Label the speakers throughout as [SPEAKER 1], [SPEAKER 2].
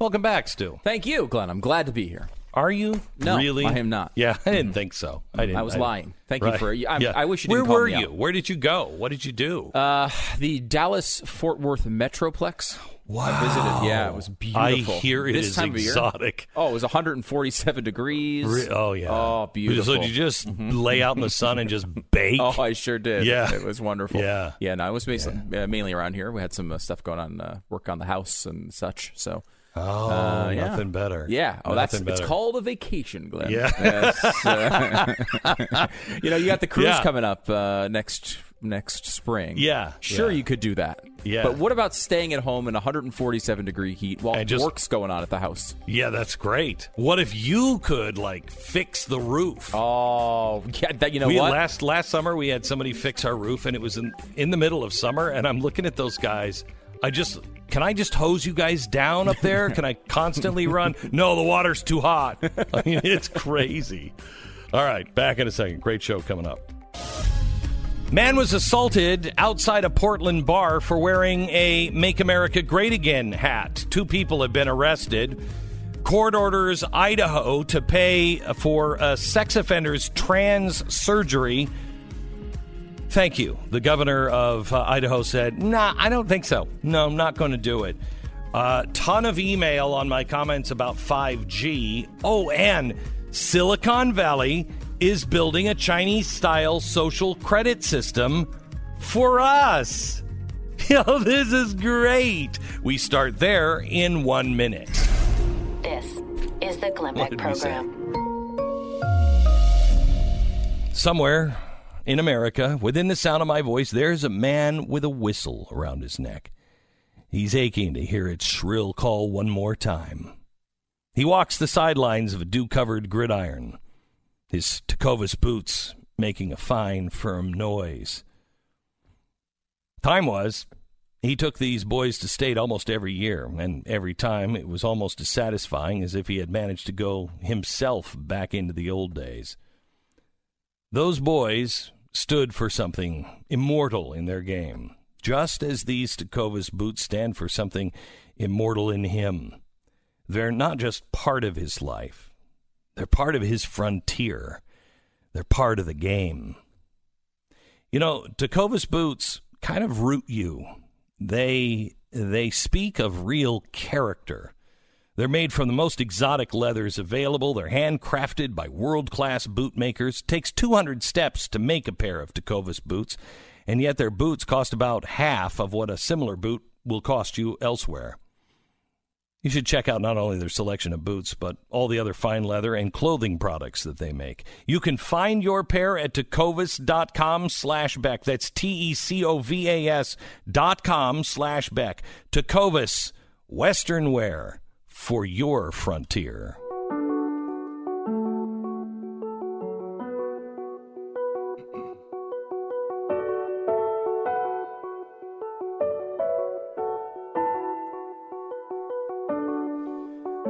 [SPEAKER 1] Welcome back, Stu.
[SPEAKER 2] Thank you, Glenn. I'm glad to be here.
[SPEAKER 1] Are you
[SPEAKER 2] No,
[SPEAKER 1] really?
[SPEAKER 2] I am not.
[SPEAKER 1] Yeah, I didn't think so. I didn't.
[SPEAKER 2] I was
[SPEAKER 1] didn't.
[SPEAKER 2] lying. Thank you for- I-
[SPEAKER 1] yeah.
[SPEAKER 2] I wish you
[SPEAKER 1] Where were you?
[SPEAKER 2] out.
[SPEAKER 1] Where did you go? What did you do?
[SPEAKER 2] Uh, the Dallas Fort Worth Metroplex. I visited. Yeah, it was beautiful.
[SPEAKER 1] I hear it
[SPEAKER 2] this
[SPEAKER 1] is
[SPEAKER 2] time of year.
[SPEAKER 1] exotic.
[SPEAKER 2] Oh, it was 147 degrees.
[SPEAKER 1] Re- oh yeah.
[SPEAKER 2] Oh, beautiful.
[SPEAKER 1] So did you just lay out in the sun and just bake?
[SPEAKER 2] Oh, I sure did.
[SPEAKER 1] Yeah.
[SPEAKER 2] it was wonderful.
[SPEAKER 1] Yeah.
[SPEAKER 2] yeah. No, I was basically, uh, mainly around here. We had some uh, stuff going on, uh, work on the house and such. So,
[SPEAKER 1] Oh,
[SPEAKER 2] uh, yeah.
[SPEAKER 1] nothing better.
[SPEAKER 2] yeah. Oh, that's
[SPEAKER 1] Nothing
[SPEAKER 2] it's called a vacation, Glenn.
[SPEAKER 1] Yeah.
[SPEAKER 2] Uh, you know, you got the cruise
[SPEAKER 1] Yeah.
[SPEAKER 2] coming up uh, next next spring.
[SPEAKER 1] Yeah,
[SPEAKER 2] Sure,
[SPEAKER 1] yeah.
[SPEAKER 2] you could do that.
[SPEAKER 1] Yeah.
[SPEAKER 2] But what about staying at home in 147 degree heat while
[SPEAKER 1] just-
[SPEAKER 2] work's going on at the house?
[SPEAKER 1] Yeah, that's great. What if you could like fix the roof?
[SPEAKER 2] Oh, yeah. That, you know
[SPEAKER 1] we
[SPEAKER 2] what?
[SPEAKER 1] last last summer we had somebody fix our roof and it was in in the middle of summer and I'm looking at those guys. I just can I just hose you guys down up there? Can I constantly run? No, the water's too hot. I mean, it's crazy. All right, back in a second. Great show coming up. Man was assaulted outside a Portland bar for wearing a Make America Great Again hat. Two people have been arrested. Court orders Idaho to pay for a sex offender's trans surgery. Thank you. The governor of uh, Idaho said, Nah, I don't think so. No, I'm not going to do it. A ton of email on my comments about 5G. Oh, and Silicon Valley is building a Chinese style social credit system for us. Yo, this is great. We start there in one minute.
[SPEAKER 3] This is the Glenn
[SPEAKER 1] What
[SPEAKER 3] Beck
[SPEAKER 1] did we say?
[SPEAKER 3] program.
[SPEAKER 1] Somewhere in America, within the sound of my voice, there's a man with a whistle around his neck. He's aching to hear its shrill call one more time. He walks the sidelines of a dew covered gridiron, his Tecovas boots making a fine, firm noise. Time was, he took these boys to state almost every year, and every time it was almost as satisfying as if he had managed to go himself back into the old days. Those boys stood for something immortal in their game, just as these Tecovas boots stand for something immortal in him. They're not just part of his life, they're part of his frontier, they're part of the game. You know, Tecovas boots kind of root you. They they speak of real character. They're made from the most exotic leathers available. They're handcrafted by world-class boot makers. Takes 200 steps to make a pair of Tecovas boots, and yet their boots cost about half of what a similar boot will cost you elsewhere. You should check out not only their selection of boots, but all the other fine leather and clothing products that they make. You can find your pair at tecovas.com slash Beck. That's T-E-C-O-V-A-S dot com slash Beck. Tecovas, Western wear for your frontier.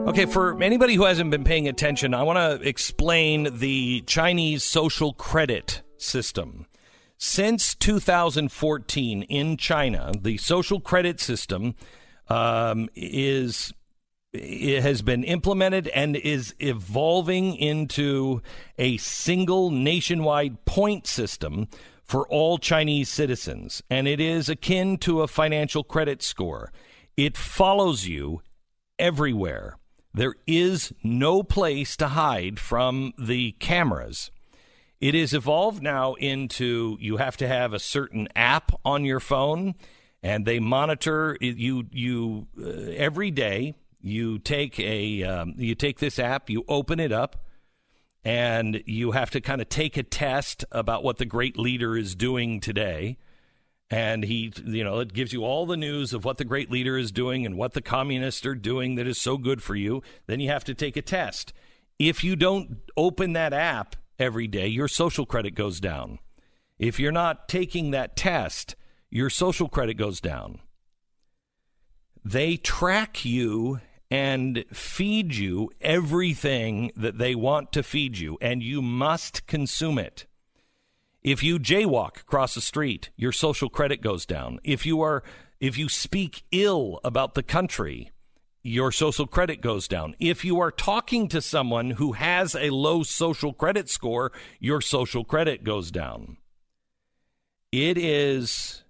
[SPEAKER 1] Okay, for anybody who hasn't been paying attention, I want to explain the Chinese social credit system. Since 2014 in China, the social credit system um, is it has been implemented and is evolving into a single nationwide point system for all Chinese citizens, and it is akin to a financial credit score. It follows you everywhere. There is no place to hide from the cameras. It is evolved now into you have to have a certain app on your phone, and they monitor you. You uh, every day you take a um, you take this app, you open it up, and you have to kind of take a test about what the great leader is doing today. And he you know it gives you all the news of what the great leader is doing and what the communists are doing that is so good for you. Then you have to take a test. If you don't open that app every day your social credit goes down. If you're not taking that test your social credit goes down. They track you and feed you everything that they want to feed you and you must consume it if you jaywalk across the street, your social credit goes down. If you are if you speak ill about the country, your social credit goes down. If you are talking to someone who has a low social credit score, your social credit goes down. It is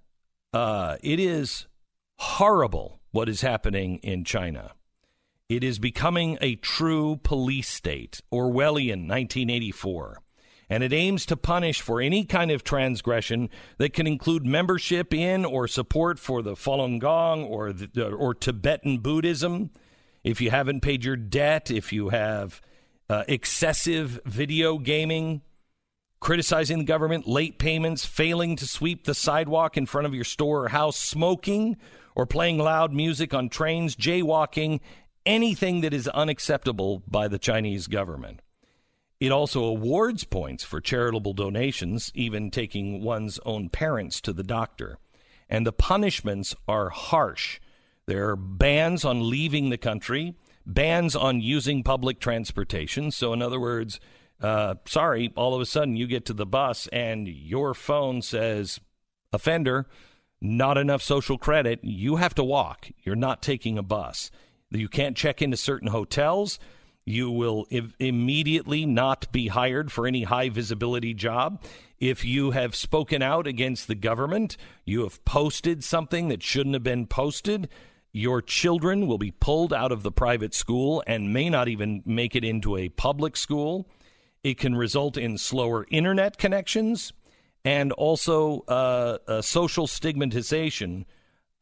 [SPEAKER 1] uh, it is horrible what is happening in China. It is becoming a true police state, Orwellian 1984 and it aims to punish for any kind of transgression that can include membership in or support for the Falun Gong or the, or Tibetan Buddhism. If you haven't paid your debt, if you have uh, excessive video gaming, criticizing the government, late payments, failing to sweep the sidewalk in front of your store or house, smoking or playing loud music on trains, jaywalking, anything that is unacceptable by the Chinese government. It also awards points for charitable donations, even taking one's own parents to the doctor. And the punishments are harsh. There are bans on leaving the country, bans on using public transportation. So, in other words, uh, sorry, all of a sudden you get to the bus and your phone says, offender, not enough social credit. You have to walk. You're not taking a bus. You can't check into certain hotels. You will Im- immediately not be hired for any high visibility job. If you have spoken out against the government, you have posted something that shouldn't have been posted, your children will be pulled out of the private school and may not even make it into a public school. It can result in slower internet connections and also uh, social stigmatization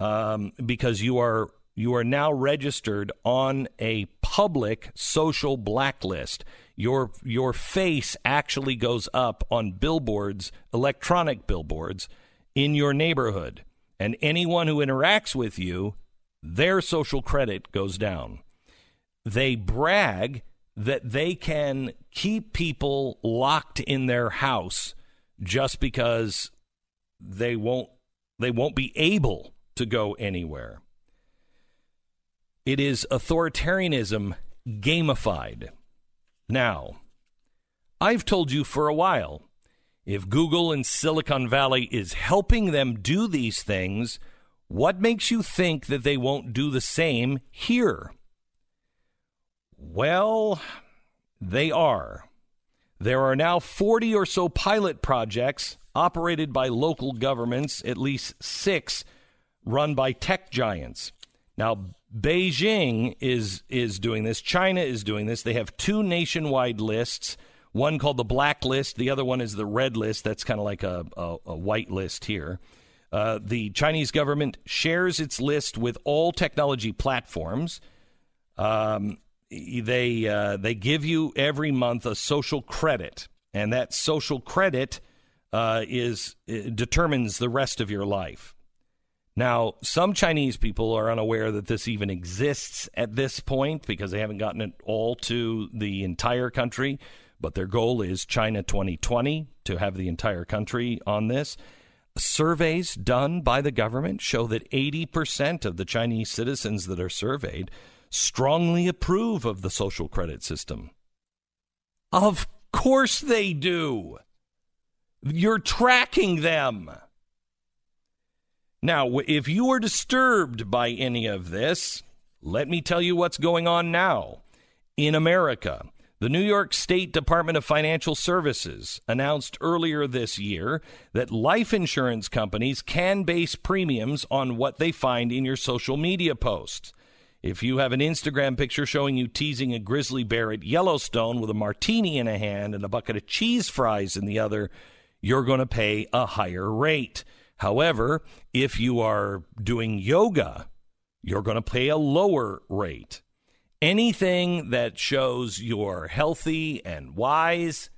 [SPEAKER 1] um, because you are you are now registered on a public social blacklist. Your your face actually goes up on billboards, electronic billboards in your neighborhood. And anyone who interacts with you, their social credit goes down. They brag that they can keep people locked in their house just because they won't they won't be able to go anywhere. It is authoritarianism gamified. Now, I've told you for a while if Google and Silicon Valley is helping them do these things, what makes you think that they won't do the same here? Well, they are. There are now 40 or so pilot projects operated by local governments, at least six run by tech giants. Now, Beijing is is doing this. China is doing this. They have two nationwide lists. One called the black list. The other one is the red list. That's kind of like a, a, a, white list here. Uh, the Chinese government shares its list with all technology platforms. Um, they uh, they give you every month a social credit, and that social credit uh, is determines the rest of your life. Now, some Chinese people are unaware that this even exists at this point because they haven't gotten it all to the entire country. But their goal is China 2020 to have the entire country on this. Surveys done by the government show that 80% of the Chinese citizens that are surveyed strongly approve of the social credit system. Of course they do. You're tracking them. Now, if you are disturbed by any of this, let me tell you what's going on now. In America, the New York State Department of Financial Services announced earlier this year that life insurance companies can base premiums on what they find in your social media posts. If you have an Instagram picture showing you teasing a grizzly bear at Yellowstone with a martini in a hand and a bucket of cheese fries in the other, you're going to pay a higher rate. However, if you are doing yoga, you're going to pay a lower rate. Anything that shows you're healthy and wise,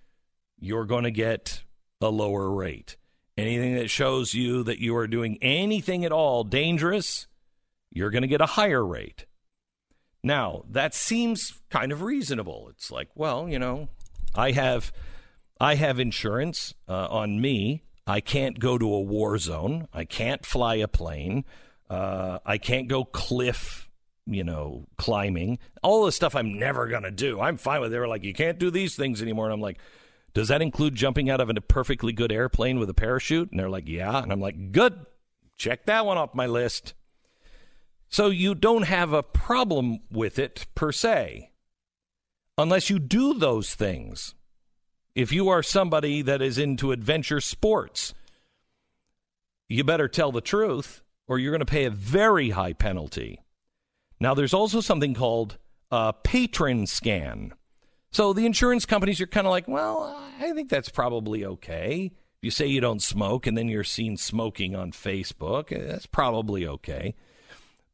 [SPEAKER 1] you're going to get a lower rate. Anything that shows you that you are doing anything at all dangerous, you're going to get a higher rate. Now, that seems kind of reasonable. It's like, well, you know, I have I have insurance uh, on me I can't go to a war zone. I can't fly a plane. Uh, I can't go cliff, you know, climbing. All the stuff I'm never going to do. I'm fine with it. They were like, you can't do these things anymore. And I'm like, does that include jumping out of a perfectly good airplane with a parachute? And they're like, yeah. And I'm like, good. Check that one off my list. So you don't have a problem with it per se, unless you do those things. If you are somebody that is into adventure sports, you better tell the truth or you're going to pay a very high penalty. Now, there's also something called a patron scan. So the insurance companies are kind of like, well, I think that's probably okay. If you say you don't smoke and then you're seen smoking on Facebook, eh, that's probably okay.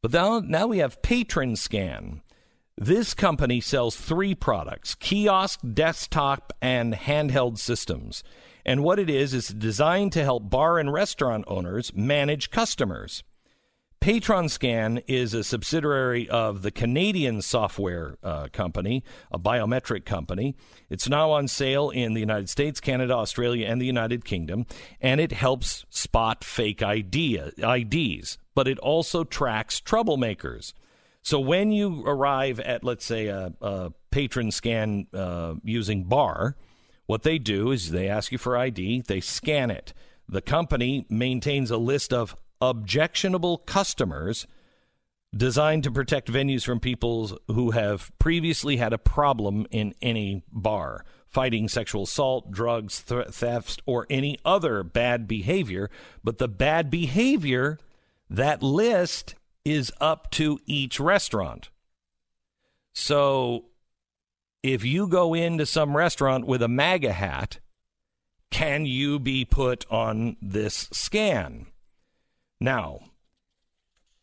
[SPEAKER 1] But now, now we have Patron Scan. This company sells three products kiosk, desktop, and handheld systems. And what it is, is designed to help bar and restaurant owners manage customers. Patron Scan is a subsidiary of the Canadian software uh, company, a biometric company. It's now on sale in the United States, Canada, Australia, and the United Kingdom, and it helps spot fake ID, IDs, but it also tracks troublemakers. So when you arrive at, let's say, a, a patron scan uh, using bar, what they do is they ask you for ID, they scan it. The company maintains a list of objectionable customers designed to protect venues from people who have previously had a problem in any bar, fighting sexual assault, drugs, th- thefts, or any other bad behavior. But the bad behavior, that list is up to each restaurant. So if you go into some restaurant with a MAGA hat, can you be put on this scan? Now,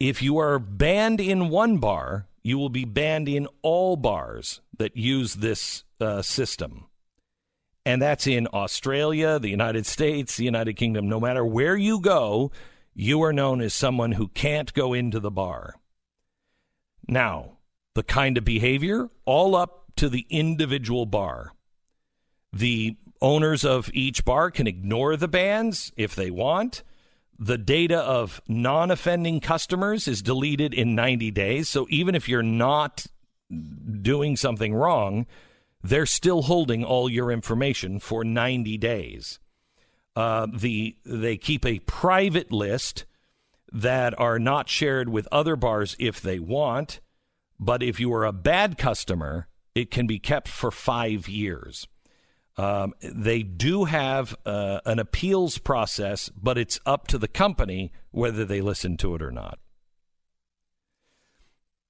[SPEAKER 1] if you are banned in one bar, you will be banned in all bars that use this uh, system. And that's in Australia, the United States, the United Kingdom. No matter where you go, you are known as someone who can't go into the bar. Now, the kind of behavior, all up to the individual bar. The owners of each bar can ignore the bans if they want. The data of non offending customers is deleted in 90 days. So even if you're not doing something wrong, they're still holding all your information for 90 days. Uh, the they keep a private list that are not shared with other bars if they want. But if you are a bad customer, it can be kept for five years. Um, they do have uh, an appeals process, but it's up to the company whether they listen to it or not.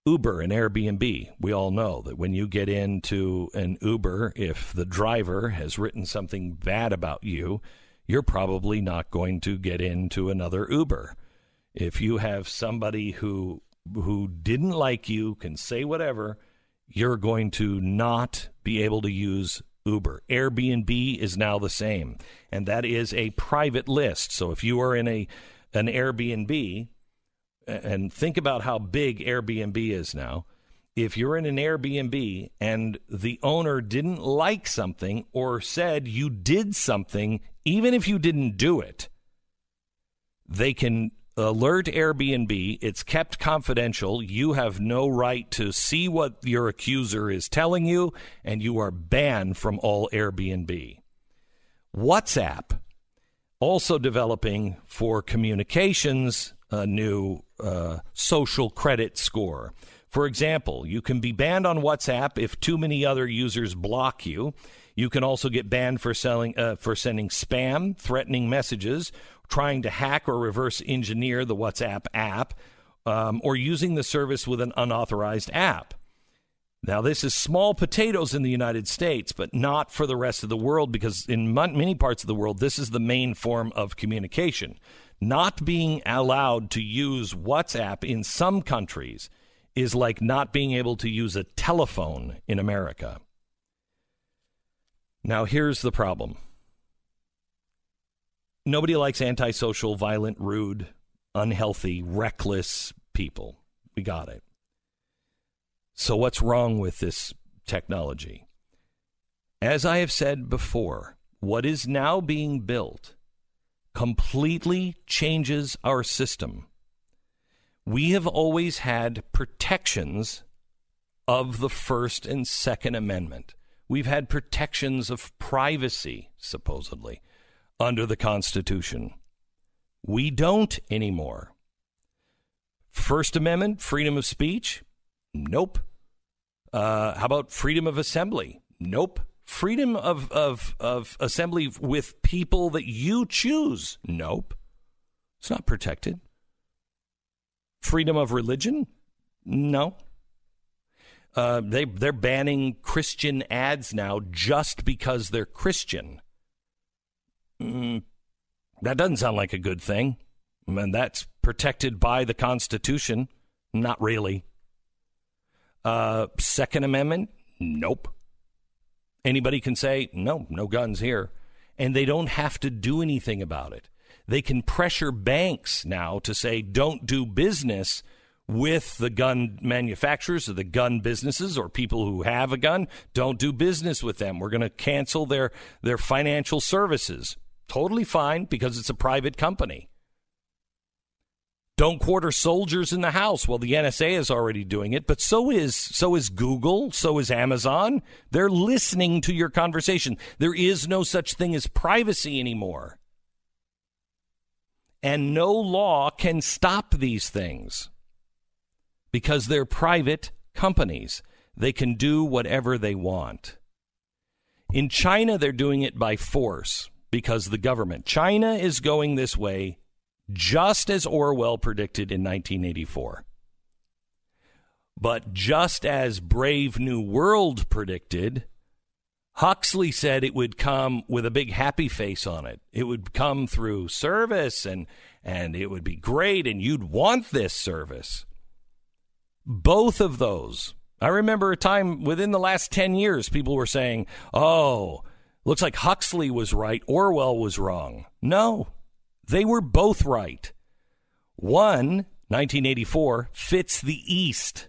[SPEAKER 1] Uber and Airbnb, we all know that when you get into an Uber, if the driver has written something bad about you, you're probably not going to get into another Uber. If you have somebody who who didn't like you, can say whatever, you're going to not be able to use Uber. Airbnb is now the same, and that is a private list. So if you are in a an Airbnb, and think about how big Airbnb is now. If you're in an Airbnb and the owner didn't like something or said you did something, even if you didn't do it, they can alert Airbnb. It's kept confidential. You have no right to see what your accuser is telling you, and you are banned from all Airbnb. WhatsApp, also developing for communications a new uh, social credit score. For example, you can be banned on WhatsApp if too many other users block you. You can also get banned for selling uh, for sending spam, threatening messages, trying to hack or reverse engineer the WhatsApp app, um, or using the service with an unauthorized app. Now, this is small potatoes in the United States, but not for the rest of the world because in many parts of the world, this is the main form of communication. Not being allowed to use WhatsApp in some countries is like not being able to use a telephone in America. Now, here's the problem nobody likes antisocial, violent, rude, unhealthy, reckless people. We got it. So, what's wrong with this technology? As I have said before, what is now being built completely changes our system. We have always had protections of the First and Second Amendment. We've had protections of privacy, supposedly under the Constitution. We don't anymore. First Amendment, freedom of speech? Nope. Uh, how about freedom of assembly? Nope. Freedom of, of, of assembly with people that you choose? Nope. It's not protected. Freedom of religion? No. Uh, they they're banning Christian ads now just because they're Christian. Mm, that doesn't sound like a good thing, and that's protected by the Constitution. Not really. Uh, Second Amendment? Nope. Anybody can say no, no guns here, and they don't have to do anything about it. They can pressure banks now to say don't do business with the gun manufacturers or the gun businesses or people who have a gun. Don't do business with them. We're going to cancel their, their financial services. Totally fine because it's a private company. Don't quarter soldiers in the house. Well, the NSA is already doing it, but so is so is Google, so is Amazon. They're listening to your conversation. There is no such thing as privacy anymore. And no law can stop these things because they're private companies. They can do whatever they want. In China, they're doing it by force because the government. China is going this way just as Orwell predicted in 1984. But just as Brave New World predicted, Huxley said it would come with a big happy face on it. It would come through service and and it would be great and you'd want this service. Both of those. I remember a time within the last 10 years, people were saying, oh, looks like Huxley was right, Orwell was wrong. No, they were both right. One, 1984, fits the East.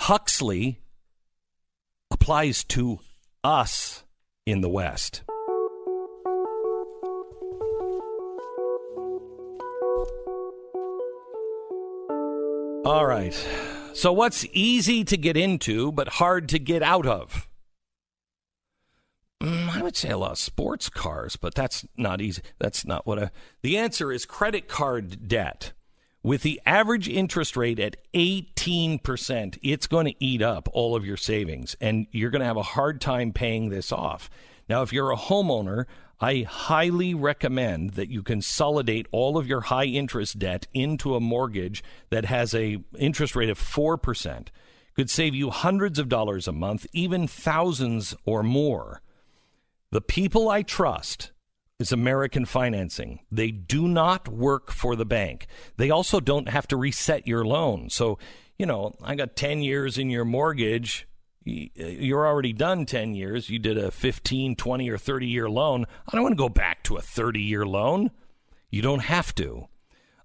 [SPEAKER 1] Huxley applies to us in the West. All right. So, what's easy to get into but hard to get out of? Mm, I would say a lot of sports cars, but that's not easy. That's not what a. The answer is credit card debt. With the average interest rate at 18%, it's going to eat up all of your savings, and you're going to have a hard time paying this off. Now, if you're a homeowner, I highly recommend that you consolidate all of your high interest debt into a mortgage that has a interest rate of 4%. Could save you hundreds of dollars a month, even thousands or more. The people I trust is American Financing. They do not work for the bank. They also don't have to reset your loan. So, you know, I got 10 years in your mortgage Uh, you're already done 10 years. You did a 15, 20, or 30 year loan. I don't want to go back to a 30 year loan. You don't have to.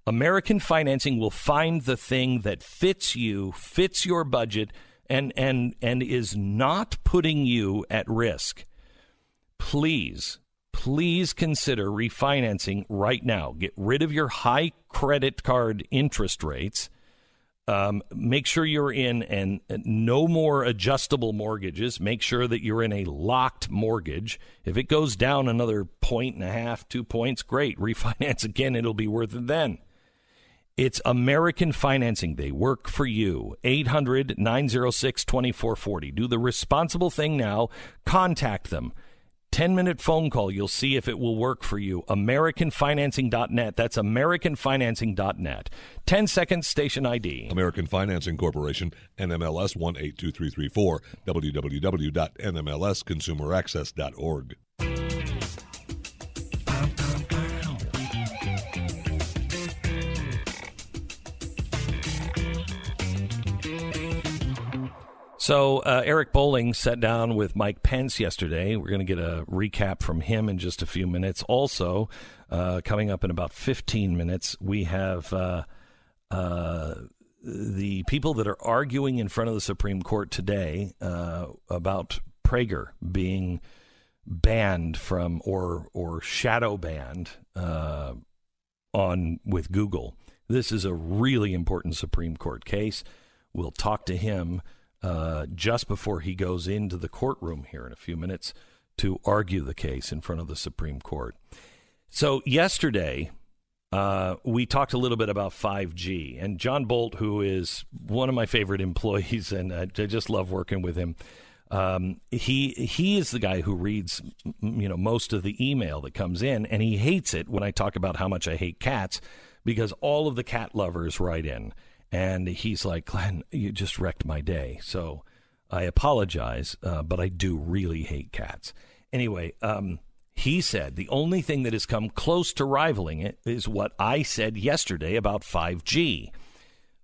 [SPEAKER 1] American financing will find the thing that fits you, fits your budget, and, and, and is not putting you at risk. Please, please consider refinancing right now. Get rid of your high credit card interest rates um, make sure you're in and no more adjustable mortgages. Make sure that you're in a locked mortgage. If it goes down another point and a half, two points, great. Refinance again, it'll be worth it then. It's American financing. They work for you. 800 906 2440. Do the responsible thing now. Contact them. 10 minute phone call. You'll see if it will work for you. AmericanFinancing.net. That's AmericanFinancing.net. 10 seconds station ID.
[SPEAKER 4] American Financing Corporation, NMLS 182334, www.nmlsconsumeraccess.org.
[SPEAKER 1] So uh, Eric Bolling sat down with Mike Pence yesterday. We're going to get a recap from him in just a few minutes. Also, uh, coming up in about 15 minutes, we have uh, uh the people that are arguing in front of the Supreme Court today uh, about Prager being banned from or or shadow banned uh, on with Google. This is a really important Supreme Court case. We'll talk to him uh, just before he goes into the courtroom here in a few minutes to argue the case in front of the Supreme Court. So, yesterday, uh, we talked a little bit about 5G. And John Bolt, who is one of my favorite employees, and I, just love working with him. Um, he he is the guy who reads you know most of the email that comes in, and he hates it when I talk about how much I hate cats because all of the cat lovers write in, and he's like, Glenn, you just wrecked my day. So I apologize, uh, but I do really hate cats. Anyway, um, he said the only thing that has come close to rivaling it is what I said yesterday about 5G.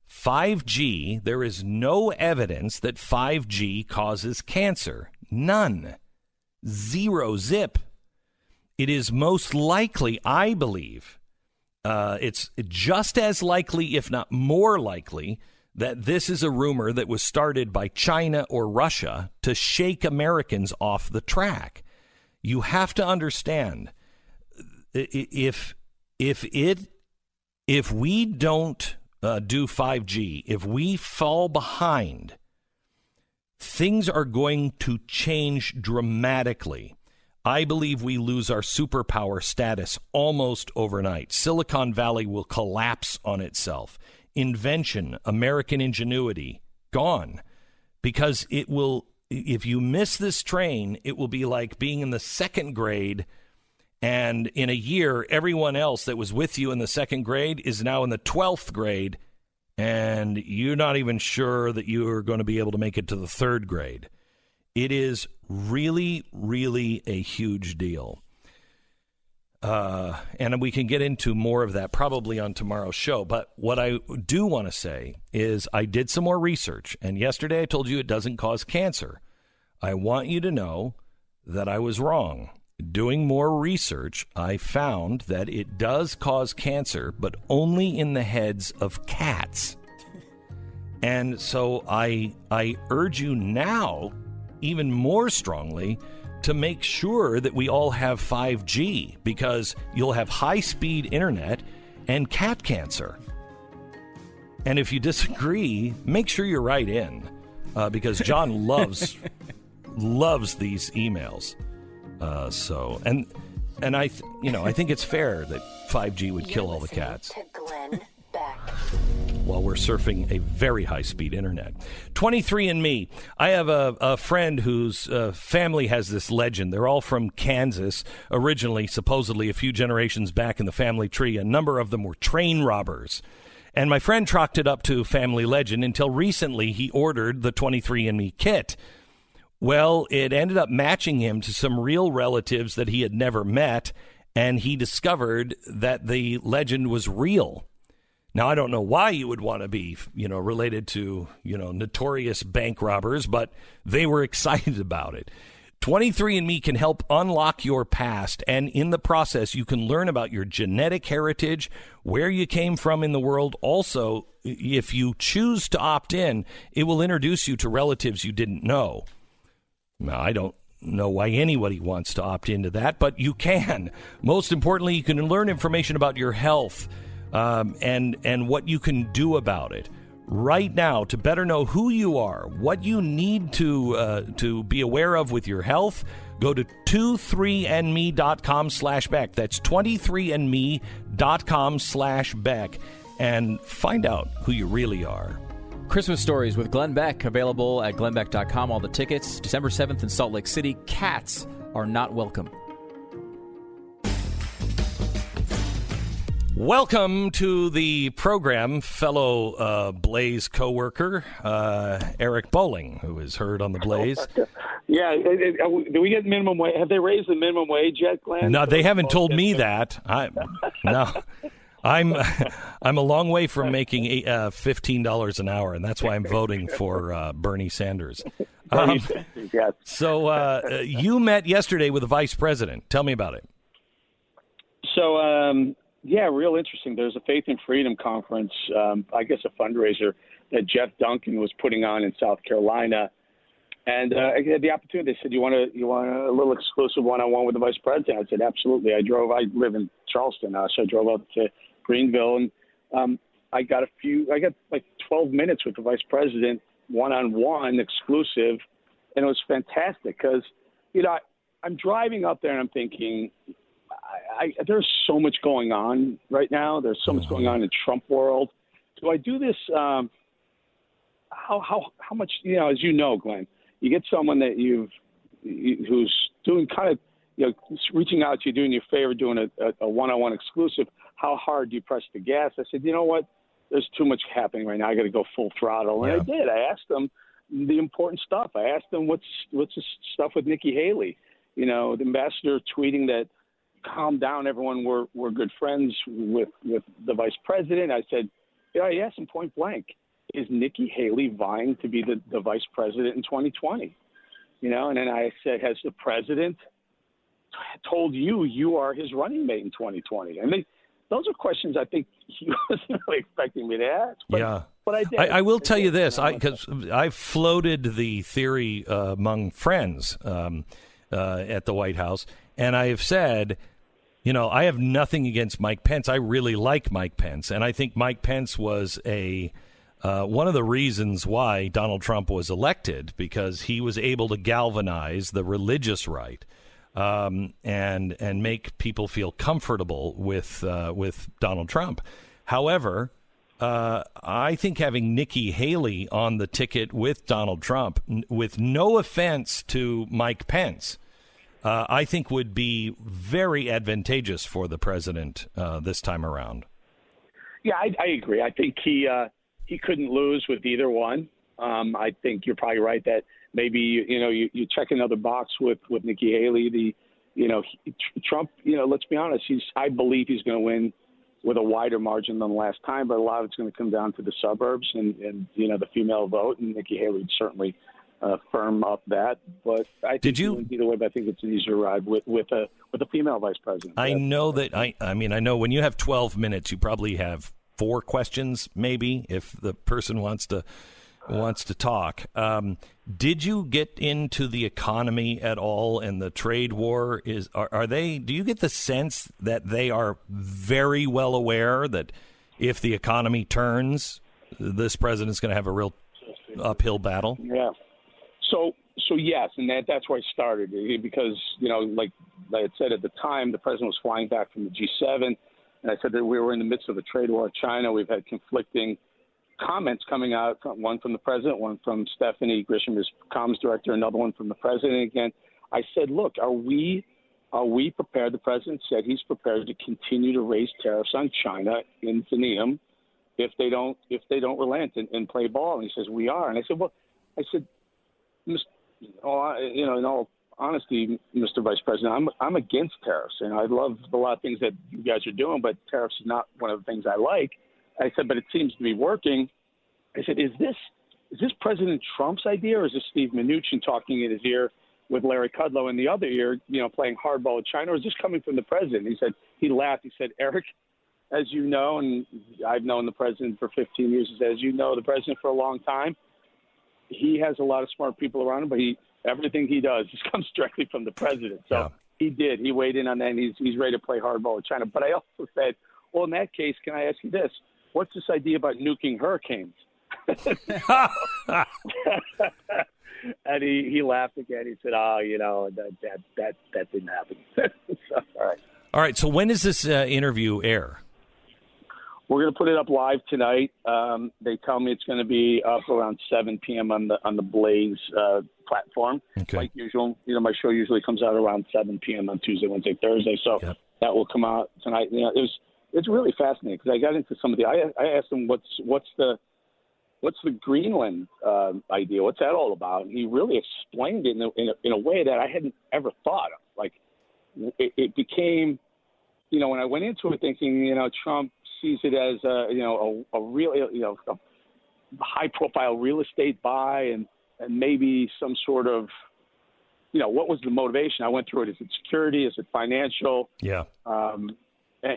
[SPEAKER 1] 5G, there is no evidence that 5G causes cancer. None. Zero zip. It is most likely, I believe, uh, it's just as likely, if not more likely, that this is a rumor that was started by China or Russia to shake Americans off the track. You have to understand if if it if we don't uh, do 5G, if we fall behind, things are going to change dramatically. I believe we lose our superpower status almost overnight. Silicon Valley will collapse on itself. Invention, American ingenuity, gone. Because it will, if you miss this train, it will be like being in the second grade and in a year, everyone else that was with you in the second grade is now in the 12th grade, and you're not even sure that you are going to be able to make it to the third grade. It is really, really a huge deal. Uh, and we can get into more of that probably on tomorrow's show. But what I do want to say is I did some more research, and yesterday I told you it doesn't cause cancer. I want you to know that I was wrong doing more research, I found that it does cause cancer, but only in the heads of cats. And so I I urge you now even more strongly to make sure that we all have 5G because you'll have high-speed internet and cat cancer. And if you disagree, make sure you write in uh, because John loves loves these emails. Uh, so and and I, th- you know, I think it's fair that 5G would kill all the cats. While we're surfing a very high speed internet. 23andMe. I have a, a friend whose uh, family has this legend. They're all from Kansas, originally, supposedly a few generations back in the family tree. A number of them were train robbers. And my friend chalked it up to family legend until recently he ordered the 23andMe kit. Well, it ended up matching him to some real relatives that he had never met, and he discovered that the legend was real. Now, I don't know why you would want to be, you know, related to, you know, notorious bank robbers, but they were excited about it. 23andMe can help unlock your past, and in the process, you can learn about your genetic heritage, where you came from in the world. Also, if you choose to opt in, it will introduce you to relatives you didn't know. Now, I don't know why anybody wants to opt into that, but you can. Most importantly, you can learn information about your health um, and and what you can do about it. Right now, to better know who you are, what you need to uh, to be aware of with your health, go to 23andme.com slash Beck. That's 23andme.com slash Beck and find out who you really are.
[SPEAKER 2] Christmas Stories with Glenn Beck, available at glennbeck.com. All the tickets, December 7th in Salt Lake City. Cats are not welcome.
[SPEAKER 1] Welcome to the program, fellow uh, Blaze coworker uh, Eric Bolling, who is heard on the Blaze.
[SPEAKER 5] Yeah, do we get minimum wage? Have they raised the minimum wage yet, Glenn?
[SPEAKER 1] No, they haven't told me that. I no. I'm I'm a long way from making uh, fifteen dollars an hour, and that's why I'm voting for uh, Bernie Sanders. Um,
[SPEAKER 5] yes.
[SPEAKER 1] So uh, you met yesterday with the vice president. Tell me about it.
[SPEAKER 5] So um, yeah, real interesting. There's a Faith and Freedom conference. Um, I guess a fundraiser that Jeff Duncan was putting on in South Carolina. And uh, I had the opportunity. They said, "You want to, you want a little exclusive one-on-one with the vice president?" I said, "Absolutely." I drove. I live in Charleston now, so I drove up to Greenville, and um, I got a few. I got like 12 minutes with the vice president, one on one, exclusive, and it was fantastic because you know I, I'm driving up there and I'm thinking, I, I, there's so much going on right now. There's so much going on in Trump world. Do I do this? Um, how how how much? You know, as you know, Glenn, you get someone that you've you, who's doing kind of you know reaching out to you, doing you a favor, doing a, a one-on-one exclusive. How hard do you press the gas? I said, you know what? There's too much happening right now. I got to go full throttle, and
[SPEAKER 1] Yeah.
[SPEAKER 5] I did. I asked them the important stuff. I asked them what's what's the stuff with Nikki Haley. You know, the ambassador tweeting that calm down, everyone. We're we're good friends with with the vice president. I said, yeah, I asked him point blank, is Nikki Haley vying to be the, the vice president in 2020? You know, and then I said, has the president told you you are his running mate in 2020? I mean, those are questions I think he wasn't really expecting me to ask. But,
[SPEAKER 1] Yeah.
[SPEAKER 5] but I did.
[SPEAKER 1] I, I will tell you this,
[SPEAKER 5] know,
[SPEAKER 1] because I floated the theory uh, among friends um, uh, at the White House, and I have said, you know, I have nothing against Mike Pence. I really like Mike Pence, and I think Mike Pence was a uh, one of the reasons why Donald Trump was elected because he was able to galvanize the religious right um, and and make people feel comfortable with uh, with Donald Trump. However, uh, I think having Nikki Haley on the ticket with Donald Trump, n- with no offense to Mike Pence, uh, I think would be very advantageous for the president uh, this time around.
[SPEAKER 5] Yeah, I, I agree. I think he uh, he couldn't lose with either one. Um, I think you're probably right that maybe you know you, you check another box with with Nikki Haley. The you know he, Trump. You know, let's be honest. He's I believe he's going to win with a wider margin than last time, but a lot of it's going to come down to the suburbs and and you know the female vote. And Nikki Haley would certainly uh, firm up that. But I think
[SPEAKER 1] Did you-
[SPEAKER 5] either way? But I think it's an easier ride with with a with a female vice president.
[SPEAKER 1] I
[SPEAKER 5] That's-
[SPEAKER 1] know that I I mean I know when you have 12 minutes you probably have four questions maybe if the person wants to wants to talk. Um, did you get into the economy at all and the trade war is are, are they do you get the sense that they are very well aware that if the economy turns this president's going to have a real uphill battle?
[SPEAKER 5] Yeah. So so yes, and that that's where I started eh, because you know, like I had said at the time, the president was flying back from the G7, and I said that we were in the midst of a trade war with China. We've had conflicting comments coming out, one from the president, one from Stephanie Grisham, his comms director, another one from the president. Again, I said, look, are we are we prepared? The president said he's prepared to continue to raise tariffs on China infinitum if they don't if they don't relent and, and play ball. And he says we are. And I said, well, I said, Mis- oh, you know, in all honesty, Mr. Vice President, I'm I'm against tariffs, and I love a lot of things that you guys are doing, but tariffs is not one of the things I like. I said, but it seems to be working. I said, is this is this President Trump's idea, or is this Steve Mnuchin talking in his ear with Larry Kudlow in the other ear, you know, playing hardball with China, or is this coming from the president? He said he laughed. He said, Eric, as you know, and I've known the president for 15 years, as you know the president for a long time he has a lot of smart people around him, but he everything he does just comes directly from the president. So
[SPEAKER 1] Yeah.
[SPEAKER 5] he did. He weighed in on that, and he's he's ready to play hardball with China. But I also said, well, in that case, can I ask you this? What's this idea about nuking hurricanes? and he, he laughed again. He said, "Oh, you know that that that that didn't happen." so, all right.
[SPEAKER 1] All right, so when does this uh, interview air?
[SPEAKER 5] We're going to put it up live tonight. Um, they tell me it's going to be up around 7 p.m. on the on the Blaze uh, platform.
[SPEAKER 1] Okay.
[SPEAKER 5] Like usual, you know, my show usually comes out around 7 p.m. on Tuesday, Wednesday, Thursday. So
[SPEAKER 1] Yep.
[SPEAKER 5] that will come out tonight. You know, it was it's really fascinating because I got into some of the. I, I asked him what's what's the what's the Greenland uh, idea? What's that all about? And he really explained it in a, in a, in a way that I hadn't ever thought of. Like it, it became, you know, when I went into it thinking, you know, Trump sees it as a, you know, a, a real, you know, a high profile real estate buy and, and maybe some sort of, you know, what was the motivation? I went through it. Is it security? Is it financial?
[SPEAKER 1] Yeah.
[SPEAKER 5] Um,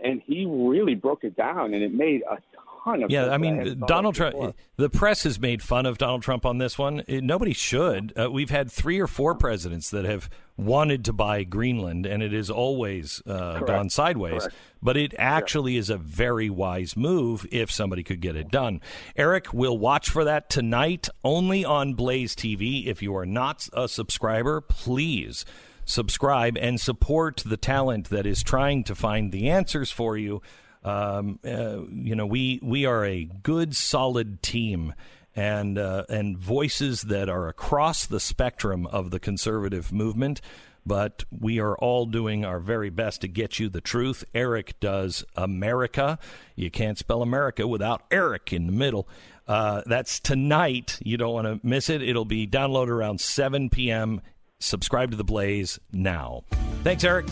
[SPEAKER 5] and, he really broke it down and it made a ton of
[SPEAKER 1] Yeah, I mean,
[SPEAKER 5] hadn't
[SPEAKER 1] Donald Trump.
[SPEAKER 5] before.
[SPEAKER 1] The press has made fun of Donald Trump on this one. Uh, Nobody should. Uh, we've had three or four presidents that have wanted to buy Greenland, and it has always uh, gone sideways.
[SPEAKER 5] Correct.
[SPEAKER 1] But it actually is a very wise move if somebody could get it done. Eric, we'll watch for that tonight only on Blaze TV. If you are not a subscriber, please subscribe and support the talent that is trying to find the answers for you. Um, uh, you know, we we are a good, solid team, and uh, and voices that are across the spectrum of the conservative movement. But we are all doing our very best to get you the truth. Eric does America. You can't spell America without Eric in the middle. Uh, that's tonight. You don't want to miss it. It'll be downloaded around 7 p.m. Subscribe to the Blaze now. Thanks, Eric.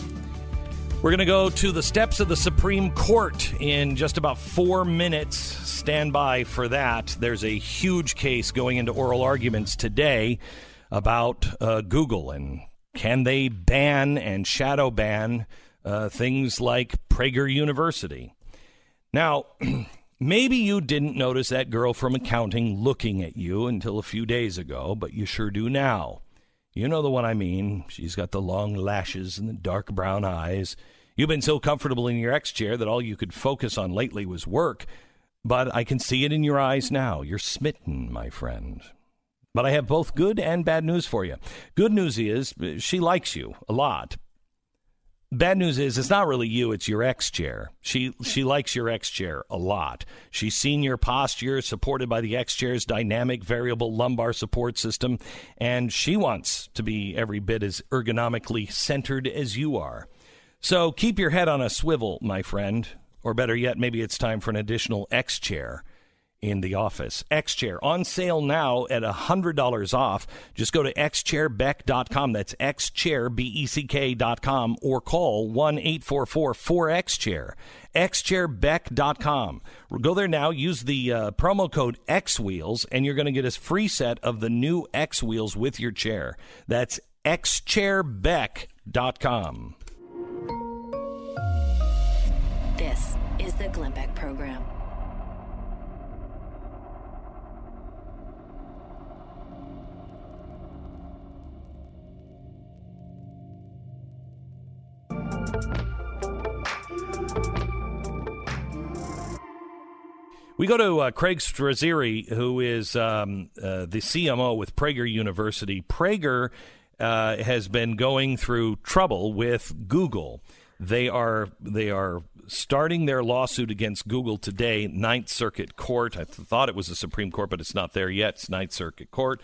[SPEAKER 1] We're going to go to the steps of the Supreme Court in just about four minutes. Stand by for that. There's a huge case going into oral arguments today about uh, Google and can they ban and shadow ban uh, things like Prager University. Now, maybe you didn't notice that girl from accounting looking at you until a few days ago, but you sure do now. You know the one I mean. She's got the long lashes and the dark brown eyes. You've been so comfortable in your X chair that all you could focus on lately was work. But I can see it in your eyes now. You're smitten, my friend. But I have both good and bad news for you. Good news is uh, she likes you a lot, Bad news is it's not really you, it's your X chair. She she likes your X chair a lot. She's seen your posture supported by the X chair's dynamic variable lumbar support system and she wants to be every bit as ergonomically centered as you are. So keep your head on a swivel, my friend, or better yet, maybe it's time for an additional X chair in the office. X Chair on sale now at $100 off. Just go to xchairbeck.com. That's xchairbeck.com or call 1 844 4XChair. xchairbeck.com. Go there now, use the uh, promo code X Wheels, and you're going to get a free set of the new X Wheels with your chair. That's xchairbeck.com.
[SPEAKER 3] This is the Glenn Beck Program.
[SPEAKER 1] We go to uh, Craig Strazzeri, who is um, uh, the CMO with Prager University. Prager uh, has been going through trouble with Google. They are they are starting their lawsuit against Google today, Ninth Circuit Court. I th- thought it was the Supreme Court, but it's not there yet. It's Ninth Circuit Court,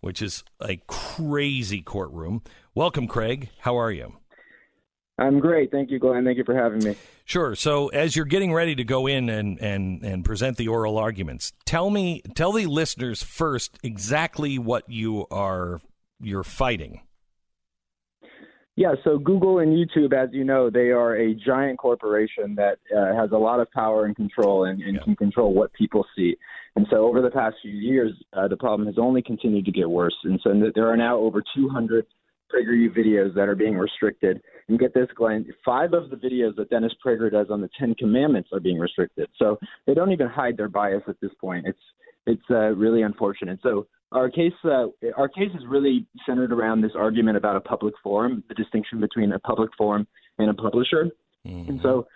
[SPEAKER 1] which is a crazy courtroom. Welcome, Craig. How are you?
[SPEAKER 6] I'm great. Thank you, Glenn. Thank you for having me.
[SPEAKER 1] Sure. So, as you're getting ready to go in and, and, and present the oral arguments, tell me, tell the listeners first exactly what you are you're fighting.
[SPEAKER 6] Yeah. So, Google and YouTube, as you know, they are a giant corporation that uh, has a lot of power and control and, and yeah. can control what people see. And so, over the past few years, uh, the problem has only continued to get worse. And so, there are now over 200 PragerU videos that are being restricted. And get this, Glenn, five of the videos that Dennis Prager does on the Ten Commandments are being restricted. So they don't even hide their bias at this point. It's it's uh, really unfortunate. So our case uh, our case is really centered around this argument about a public forum, the distinction between a public forum and a publisher. Mm-hmm. And so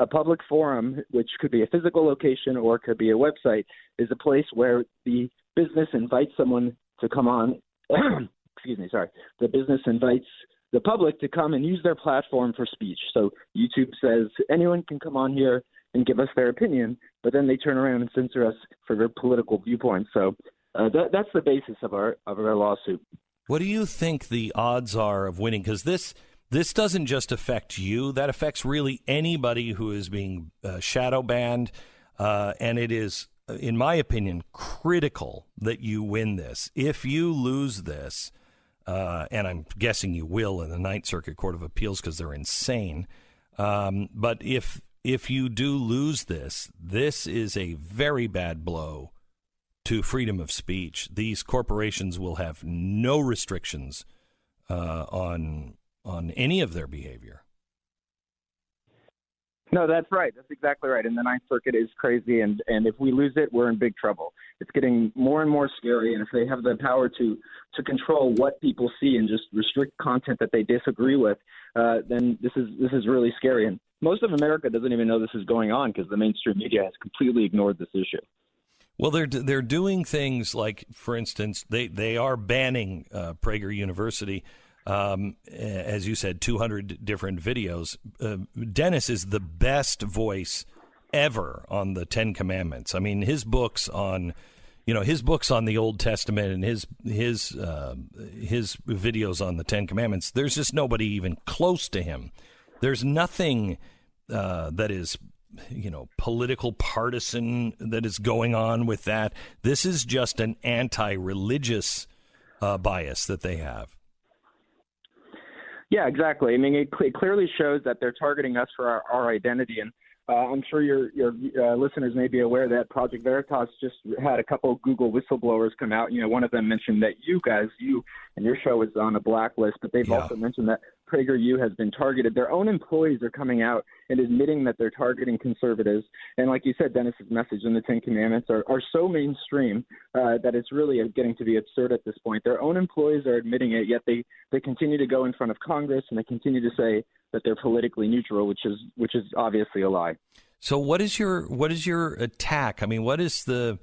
[SPEAKER 6] a public forum, which could be a physical location or could be a website, is a place where the business invites someone to come on excuse me, sorry, the business invites the public to come and use their platform for speech. So YouTube says anyone can come on here and give us their opinion, but then they turn around and censor us for their political viewpoints. So uh, that, that's the basis of our of our lawsuit.
[SPEAKER 1] What do you think the odds are of winning? Because this this doesn't just affect you; that affects really anybody who is being uh, shadow banned, uh, and it is, in my opinion, critical that you win this. If you lose this, uh, and I'm guessing you will in the Ninth Circuit Court of Appeals because they're insane. Um, but if if you do lose this, this is a very bad blow to freedom of speech. These corporations will have no restrictions uh, on on any of their behavior.
[SPEAKER 6] No, that's right. That's exactly right. And the Ninth Circuit is crazy, and and if we lose it, we're in big trouble. It's getting more and more scary, and if they have the power to to control what people see and just restrict content that they disagree with, uh, then this is this is really scary. And most of America doesn't even know this is going on because the mainstream media has completely ignored this issue.
[SPEAKER 1] Well, they're they're doing things like, for instance, they they are banning uh, Prager University Um, as you said, 200 different videos. Uh, Dennis is the best voice ever on the Ten Commandments. I mean, his books on, you know, his books on the Old Testament and his his uh, his videos on the Ten Commandments. There's just nobody even close to him. There's nothing uh, that is you know political partisan that is going on with that. This is just an anti-religious uh, bias that they have.
[SPEAKER 6] Yeah, exactly. I mean, it, cl- clearly shows that they're targeting us for our, our identity, and uh, I'm sure your your uh, listeners may be aware that Project Veritas just had a couple Google whistleblowers come out. You know, one of them mentioned that you guys, you and your show is on a blacklist, but they've yeah. also mentioned that PragerU has been targeted. Their own employees are coming out and admitting that they're targeting conservatives. And like you said, Dennis's message in the Ten Commandments are, are so mainstream uh, that it's really getting to be absurd at this point. Their own employees are admitting it, yet they, they continue to go in front of Congress and they continue to say that they're politically neutral, which is which is obviously a lie.
[SPEAKER 1] So what is your what is your attack? I mean, what is the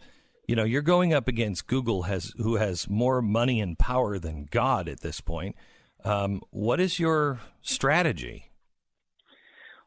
[SPEAKER 1] you know you're going up against Google has who has more money and power than God at this point. Um, what is your strategy?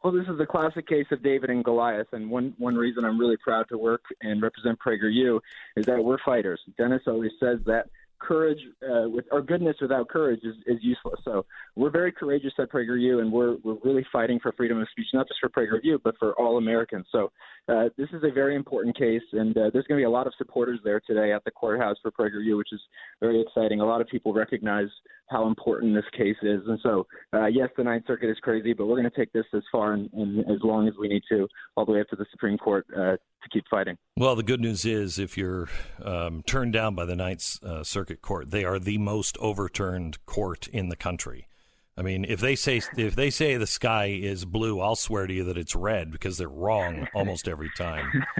[SPEAKER 6] Well, this is a classic case of David and Goliath, and one one reason I'm really proud to work and represent PragerU is that we're fighters. Dennis always says that courage uh, with or goodness without courage is, is useless. So we're very courageous at PragerU, and we're we're really fighting for freedom of speech, not just for PragerU, but for all Americans. So uh, this is a very important case, and uh, there's going to be a lot of supporters there today at the courthouse for PragerU, which is very exciting. A lot of people recognize how important this case is, and so uh, yes, the Ninth Circuit is crazy, but we're going to take this as far and, and, as long as we need to, all the way up to the Supreme Court uh, to keep fighting.
[SPEAKER 1] Well, the good news is if you're um, turned down by the Ninth uh, Circuit Court, they are the most overturned court in the country. I mean, if they say if they say the sky is blue, I'll swear to you that it's red because they're wrong almost every time.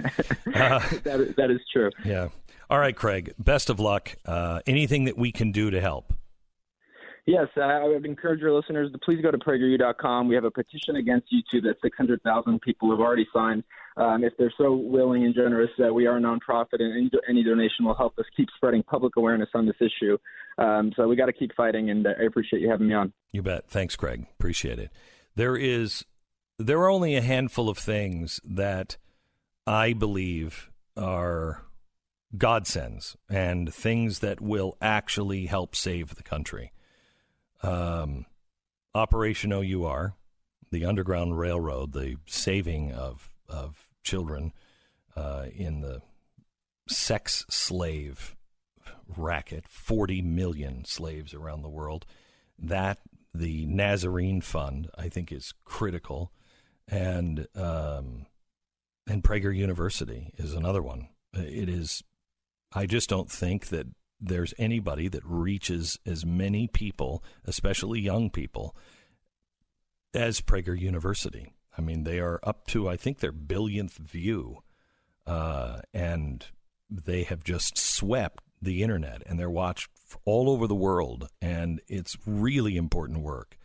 [SPEAKER 6] Uh, that, is, that is true.
[SPEAKER 1] Yeah. All right, Craig. Best of luck. Uh, anything that we can do to help.
[SPEAKER 6] Yes, I would encourage your listeners to please go to PragerU.com. We have a petition against YouTube that 600,000 people have already signed. Um, if they're so willing and generous, uh, we are a nonprofit, and any, any donation will help us keep spreading public awareness on this issue. Um, so we got to keep fighting, and uh, I appreciate you having me on.
[SPEAKER 1] You bet. Thanks, Craig. Appreciate it. There is there are only a handful of things that I believe are godsends and things that will actually help save the country um, Operation OUR, the Underground Railroad, the saving of of children uh, in the sex slave racket, 40 million slaves around the world. That, the Nazarene Fund, I think is critical. And, um, and Prager University is another one. It is, I just don't think that there's anybody that reaches as many people, especially young people, as Prager University. I mean, they are up to, I think, their billionth view. Uh, and they have just swept the internet and they're watched all over the world. And it's really important work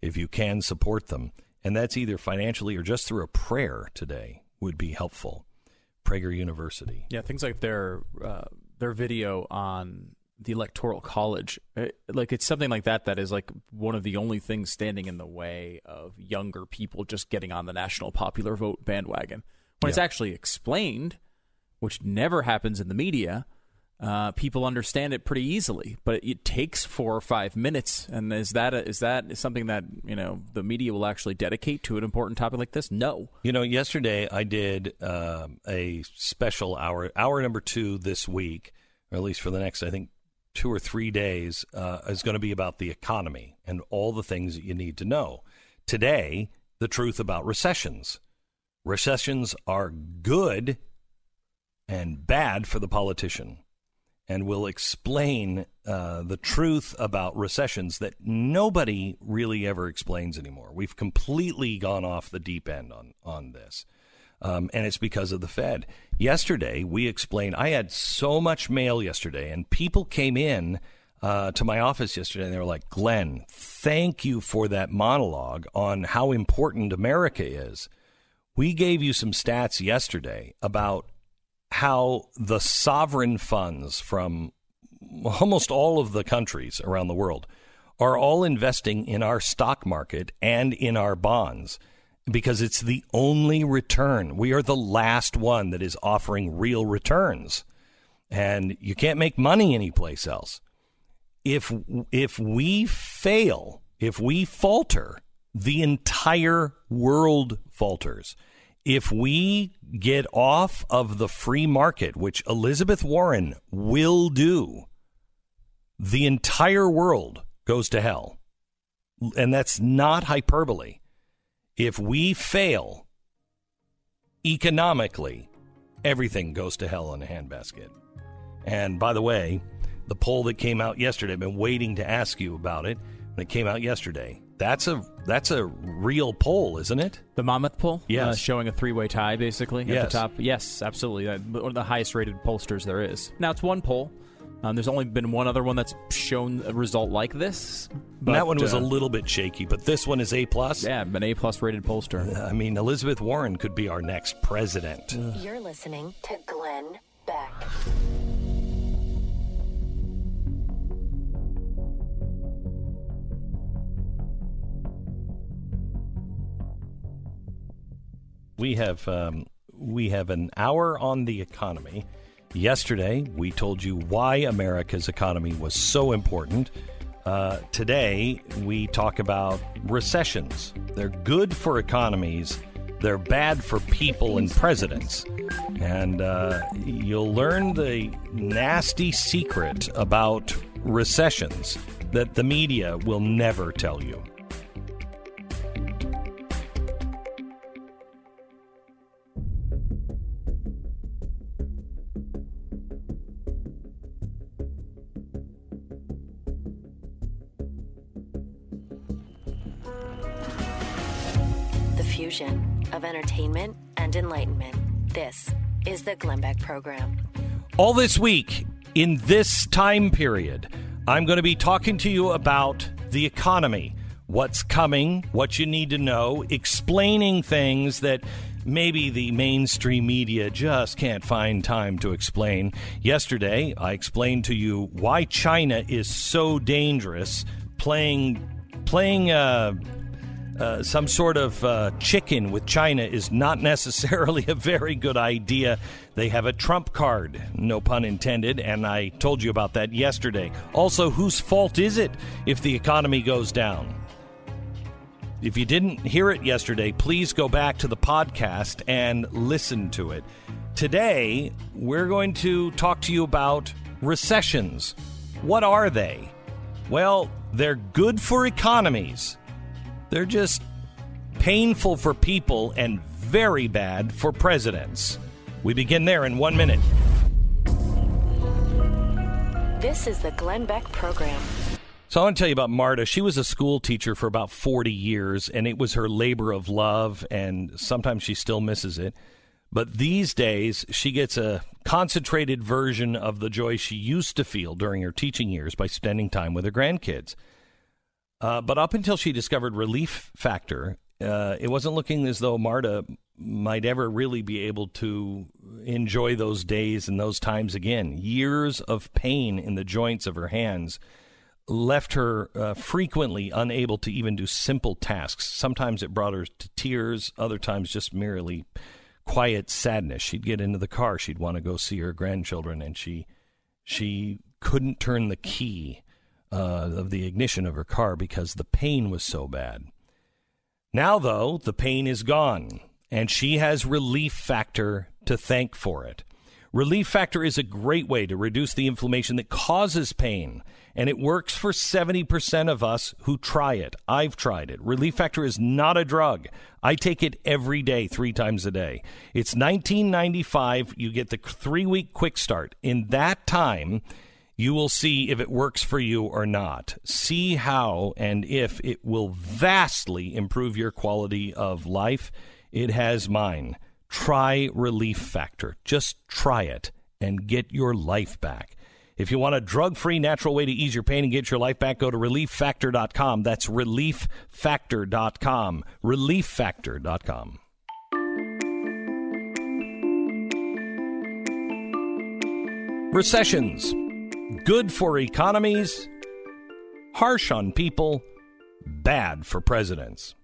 [SPEAKER 1] if you can support them. And that's either financially or just through a prayer today would be helpful. Prager University.
[SPEAKER 2] Yeah, things like their uh, their video on the electoral college eh, like it's something like that that is like one of the only things standing in the way of younger people just getting on the national popular vote bandwagon when yeah. it's actually explained which never happens in the media uh, people understand it pretty easily but it takes four or five minutes and is that a, is that something that you know the media will actually dedicate to an important topic like this no
[SPEAKER 1] you know yesterday i did uh, a special hour hour number two this week or at least for the next i think two or three days uh, is going to be about the economy and all the things that you need to know. Today, the truth about recessions. Recessions are good and bad for the politician. And we'll explain uh, the truth about recessions that nobody really ever explains anymore. We've completely gone off the deep end on, on this um, and it's because of the Fed. Yesterday, we explained, I had so much mail yesterday, and people came in uh, to my office yesterday and they were like, Glenn, thank you for that monologue on how important America is. We gave you some stats yesterday about how the sovereign funds from almost all of the countries around the world are all investing in our stock market and in our bonds because it's the only return. We are the last one that is offering real returns. And you can't make money anyplace else. If if we fail, if we falter, the entire world falters. If we get off of the free market, which Elizabeth Warren will do, the entire world goes to hell. And that's not hyperbole. If we fail economically, everything goes to hell in a handbasket. And by the way, the poll that came out yesterday, I've been waiting to ask you about it. When it came out yesterday, that's a that's a real poll, isn't it?
[SPEAKER 2] The Monmouth poll,
[SPEAKER 1] yes,
[SPEAKER 2] uh, showing a three-way tie basically
[SPEAKER 1] yes.
[SPEAKER 2] at the top. Yes, absolutely, uh, one of the highest-rated pollsters there is. Now it's one poll. Um, there's only been one other one that's shown a result like this.
[SPEAKER 1] But, that one was uh, a little bit shaky, but this one is A plus.
[SPEAKER 2] Yeah, an A plus rated pollster.
[SPEAKER 1] I mean, Elizabeth Warren could be our next president.
[SPEAKER 3] You're listening to Glenn Beck.
[SPEAKER 1] We have um, we have an hour on the economy. Yesterday, we told you why America's economy was so important. Uh, today, we talk about recessions. They're good for economies, they're bad for people and presidents. And uh, you'll learn the nasty secret about recessions that the media will never tell you.
[SPEAKER 3] Fusion of entertainment and enlightenment. This is the Glenn Beck Program.
[SPEAKER 1] All this week, in this time period, I'm going to be talking to you about the economy, what's coming, what you need to know, explaining things that maybe the mainstream media just can't find time to explain. Yesterday, I explained to you why China is so dangerous playing playing uh, uh, some sort of uh, chicken with China is not necessarily a very good idea. They have a trump card, no pun intended, and I told you about that yesterday. Also, whose fault is it if the economy goes down? If you didn't hear it yesterday, please go back to the podcast and listen to it. Today, we're going to talk to you about recessions. What are they? Well, they're good for economies they're just painful for people and very bad for presidents. We begin there in one minute.
[SPEAKER 3] This is the Glenn Beck Program.
[SPEAKER 1] So I want to tell you about Marta. She was a school teacher for about 40 years, and it was her labor of love, and sometimes she still misses it. But these days, she gets a concentrated version of the joy she used to feel during her teaching years by spending time with her grandkids. Uh, but up until she discovered Relief Factor, uh, it wasn't looking as though Marta might ever really be able to enjoy those days and those times again. Years of pain in the joints of her hands left her uh, frequently unable to even do simple tasks. Sometimes it brought her to tears, other times just merely quiet sadness. She'd get into the car, she'd want to go see her grandchildren, and she she couldn't turn the key uh, of the ignition of her car because the pain was so bad. Now, though, the pain is gone, and she has Relief Factor to thank for it. Relief Factor is a great way to reduce the inflammation that causes pain, and it works for 70% of us who try it. I've tried it. Relief Factor is not a drug. I take it every day, three times a day. It's 19.95. You get the three week quick start. In that time, you will see if it works for you or not. See how and if it will vastly improve your quality of life. It has mine. Try Relief Factor. Just try it and get your life back. If you want a drug free, natural way to ease your pain and get your life back, go to relieffactor.com. That's relieffactor.com. Relieffactor.com. Recessions good for economies, harsh on people, bad for presidents.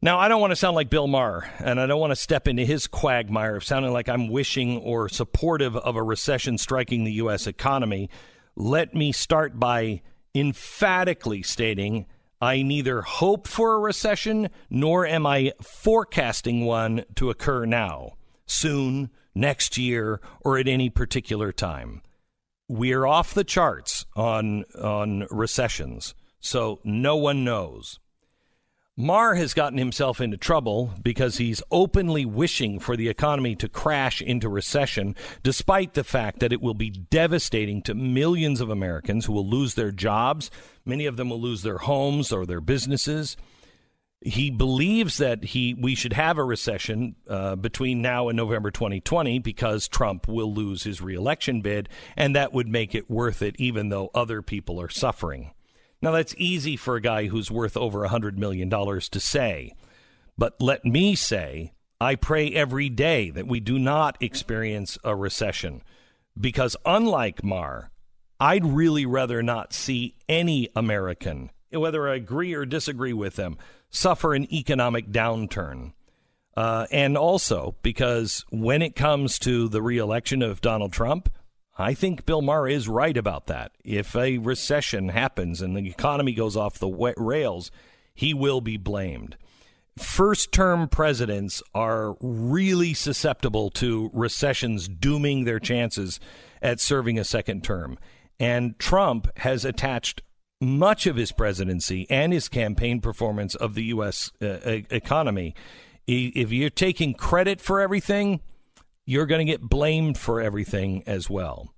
[SPEAKER 1] Now, I don't want to sound like Bill Maher, and I don't want to step into his quagmire of sounding like I'm wishing or supportive of a recession striking the U.S. economy. Let me start by emphatically stating I neither hope for a recession nor am I forecasting one to occur now, soon, next year, or at any particular time. We're off the charts on on recessions, so no one knows. Maher has gotten himself into trouble because he's openly wishing for the economy to crash into recession, despite the fact that it will be devastating to millions of Americans who will lose their jobs. Many of them will lose their homes or their businesses. He believes that he we should have a recession uh, between now and November 2020 because Trump will lose his reelection bid, and that would make it worth it, even though other people are suffering. Now, that's easy for a guy who's worth over a $100 million to say. But let me say, I pray every day that we do not experience a recession because, unlike Maher, I'd really rather not see any American, whether I agree or disagree with them, suffer an economic downturn. Uh, and also because when it comes to the reelection of Donald Trump, I think Bill Maher is right about that. If a recession happens and the economy goes off the rails, he will be blamed. First term presidents are really susceptible to recessions dooming their chances at serving a second term. And Trump has attached much of his presidency and his campaign performance of the U.S. Uh, economy. If you're taking credit for everything, you're going to get blamed for everything as well.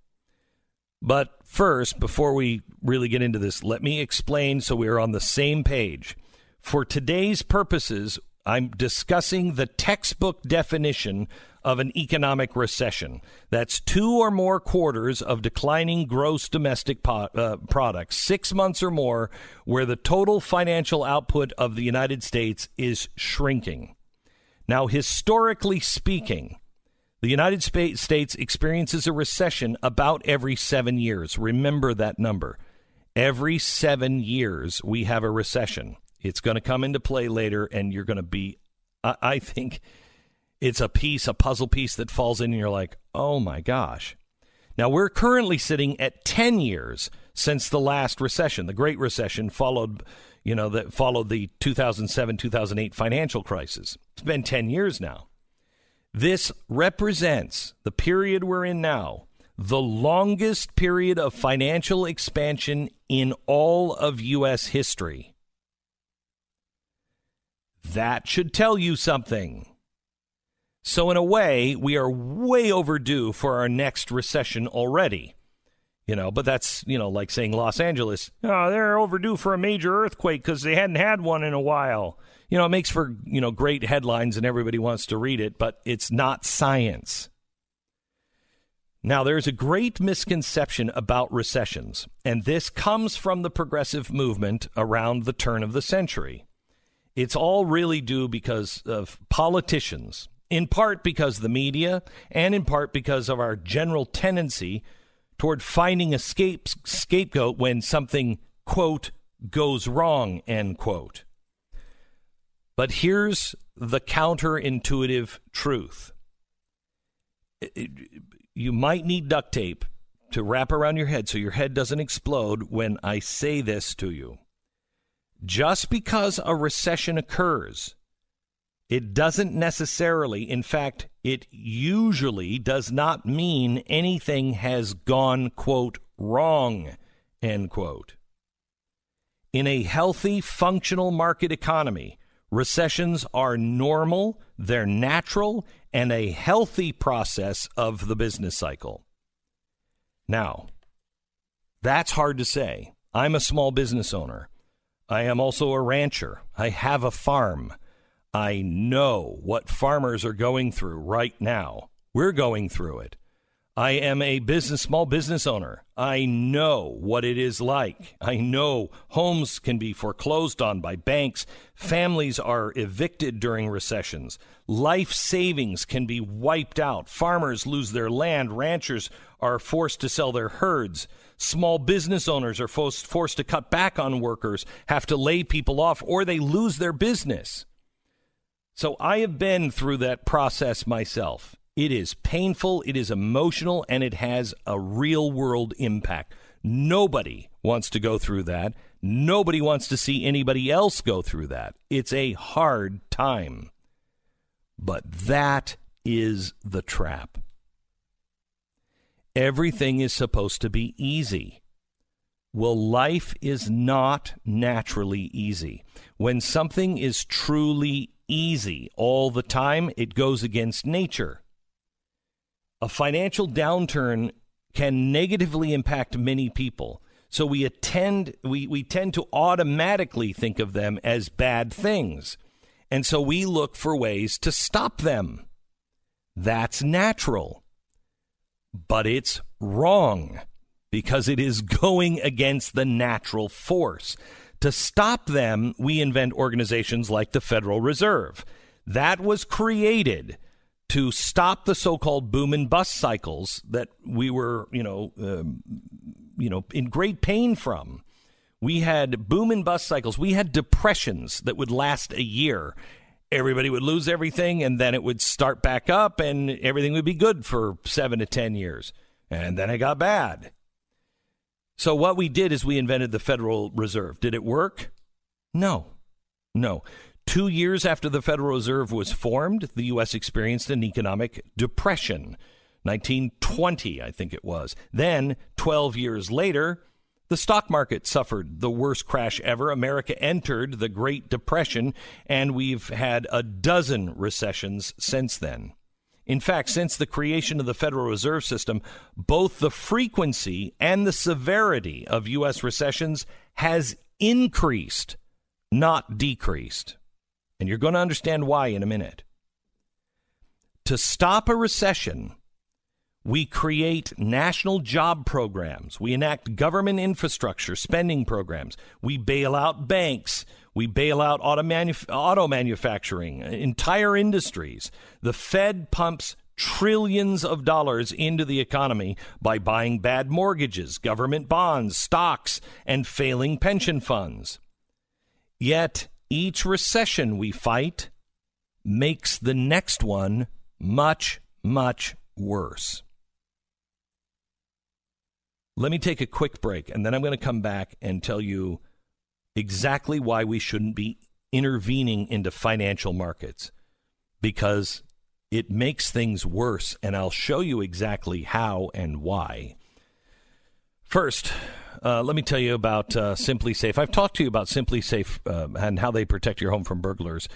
[SPEAKER 1] But first, before we really get into this, let me explain so we are on the same page. For today's purposes, I'm discussing the textbook definition of an economic recession. That's two or more quarters of declining gross domestic po- uh, product, six months or more, where the total financial output of the United States is shrinking. Now, historically speaking, the United States experiences a recession about every seven years. Remember that number. Every seven years, we have a recession. It's going to come into play later, and you're going to be, I think it's a piece, a puzzle piece that falls in, and you're like, oh my gosh. Now, we're currently sitting at 10 years since the last recession. The Great Recession followed you know, that followed the 2007 2008 financial crisis. It's been 10 years now. This represents the period we're in now, the longest period of financial expansion in all of U.S. history. That should tell you something. So, in a way, we are way overdue for our next recession already. You know, but that's, you know, like saying Los Angeles, oh, they're overdue for a major earthquake because they hadn't had one in a while. You know, it makes for, you know, great headlines and everybody wants to read it, but it's not science. Now, there's a great misconception about recessions, and this comes from the progressive movement around the turn of the century. It's all really due because of politicians, in part because the media, and in part because of our general tendency toward finding a scape, scapegoat when something, quote, goes wrong, end quote. But here's the counterintuitive truth you might need duct tape to wrap around your head so your head doesn't explode when I say this to you. Just because a recession occurs, it doesn't necessarily, in fact, it usually does not mean anything has gone, quote, wrong, end quote. In a healthy, functional market economy, recessions are normal, they're natural, and a healthy process of the business cycle. Now, that's hard to say. I'm a small business owner. I am also a rancher. I have a farm. I know what farmers are going through right now. We're going through it. I am a business small business owner. I know what it is like. I know homes can be foreclosed on by banks. Families are evicted during recessions. Life savings can be wiped out. Farmers lose their land. Ranchers are forced to sell their herds. Small business owners are forced, forced to cut back on workers, have to lay people off, or they lose their business. So I have been through that process myself. It is painful, it is emotional, and it has a real world impact. Nobody wants to go through that. Nobody wants to see anybody else go through that. It's a hard time. But that is the trap. Everything is supposed to be easy. Well, life is not naturally easy. When something is truly easy all the time, it goes against nature. A financial downturn can negatively impact many people. So we attend we, we tend to automatically think of them as bad things. And so we look for ways to stop them. That's natural. But it's wrong because it is going against the natural force. To stop them, we invent organizations like the Federal Reserve. That was created to stop the so-called boom and bust cycles that we were, you know, um, you know, in great pain from. We had boom and bust cycles. We had depressions that would last a year. Everybody would lose everything, and then it would start back up, and everything would be good for seven to ten years, and then it got bad. So what we did is we invented the Federal Reserve. Did it work? No, no. Two years after the Federal Reserve was formed, the U.S. experienced an economic depression. 1920, I think it was. Then, 12 years later, the stock market suffered the worst crash ever. America entered the Great Depression, and we've had a dozen recessions since then. In fact, since the creation of the Federal Reserve System, both the frequency and the severity of U.S. recessions has increased, not decreased. And you're going to understand why in a minute. To stop a recession, we create national job programs. We enact government infrastructure spending programs. We bail out banks. We bail out auto, manuf- auto manufacturing, entire industries. The Fed pumps trillions of dollars into the economy by buying bad mortgages, government bonds, stocks, and failing pension funds. Yet, each recession we fight makes the next one much, much worse. Let me take a quick break, and then I'm going to come back and tell you exactly why we shouldn't be intervening into financial markets because it makes things worse, and I'll show you exactly how and why. First, uh, let me tell you about uh, SimpliSafe. I've talked to you about SimpliSafe uh, and how they protect your home from burglars.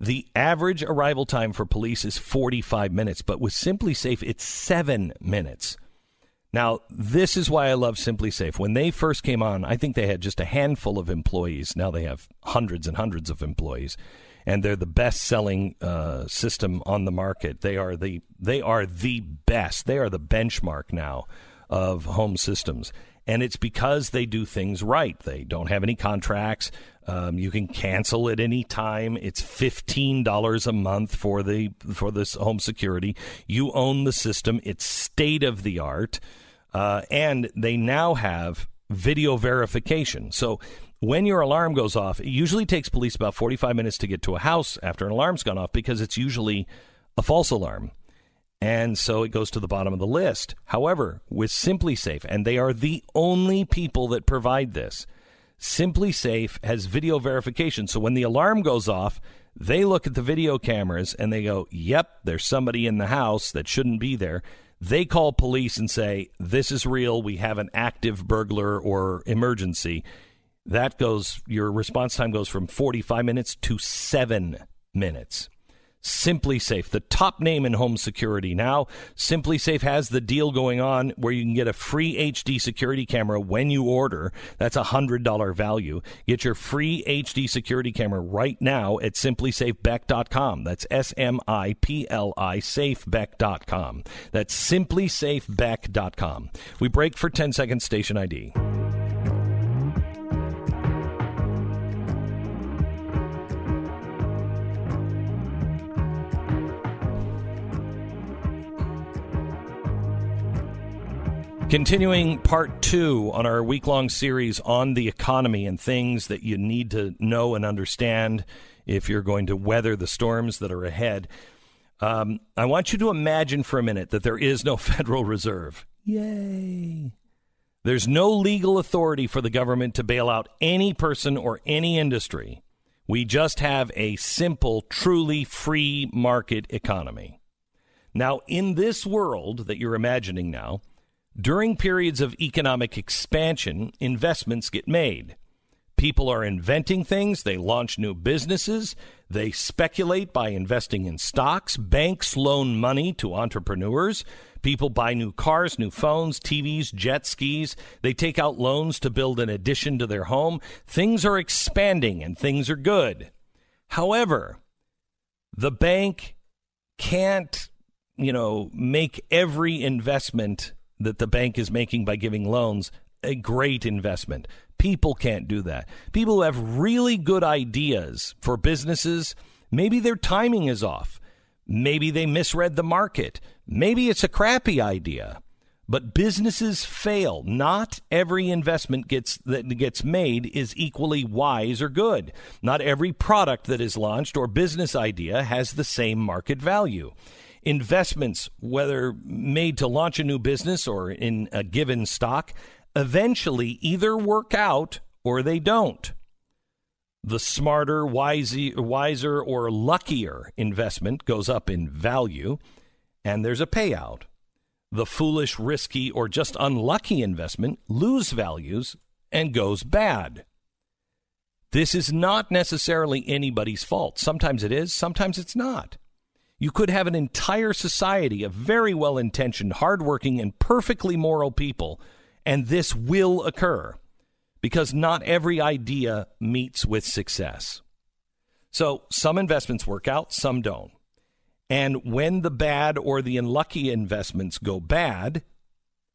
[SPEAKER 1] The average arrival time for police is 45 minutes, but with SimpliSafe, it's seven minutes. Now, this is why I love SimpliSafe. When they first came on, I think they had just a handful of employees. Now they have hundreds and hundreds of employees, and they're the best-selling uh, system on the market. They are the they are the best. They are the benchmark now of home systems and it's because they do things right. They don't have any contracts. Um, you can cancel at any time. It's fifteen dollars a month for the for this home security. You own the system. It's state of the art, uh, and they now have video verification. So when your alarm goes off, it usually takes police about forty five minutes to get to a house after an alarm's gone off because it's usually a false alarm. And so it goes to the bottom of the list. However, with SimpliSafe, and they are the only people that provide this, SimpliSafe has video verification. So when the alarm goes off, they look at the video cameras and they go, Yep, there's somebody in the house that shouldn't be there. They call police and say, This is real. We have an active burglar or emergency. That goes, your response time goes from 45 minutes to seven minutes. SimpliSafe, the top name in home security now. SimpliSafe has the deal going on where you can get a free HD security camera when you order. That's a $100 value. Get your free HD security camera right now at simplisafebeck.com. That's S M I P L I safebeck.com. That's simplisafebeck.com. We break for 10 seconds station ID. Continuing part two on our week long series on the economy and things that you need to know and understand if you're going to weather the storms that are ahead. Um, I want you to imagine for a minute that there is no Federal Reserve. Yay! There's no legal authority for the government to bail out any person or any industry. We just have a simple, truly free market economy. Now, in this world that you're imagining now, during periods of economic expansion, investments get made. People are inventing things, they launch new businesses, they speculate by investing in stocks, banks loan money to entrepreneurs, people buy new cars, new phones, TVs, jet skis, they take out loans to build an addition to their home. Things are expanding and things are good. However, the bank can't, you know, make every investment that the bank is making by giving loans a great investment. People can't do that. People who have really good ideas for businesses, maybe their timing is off. Maybe they misread the market. Maybe it's a crappy idea. But businesses fail. Not every investment gets that gets made is equally wise or good. Not every product that is launched or business idea has the same market value investments, whether made to launch a new business or in a given stock, eventually either work out or they don't. The smarter, wiser, or luckier investment goes up in value, and there's a payout. The foolish, risky, or just unlucky investment lose values and goes bad. This is not necessarily anybody's fault. Sometimes it is, sometimes it's not. You could have an entire society of very well intentioned, hardworking, and perfectly moral people, and this will occur because not every idea meets with success. So some investments work out, some don't. And when the bad or the unlucky investments go bad,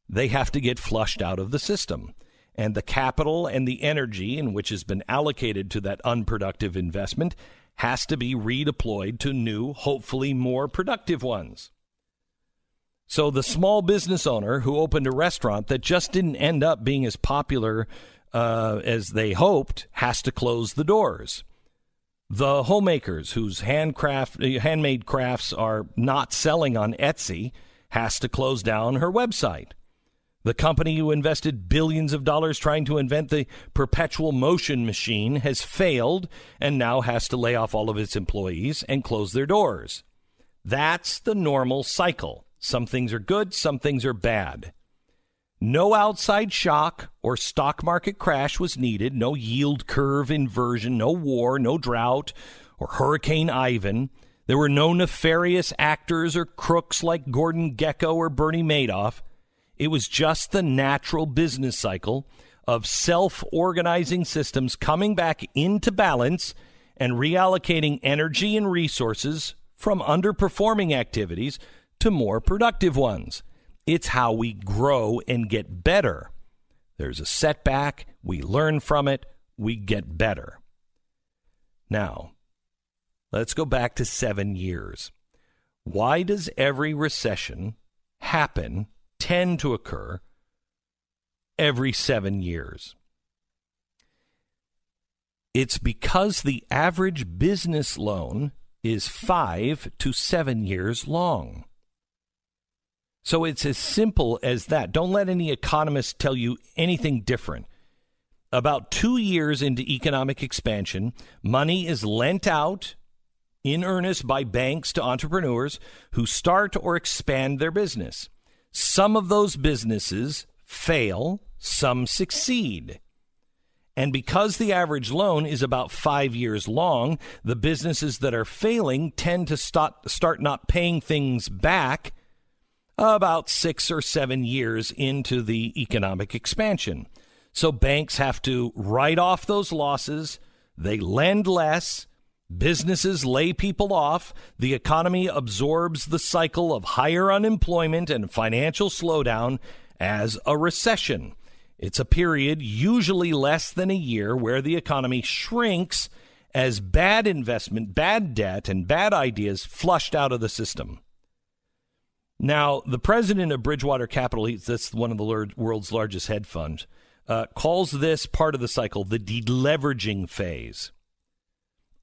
[SPEAKER 1] they have to get flushed out of the system. And the capital and the energy in which has been allocated to that unproductive investment has to be redeployed to new, hopefully more productive ones. So the small business owner who opened a restaurant that just didn't end up being as popular uh, as they hoped has to close the doors. The homemakers whose handcraft, handmade crafts are not selling on Etsy has to close down her website. The company who invested billions of dollars trying to invent the perpetual motion machine has failed and now has to lay off all of its employees and close their doors. That's the normal cycle. Some things are good, some things are bad. No outside shock or stock market crash was needed, no yield curve inversion, no war, no drought, or Hurricane Ivan. There were no nefarious actors or crooks like Gordon Gekko or Bernie Madoff. It was just the natural business cycle of self organizing systems coming back into balance and reallocating energy and resources from underperforming activities to more productive ones. It's how we grow and get better. There's a setback, we learn from it, we get better. Now, let's go back to seven years. Why does every recession happen tend to occur every seven years. It's because the average business loan is five to seven years long. So it's as simple as that. Don't let any economist tell you anything different. About two years into economic expansion, money is lent out in earnest by banks to entrepreneurs who start or expand their business. Some of those businesses fail, some succeed. And because the average loan is about five years long, the businesses that are failing tend to start, start not paying things back about six or seven years into the economic expansion. So banks have to write off those losses, they lend less, Businesses lay people off. The economy absorbs the cycle of higher unemployment and financial slowdown as a recession. It's a period, usually less than a year, where the economy shrinks as bad investment, bad debt, and bad ideas flushed out of the system. Now, the president of Bridgewater Capital, that's one of the world's largest hedge funds, uh, calls this part of the cycle the deleveraging phase.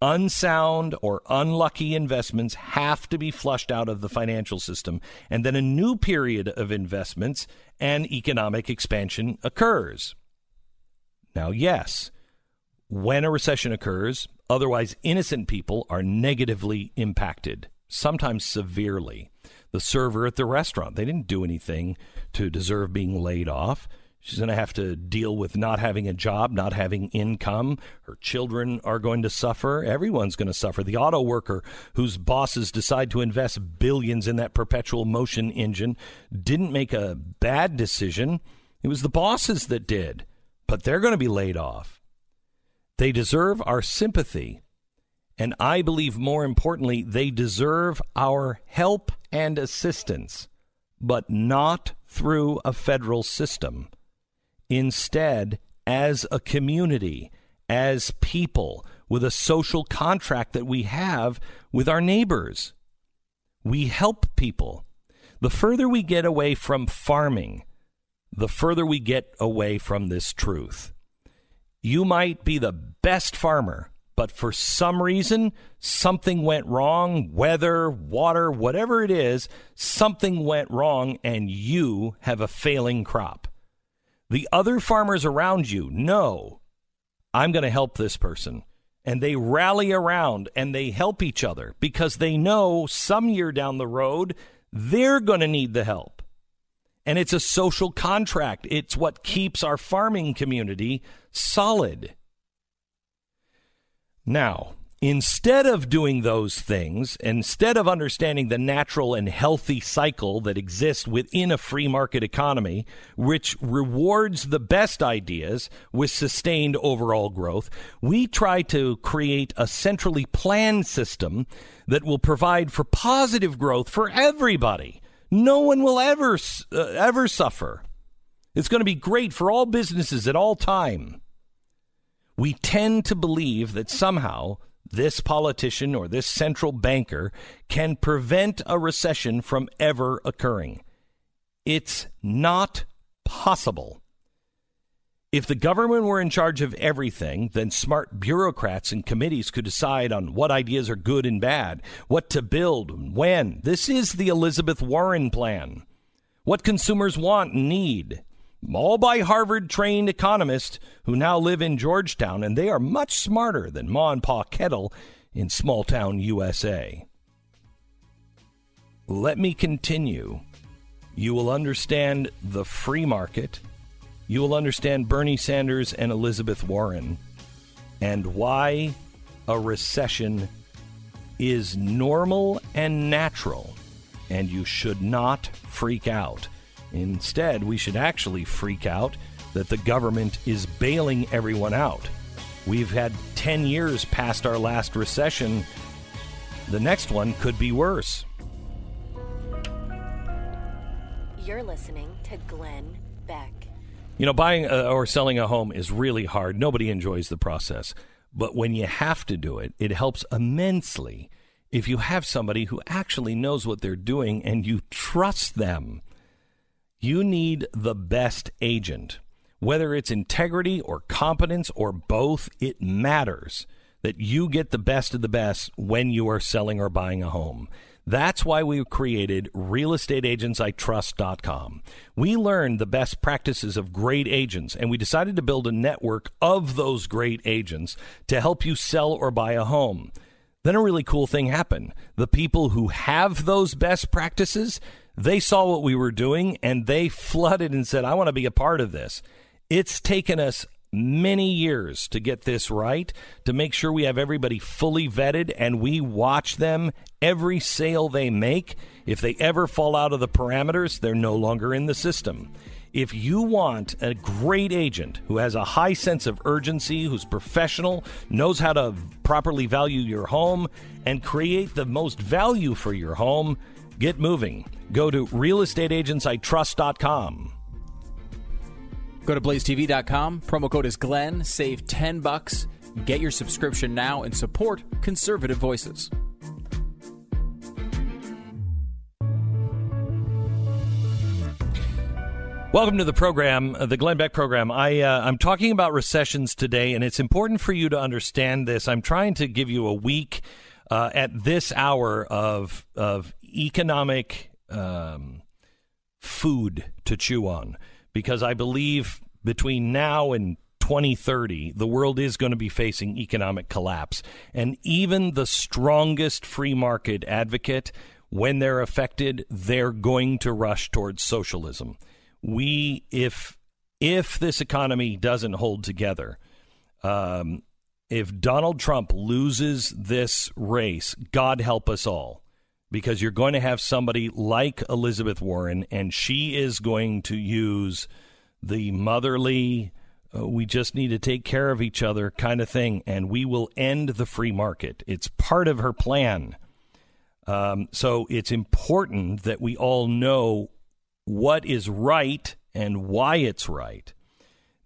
[SPEAKER 1] Unsound or unlucky investments have to be flushed out of the financial system, and then a new period of investments and economic expansion occurs. Now, yes, when a recession occurs, otherwise innocent people are negatively impacted, sometimes severely. The server at the restaurant, they didn't do anything to deserve being laid off. She's going to have to deal with not having a job, not having income. Her children are going to suffer. Everyone's going to suffer. The auto worker whose bosses decide to invest billions in that perpetual motion engine didn't make a bad decision. It was the bosses that did, but they're going to be laid off. They deserve our sympathy. And I believe more importantly, they deserve our help and assistance, but not through a federal system. Instead, as a community, as people, with a social contract that we have with our neighbors. We help people. The further we get away from farming, the further we get away from this truth. You might be the best farmer, but for some reason, something went wrong weather, water, whatever it is, something went wrong, and you have a failing crop. The other farmers around you know I'm going to help this person. And they rally around and they help each other because they know some year down the road they're going to need the help. And it's a social contract. It's what keeps our farming community solid. Now, Instead of doing those things, instead of understanding the natural and healthy cycle that exists within a free market economy, which rewards the best ideas with sustained overall growth, we try to create a centrally planned system that will provide for positive growth for everybody. No one will ever uh, ever suffer. It's going to be great for all businesses at all time. We tend to believe that somehow this politician or this central banker can prevent a recession from ever occurring. It's not possible. If the government were in charge of everything, then smart bureaucrats and committees could decide on what ideas are good and bad, what to build, when. This is the Elizabeth Warren plan. What consumers want and need all by Harvard trained economists who now live in Georgetown, and they are much smarter than Ma and Pa Kettle in small town USA. Let me continue. You will understand the free market. You will understand Bernie Sanders and Elizabeth Warren and why a recession is normal and natural, and you should not freak out. Instead, we should actually freak out that the government is bailing everyone out. We've had 10 years past our last recession. The next one could be worse.
[SPEAKER 3] You're listening to Glenn Beck.
[SPEAKER 1] You know, buying a, or selling a home is really hard. Nobody enjoys the process. But when you have to do it, it helps immensely if you have somebody who actually knows what they're doing and you trust them. You need the best agent. Whether it's integrity or competence or both, it matters that you get the best of the best when you are selling or buying a home. That's why we created realestateagentsitrust.com. We learned the best practices of great agents and we decided to build a network of those great agents to help you sell or buy a home. Then a really cool thing happened. The people who have those best practices they saw what we were doing and they flooded and said, I want to be a part of this. It's taken us many years to get this right, to make sure we have everybody fully vetted and we watch them every sale they make. If they ever fall out of the parameters, they're no longer in the system. If you want a great agent who has a high sense of urgency, who's professional, knows how to properly value your home, and create the most value for your home, get moving. Go to realestateagentsitrust.com.
[SPEAKER 2] Go to blazetv.com. Promo code is Glenn. Save 10 bucks. Get your subscription now and support conservative voices.
[SPEAKER 1] Welcome to the program, uh, the Glenn Beck program. I, uh, I'm talking about recessions today, and it's important for you to understand this. I'm trying to give you a week uh, at this hour of of economic um, food to chew on, because I believe between now and 2030, the world is going to be facing economic collapse, and even the strongest free market advocate, when they're affected, they're going to rush towards socialism. We if if this economy doesn't hold together, um, if Donald Trump loses this race, God help us all, because you're going to have somebody like Elizabeth Warren, and she is going to use the motherly. Uh, we just need to take care of each other kind of thing, and we will end the free market. It's part of her plan. Um, so it's important that we all know what is right and why it's right.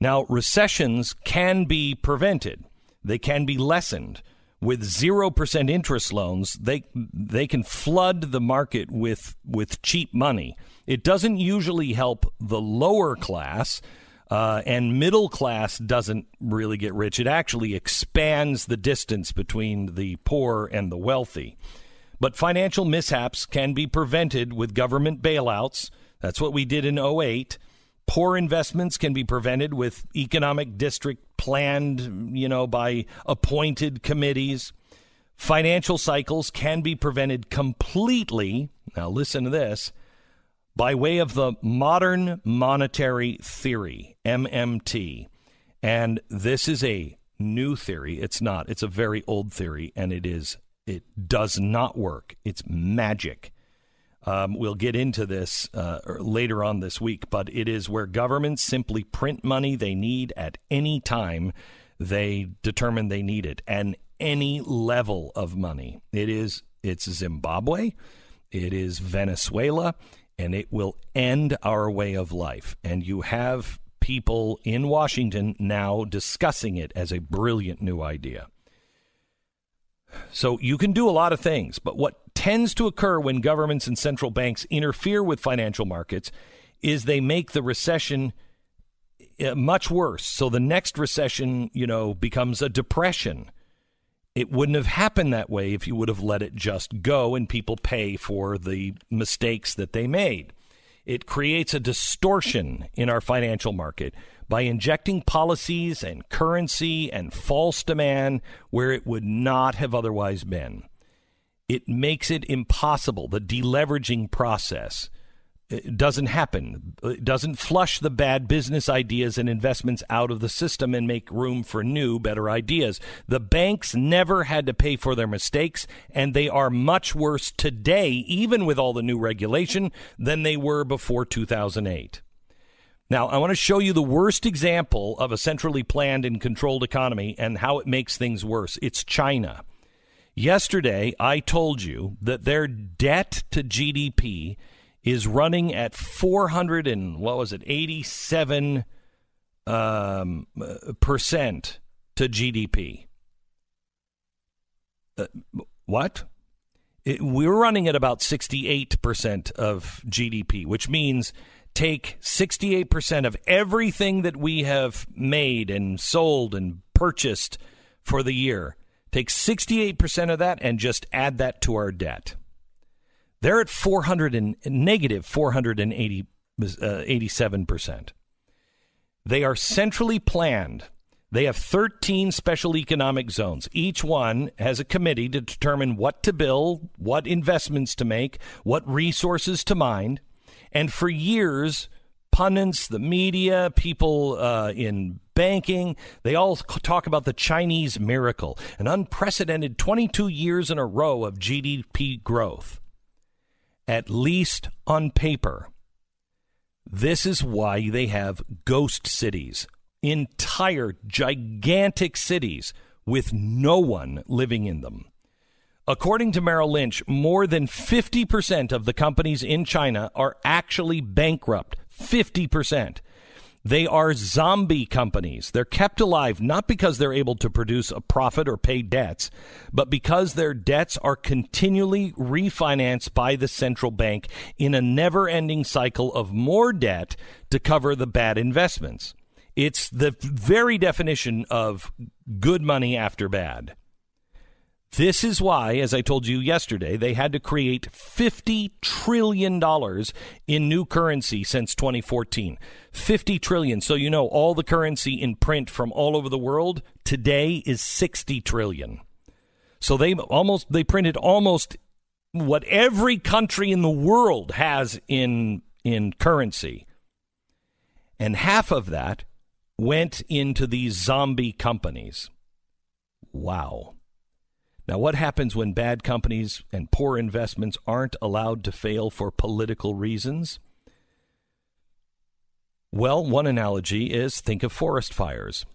[SPEAKER 1] Now, recessions can be prevented. They can be lessened. With 0% interest loans, they they can flood the market with with cheap money. It doesn't usually help the lower class, uh, and middle class doesn't really get rich. It actually expands the distance between the poor and the wealthy. But financial mishaps can be prevented with government bailouts that's what we did in 08. Poor investments can be prevented with economic district planned, you know, by appointed committees. Financial cycles can be prevented completely. Now, listen to this by way of the modern monetary theory, MMT. And this is a new theory. It's not. It's a very old theory, and it is. It does not work. It's magic. Um, we'll get into this uh, later on this week, but it is where governments simply print money they need at any time they determine they need it, and any level of money. It is it's Zimbabwe, it is Venezuela, and it will end our way of life. And you have people in Washington now discussing it as a brilliant new idea. So you can do a lot of things, but what tends to occur when governments and central banks interfere with financial markets is they make the recession uh, much worse. So the next recession, you know, becomes a depression. It wouldn't have happened that way if you would have let it just go and people pay for the mistakes that they made. It creates a distortion in our financial market by injecting policies and currency and false demand where it would not have otherwise been. It makes it impossible. The deleveraging process uh, doesn't happen. Uh, it doesn't flush the bad business ideas and investments out of the system and make room for new, better ideas. The banks never had to pay for their mistakes, and they are much worse today, even with all the new regulation, than they were before 2008. Now, I want to show you the worst example of a centrally planned and controlled economy and how it makes things worse. It's China. Yesterday, I told you that their debt to GDP is running at 400 and what was it, 87 um, percent to GDP. Uh, what? It, we're running at about 68% of GDP, which means take 68% of everything that we have made and sold and purchased for the year. Take 68% of that and just add that to our debt. They're at 400 and negative 480 uh, 87%. They are centrally planned. They have 13 special economic zones. Each one has a committee to determine what to build, what investments to make, what resources to mine. And for years, pundits, the media, people uh, in banking, they all talk about the Chinese miracle, an unprecedented 22 years in a row of GDP growth, at least on paper. This is why they have ghost cities, entire gigantic cities with no one living in them. According to Merrill Lynch, more than 50% of the companies in China are actually bankrupt. 50%. They are zombie companies. They're kept alive not because they're able to produce a profit or pay debts, but because their debts are continually refinanced by the central bank in a never ending cycle of more debt to cover the bad investments. It's the very definition of good money after bad. This is why, as I told you yesterday, they had to create $50 trillion in new currency since 2014. 50 trillion. So you know all the currency in print from all over the world today is 60 trillion. So they almost they printed almost what every country in the world has in in currency. And half of that went into these zombie companies. Wow. Now, what happens when bad companies and poor investments aren't allowed to fail for political reasons? Well, one analogy is think of forest fires.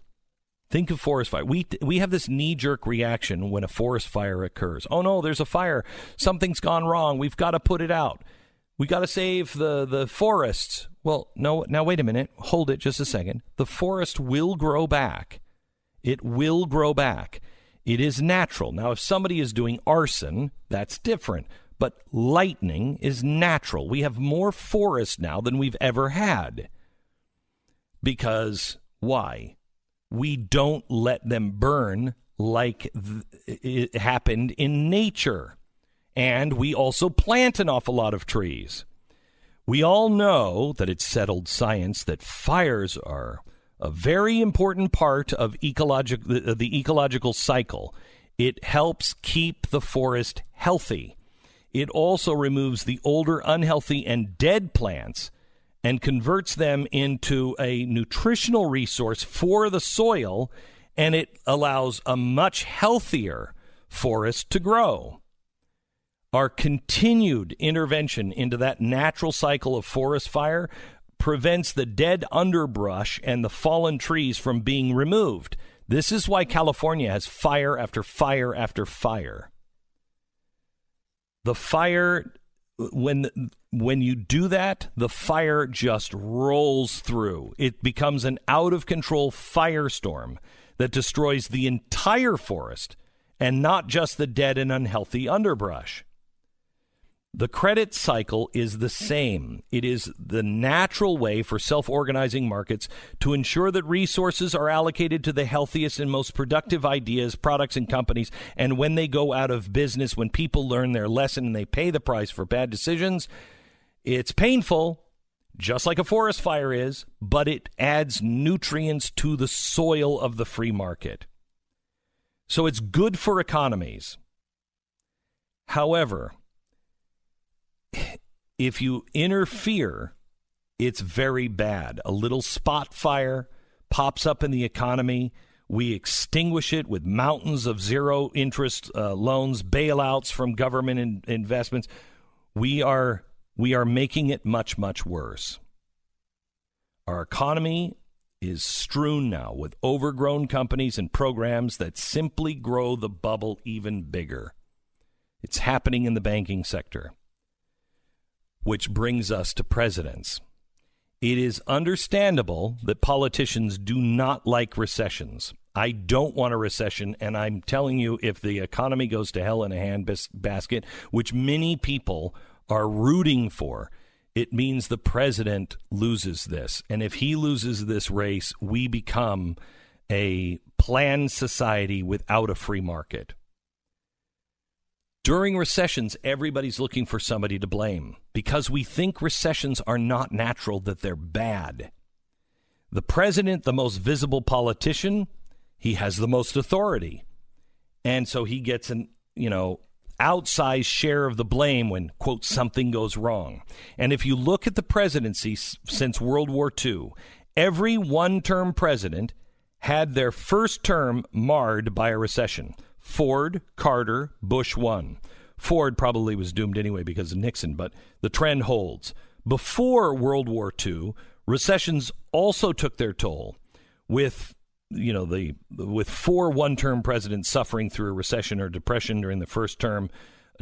[SPEAKER 1] Think of forest fire. We we have this knee jerk reaction when a forest fire occurs. Oh no, there's a fire. Something's gone wrong. We've got to put it out. We got to save the the forests. Well, no, now wait a minute. Hold it just a second. The forest will grow back. It will grow back. It is natural. Now, if somebody is doing arson, that's different. But lightning is natural. We have more forest now than we've ever had. Because why? We don't let them burn like th- it happened in nature. And we also plant an awful lot of trees. We all know that it's settled science that fires are a very important part of ecologic, the, the ecological cycle. It helps keep the forest healthy. It also removes the older, unhealthy, and dead plants and converts them into a nutritional resource for the soil, and it allows a much healthier forest to grow. Our continued intervention into that natural cycle of forest fire prevents the dead underbrush and the fallen trees from being removed. This is why California has fire after fire after fire. The fire when when you do that, the fire just rolls through. It becomes an out of control firestorm that destroys the entire forest and not just the dead and unhealthy underbrush. The credit cycle is the same. It is the natural way for self organizing markets to ensure that resources are allocated to the healthiest and most productive ideas, products, and companies. And when they go out of business, when people learn their lesson and they pay the price for bad decisions, it's painful, just like a forest fire is, but it adds nutrients to the soil of the free market. So it's good for economies. However, if you interfere, it's very bad. A little spot fire pops up in the economy. We extinguish it with mountains of zero interest uh, loans, bailouts from government in- investments. We are we are making it much much worse. Our economy is strewn now with overgrown companies and programs that simply grow the bubble even bigger. It's happening in the banking sector which brings us to presidents. It is understandable that politicians do not like recessions. I don't want a recession, and I'm telling you, if the economy goes to hell in a handbasket, which many people are rooting for, it means the president loses this. And if he loses this race, we become a planned society without a free market. During recessions, everybody's looking for somebody to blame because we think recessions are not natural, that they're bad. The president, the most visible politician, he has the most authority. And so he gets an, you know, outsized share of the blame when, quote, something goes wrong. And if you look at the presidency since World War II, every one term president had their first term marred by a recession. Ford, Carter, Bush one. Ford probably was doomed anyway because of Nixon, but the trend holds. Before World War II, recessions also took their toll with you know the with four one-term presidents suffering through a recession or depression during the first term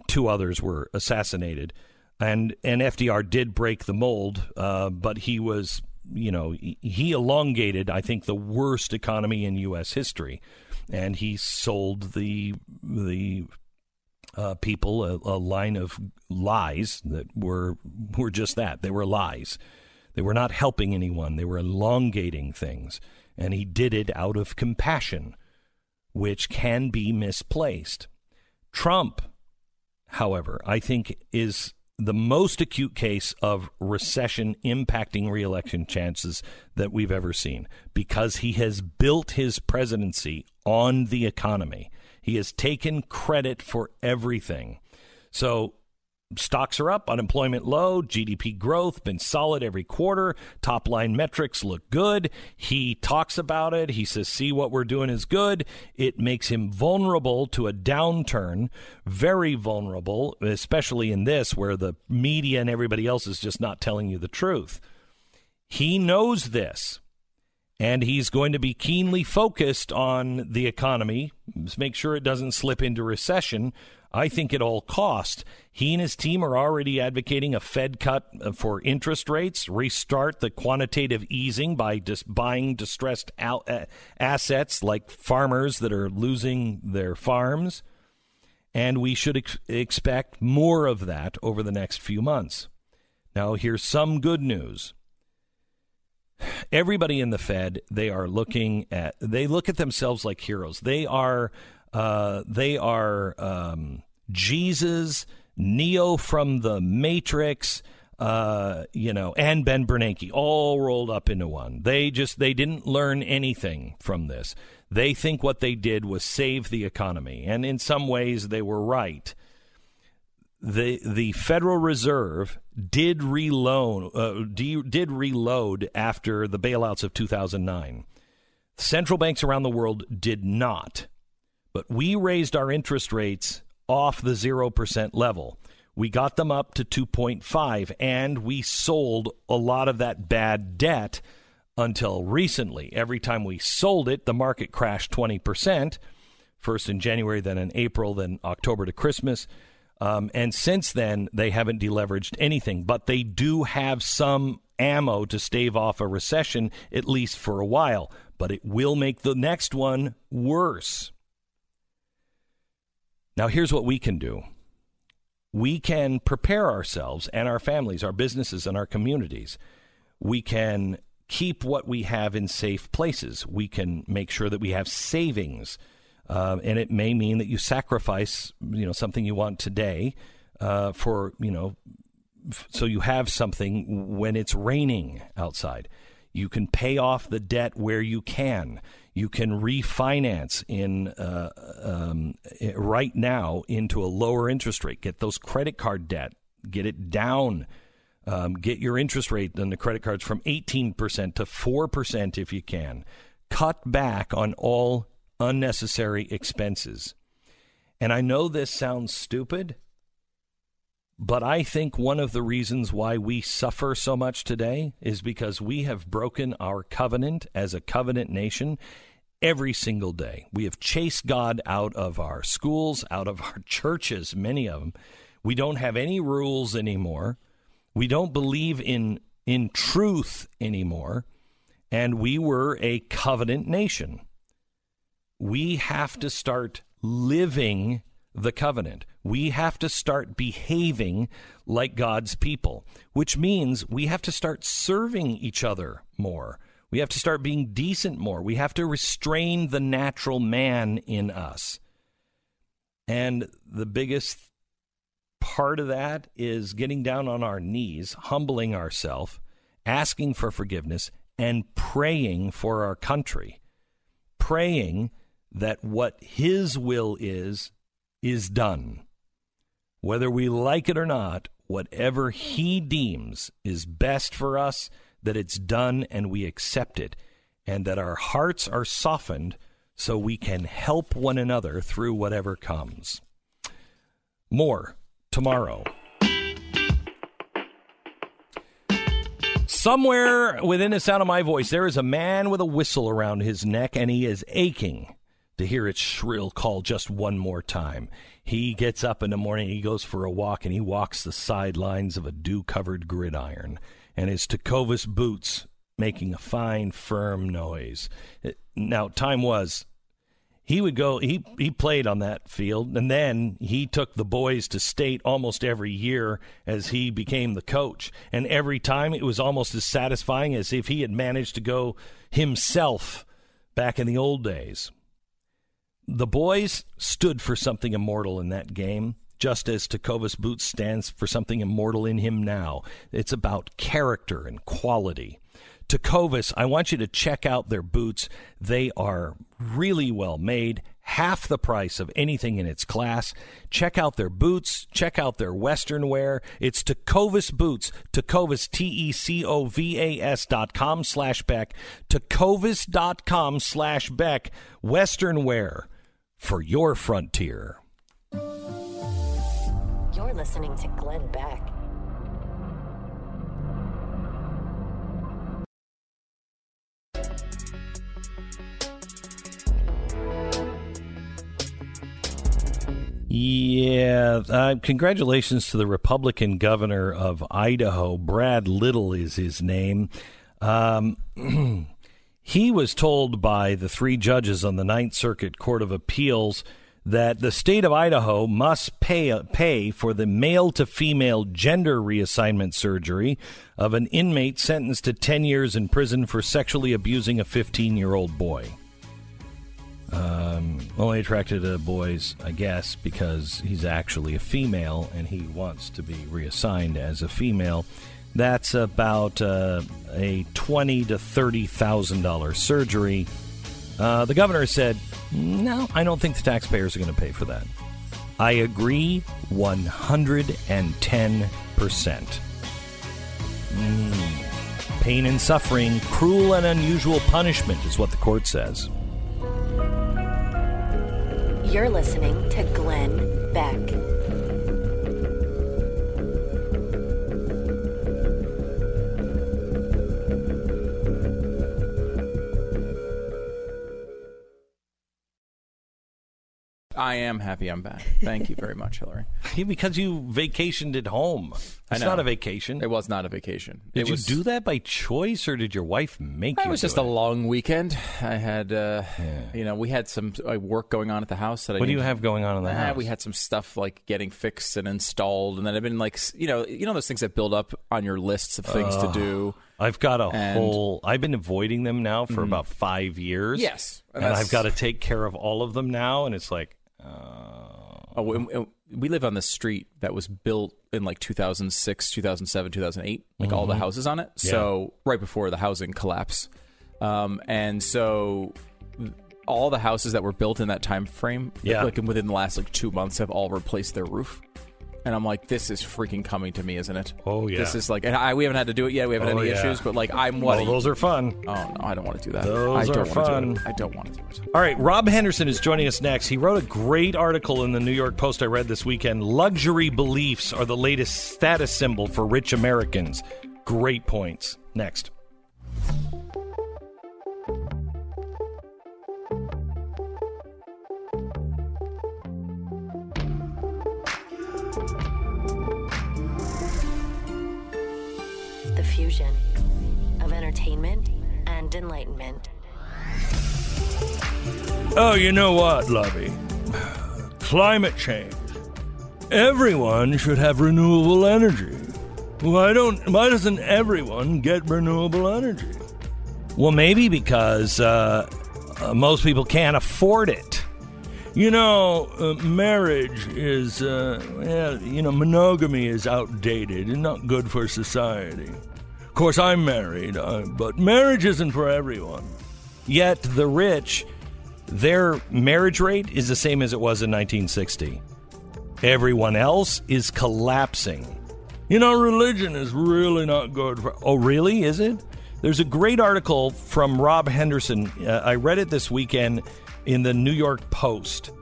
[SPEAKER 1] two others were assassinated and and FDR did break the mold uh, but he was you know, he elongated, I think, the worst economy in U.S. history, and he sold the the uh, people a, a line of lies that were were just that. They were lies. They were not helping anyone. They were elongating things, and he did it out of compassion, which can be misplaced. Trump, however, I think is the most acute case of recession impacting reelection chances that we've ever seen because he has built his presidency on the economy. He has taken credit for everything. So stocks are up, unemployment low, GDP growth been solid every quarter, top line metrics look good. He talks about it. He says, "See what we're doing is good." It makes him vulnerable to a downturn, very vulnerable, especially in this where the media and everybody else is just not telling you the truth. He knows this. And he's going to be keenly focused on the economy, make sure it doesn't slip into recession I think at all cost. He and his team are already advocating a Fed cut uh, for interest rates, restart the quantitative easing by buying distressed uh, assets like farmers that are losing their farms. And we should ex- expect more of that over the next few months. Now, here's some good news. Everybody in the Fed, they are looking at, they look at themselves like heroes. They are uh, they are um, Jesus, Neo from the Matrix, uh, you know, and Ben Bernanke, all rolled up into one. They just they didn't learn anything from this. They think what they did was save the economy, and in some ways they were right. the The Federal Reserve did reload uh, did reload after the bailouts of 2009. Central banks around the world did not. But we raised our interest rates off the 0% level. We got them up to 2.5 and we sold a lot of that bad debt until recently. Every time we sold it, the market crashed 20%, first in January, then in April, then October to Christmas. Um, and since then, they haven't deleveraged anything, but they do have some ammo to stave off a recession, at least for a while. But it will make the next one worse. Now, here's what we can do we can prepare ourselves and our families, our businesses, and our communities. We can keep what we have in safe places. We can make sure that we have savings. Uh, and it may mean that you sacrifice, you know, something you want today uh, for, you know, f- so you have something when it's raining outside. You can pay off the debt where you can. You can refinance in uh, um, right now into a lower interest rate. Get those credit card debt, get it down. Um, get your interest rate on the credit cards from 18% to 4% if you can. Cut back on all unnecessary expenses. And I know this sounds stupid, but I think one of the reasons why we suffer so much today is because we have broken our covenant as a covenant nation every single day. We have chased God out of our schools, out of our churches, many of them. We don't have any rules anymore. We don't believe in in truth anymore, and we were a covenant nation. We have to start living the covenant. We have to start behaving like God's people, which means we have to start serving each other more. We have to start being decent more. We have to restrain the natural man in us. And the biggest part of that is getting down on our knees, humbling ourselves, asking for forgiveness, and praying for our country. Praying that what His will is, is done. Whether we like it or not, whatever He deems is best for us, that it's done and we accept it, and that our hearts are softened so we can help one another through whatever comes. More tomorrow. Somewhere within the sound of my voice, there is a man with a whistle around his neck, and he is aching to hear its shrill call just one more time. He gets up in the morning, he goes for a walk, and he walks the sidelines of a dew covered gridiron. And his Tecovas boots making a fine, firm noise. Now, time was he would go he he played on that field and then he took the boys to state almost every year as he became the coach and every time it was almost as satisfying as if he had managed to go himself back in the old days the boys stood for something immortal in that game just as Tecovas Boots stands for something immortal in him now. It's about character and quality. Tecovas, I want you to check out their boots. They are really well made, half the price of anything in its class. Check out their boots. Check out their Western wear. It's Tecovas Boots. Tecovas, T E C O V A S dot com slash Beck. Tecovas dot com slash Beck. Western wear for your frontier.
[SPEAKER 3] You're listening to Glenn Beck.
[SPEAKER 1] Yeah, uh, congratulations to the Republican governor of Idaho. Brad Little is his name. Um, he was told by the three judges on the Ninth Circuit Court of Appeals that the state of Idaho must pay pay for the male to female gender reassignment surgery of an inmate sentenced to 10 years in prison for sexually abusing a 15 year old boy. Um, only attracted to boys, I guess, because he's actually a female and he wants to be reassigned as a female. That's about uh, a twenty to thirty thousand dollar surgery. Uh, the governor said, "No, I don't think the taxpayers are going to pay for that." I agree, one hundred and ten percent. Mm. Pain and suffering, cruel and unusual punishment, is what the court says.
[SPEAKER 3] You're listening to Glenn Beck.
[SPEAKER 2] I am happy I'm back. Thank you very much, Hillary.
[SPEAKER 1] because you vacationed at home. It's not a vacation.
[SPEAKER 2] It was not a vacation.
[SPEAKER 1] Did
[SPEAKER 2] it
[SPEAKER 1] you
[SPEAKER 2] was,
[SPEAKER 1] do that by choice, or did your wife make you?
[SPEAKER 2] It
[SPEAKER 1] was
[SPEAKER 2] just a long weekend. I had, uh, you know, we had some uh, work going on at the house that I.
[SPEAKER 1] What do you have going on in the
[SPEAKER 2] Ah,
[SPEAKER 1] house?
[SPEAKER 2] we had some stuff like getting fixed and installed, and then I've been like, you know, you know those things that build up on your lists of things to do.
[SPEAKER 1] I've got a
[SPEAKER 2] And- Mm-hmm.
[SPEAKER 1] whole. I've been avoiding them now for about five years.
[SPEAKER 2] Yes,
[SPEAKER 1] and,
[SPEAKER 2] and
[SPEAKER 1] I've got to take care of all of them now, and it's like,
[SPEAKER 2] Oh, we, we- we live on this street that was built in like 2006, 2007, 2008, like all the houses on it. So right before the housing collapse, um, and so all the houses that were built in that time frame,
[SPEAKER 1] Yeah.
[SPEAKER 2] like within the last like two months, have all replaced their roof. And I'm like, this is freaking coming to me, isn't it?
[SPEAKER 1] Oh, yeah.
[SPEAKER 2] This is like, and I we haven't had to do it yet. We haven't
[SPEAKER 1] Oh,
[SPEAKER 2] had any
[SPEAKER 1] yeah.
[SPEAKER 2] issues, but like, I'm what?
[SPEAKER 1] oh, those are fun.
[SPEAKER 2] oh no, I don't want to do that.
[SPEAKER 1] Those
[SPEAKER 2] I
[SPEAKER 1] are
[SPEAKER 2] don't to do
[SPEAKER 1] fun.
[SPEAKER 2] I don't want to do it.
[SPEAKER 1] All right, Rob Henderson is joining us next. He wrote a great article in the New York Post I read this weekend. Luxury beliefs are the latest status symbol for rich Americans. Great points. Next.
[SPEAKER 3] Fusion of entertainment and enlightenment.
[SPEAKER 1] Oh, you know what, Lovey? Climate change. Everyone should have renewable energy. Why don't why doesn't everyone get renewable energy? Well, maybe because uh, uh, most people can't afford it. You know, uh, marriage is, uh, you know, monogamy is outdated and not good for society. Of course, I'm married, uh, but marriage isn't for everyone. Yet the rich, their marriage rate is the same as it was in 1960. Everyone else is collapsing. You know, religion is really not good for. Oh, really? Is it? There's a great article from Rob Henderson. Uh, I read it this weekend in the New York Post.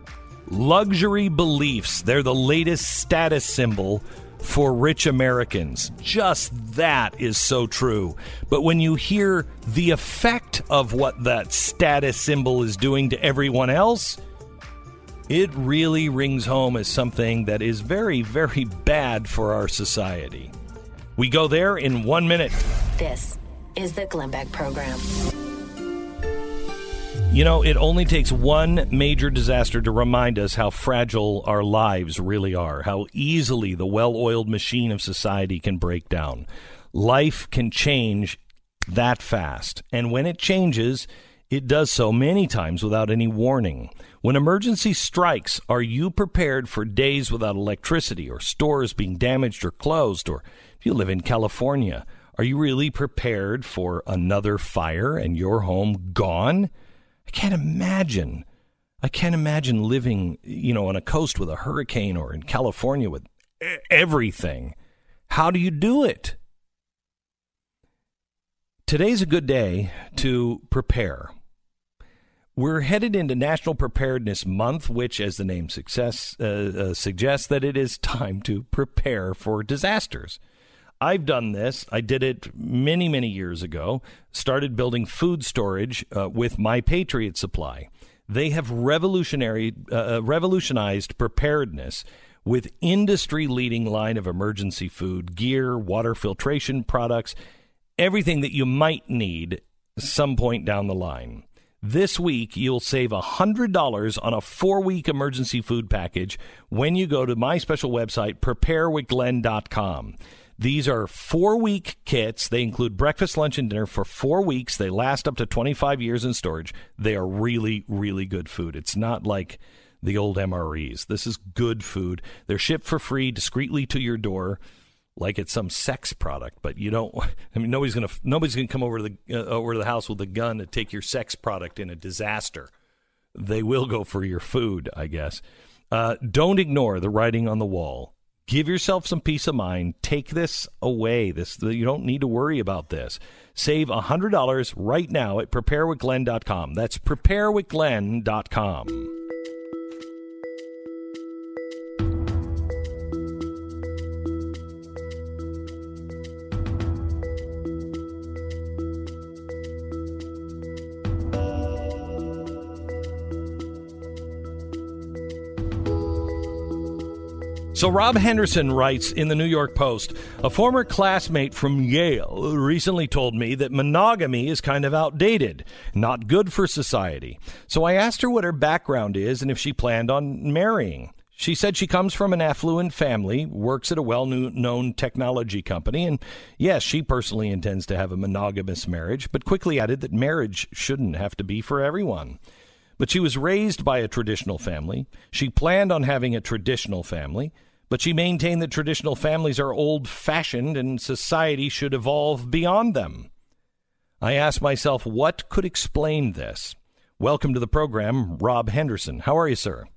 [SPEAKER 1] Luxury beliefs. They're the latest status symbol for rich Americans. Just that is so true. But when you hear the effect of what that status symbol is doing to everyone else, it really rings home as something that is very, very bad for our society. We go there in one minute.
[SPEAKER 3] This is the Glenn Beck Program.
[SPEAKER 1] You know, it only takes one major disaster to remind us how fragile our lives really are, how easily the well oiled machine of society can break down. Life can change that fast. And when it changes, it does so many times without any warning. When emergency strikes, are you prepared for days without electricity or stores being damaged or closed? Or if you live in California, are you really prepared for another fire and your home gone? I can't imagine. I can't imagine living, you know, on a coast with a hurricane or in California with everything. How do you do it? Today's a good day to prepare. We're headed into National Preparedness Month, which, as the name success, uh, uh, suggests, that it is time to prepare for disasters. I've done this. I did it many, many years ago. Started building food storage uh, with My Patriot Supply. They have revolutionary, uh, uh revolutionized preparedness with industry-leading line of emergency food, gear, water filtration products, everything that you might need some point down the line. This week, you'll save $100 on a four week emergency food package when you go to my special website, preparewithglenn.com. These are four week kits. They include breakfast, lunch, and dinner for four weeks. They last up to 25 years in storage. They are really, really good food. It's not like the old MREs. This is good food. They're shipped for free discreetly to your door like it's some sex product, but you don't. I mean, nobody's gonna nobody's gonna come over to the uh, over to the house with a gun to take your sex product in a disaster. They will go for your food, I guess. Uh, don't ignore the writing on the wall. Give yourself some peace of mind. Take this away. This you don't need to worry about this. Save $100 right now at preparewithglenn.com. That's preparewithglenn.com. So, Rob Henderson writes in the New York Post A former classmate from Yale recently told me that monogamy is kind of outdated, not good for society. So, I asked her what her background is and if she planned on marrying. She said she comes from an affluent family, works at a well known technology company, and yes, she personally intends to have a monogamous marriage, but quickly added that marriage shouldn't have to be for everyone. But she was raised by a traditional family. She planned on having a traditional family. But she maintained that traditional families are old fashioned and society should evolve beyond them. I asked myself, what could explain this? Welcome to the program, Rob Henderson. How are you, sir?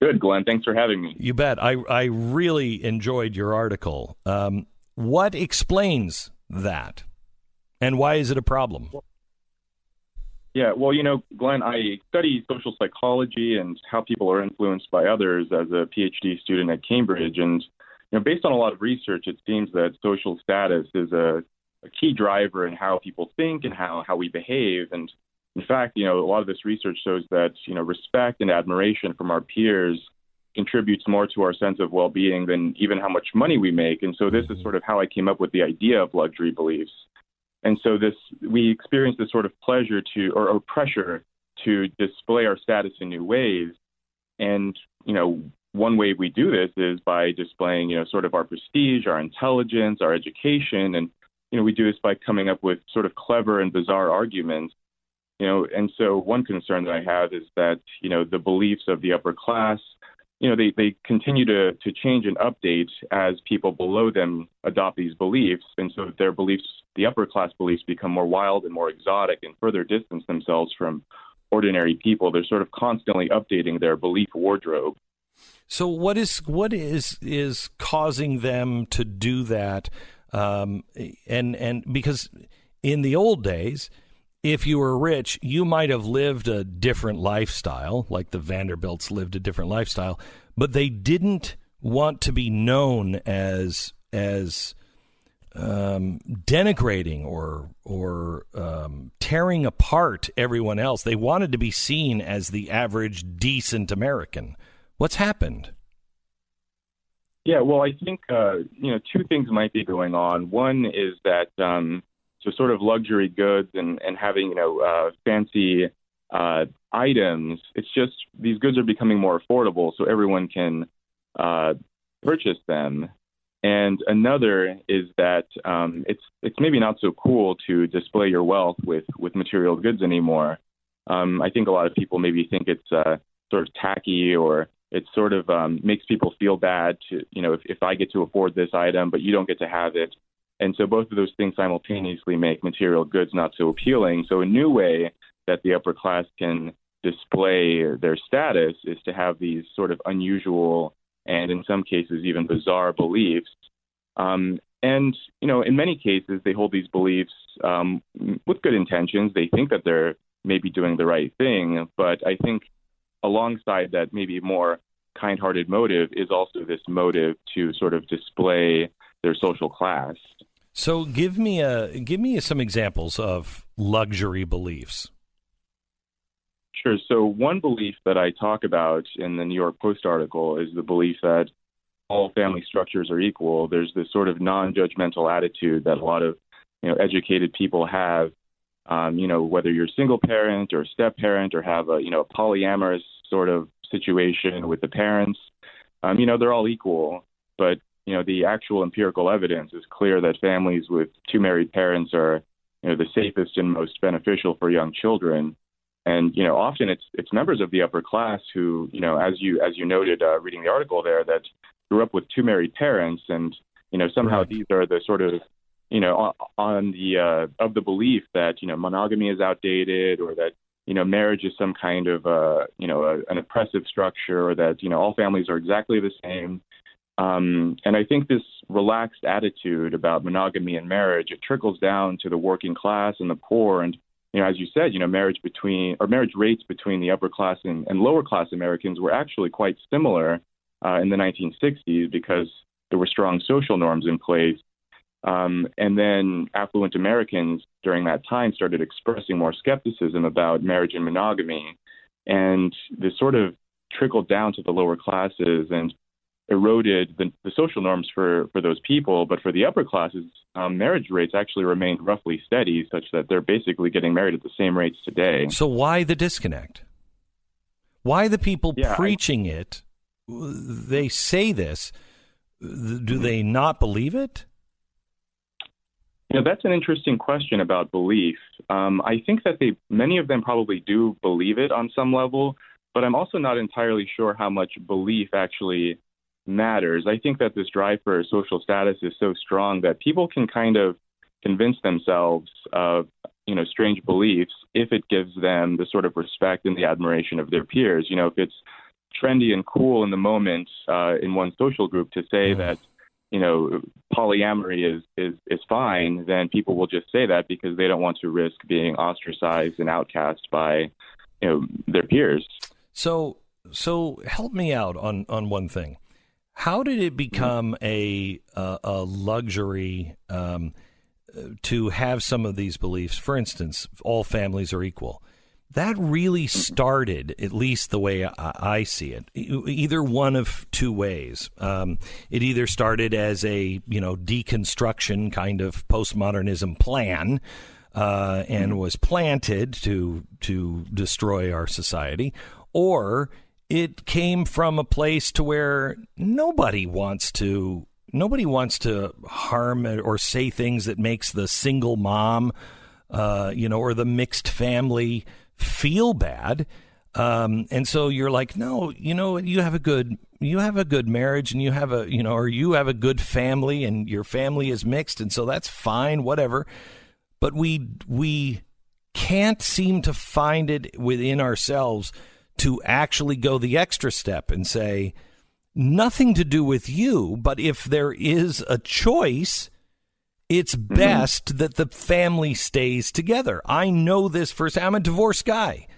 [SPEAKER 7] Good, Glenn. Thanks for having me.
[SPEAKER 1] You bet. I, I really enjoyed your article. Um, what explains that? And why is it a problem?
[SPEAKER 7] Yeah, well, you know, Glenn, I study social psychology and how people are influenced by others as a PhD student at Cambridge. And, you know, based on a lot of research, it seems that social status is a, a key driver in how people think and how, how we behave. And in fact, you know, a lot of this research shows that, you know, respect and admiration from our peers contributes more to our sense of well being than even how much money we make. And so this is mm-hmm. sort of how I came up with the idea of luxury beliefs. And so this we experience this sort of pleasure to or, or pressure to display our status in new ways. And you know, one way we do this is by displaying, you know, sort of our prestige, our intelligence, our education, and you know, we do this by coming up with sort of clever and bizarre arguments. You know, and so one concern that I have is that you know the beliefs of the upper class you know, they, they continue to, to change and update as people below them adopt these beliefs. And so their beliefs, the upper class beliefs, become more wild and more exotic and further distance themselves from ordinary people. They're sort of constantly updating their belief wardrobe.
[SPEAKER 1] So what is what is is causing them to do that? Um, and and because in the old days, if you were rich, you might have lived a different lifestyle, like the Vanderbilts lived a different lifestyle, but they didn't want to be known as as um, denigrating or or um, tearing apart everyone else. They wanted to be seen as the average decent American. What's happened?
[SPEAKER 7] Yeah, well, I think uh, you know two things might be going on. One is that um, so sort of luxury goods and and having you know uh, fancy uh, items. It's just these goods are becoming more affordable, so everyone can uh, purchase them. And another is that um, it's it's maybe not so cool to display your wealth with with material goods anymore. Um, I think a lot of people maybe think it's uh, sort of tacky or it sort of um, makes people feel bad to you know if, if I get to afford this item but you don't get to have it. And so both of those things simultaneously make material goods not so appealing. So a new way that the upper class can display their status is to have these sort of unusual and in some cases even bizarre beliefs. Um, and you know, in many cases, they hold these beliefs um, with good intentions. They think that they're maybe doing the right thing, but I think alongside that, maybe more kind-hearted motive is also this motive to sort of display their social class.
[SPEAKER 1] So, give me a give me some examples of luxury beliefs.
[SPEAKER 7] Sure. So, one belief that I talk about in the New York Post article is the belief that all family structures are equal. There's this sort of non-judgmental attitude that a lot of you know educated people have. Um, you know, whether you're single parent or step parent or have a you know a polyamorous sort of situation with the parents, um, you know, they're all equal. But you know, the actual empirical evidence is clear that families with two married parents are you know the safest and most beneficial for young children and you know often it's it's members of the upper class who you know as you as you noted uh, reading the article there that grew up with two married parents and you know somehow right. these are the sort of you know on, on the uh, of the belief that you know monogamy is outdated or that you know marriage is some kind of uh, you know a, an oppressive structure or that you know all families are exactly the same um, and I think this relaxed attitude about monogamy and marriage it trickles down to the working class and the poor and you know, as you said, you know, marriage between or marriage rates between the upper class and, and lower class Americans were actually quite similar uh, in the 1960s because there were strong social norms in place. Um, and then affluent Americans during that time started expressing more skepticism about marriage and monogamy. And this sort of trickled down to the lower classes. And eroded the, the, social norms for, for those people. But for the upper classes, um, marriage rates actually remained roughly steady, such that they're basically getting married at the same rates today.
[SPEAKER 1] So why the disconnect? Why the people yeah, preaching I, it? They say this. Do they not believe it?
[SPEAKER 7] You know, that's an interesting question about belief. Um, I think that they, many of them probably do believe it on some level, but I'm also not entirely sure how much belief actually matters. I think that this drive for social status is so strong that people can kind of convince themselves of you know strange beliefs if it gives them the sort of respect and the admiration of their peers. You know, if it's trendy and cool in the moment uh, in one social group to say that you know polyamory is is is fine, then people will just say that because they don't want to risk being ostracized and outcast by you know their peers.
[SPEAKER 1] So so help me out on on one thing. How did it become a a, a luxury um, to have some of these beliefs? For instance, all families are equal. That really started, at least the way I, I see it, either one of two ways. Um, it either started as a you know deconstruction kind of postmodernism plan, uh, and was planted to to destroy our society, or it came from a place to where nobody wants to nobody wants to harm or say things that makes the single mom, uh, you know, or the mixed family feel bad. Um, and so you're like, no, you know, you have a good, you have a good marriage, and you have a, you know, or you have a good family, and your family is mixed, and so that's fine, whatever. But we we can't seem to find it within ourselves to actually go the extra step and say, nothing to do with you, but if there is a choice, it's mm-hmm. best that the family stays together. I know this first. I'm a divorced guy.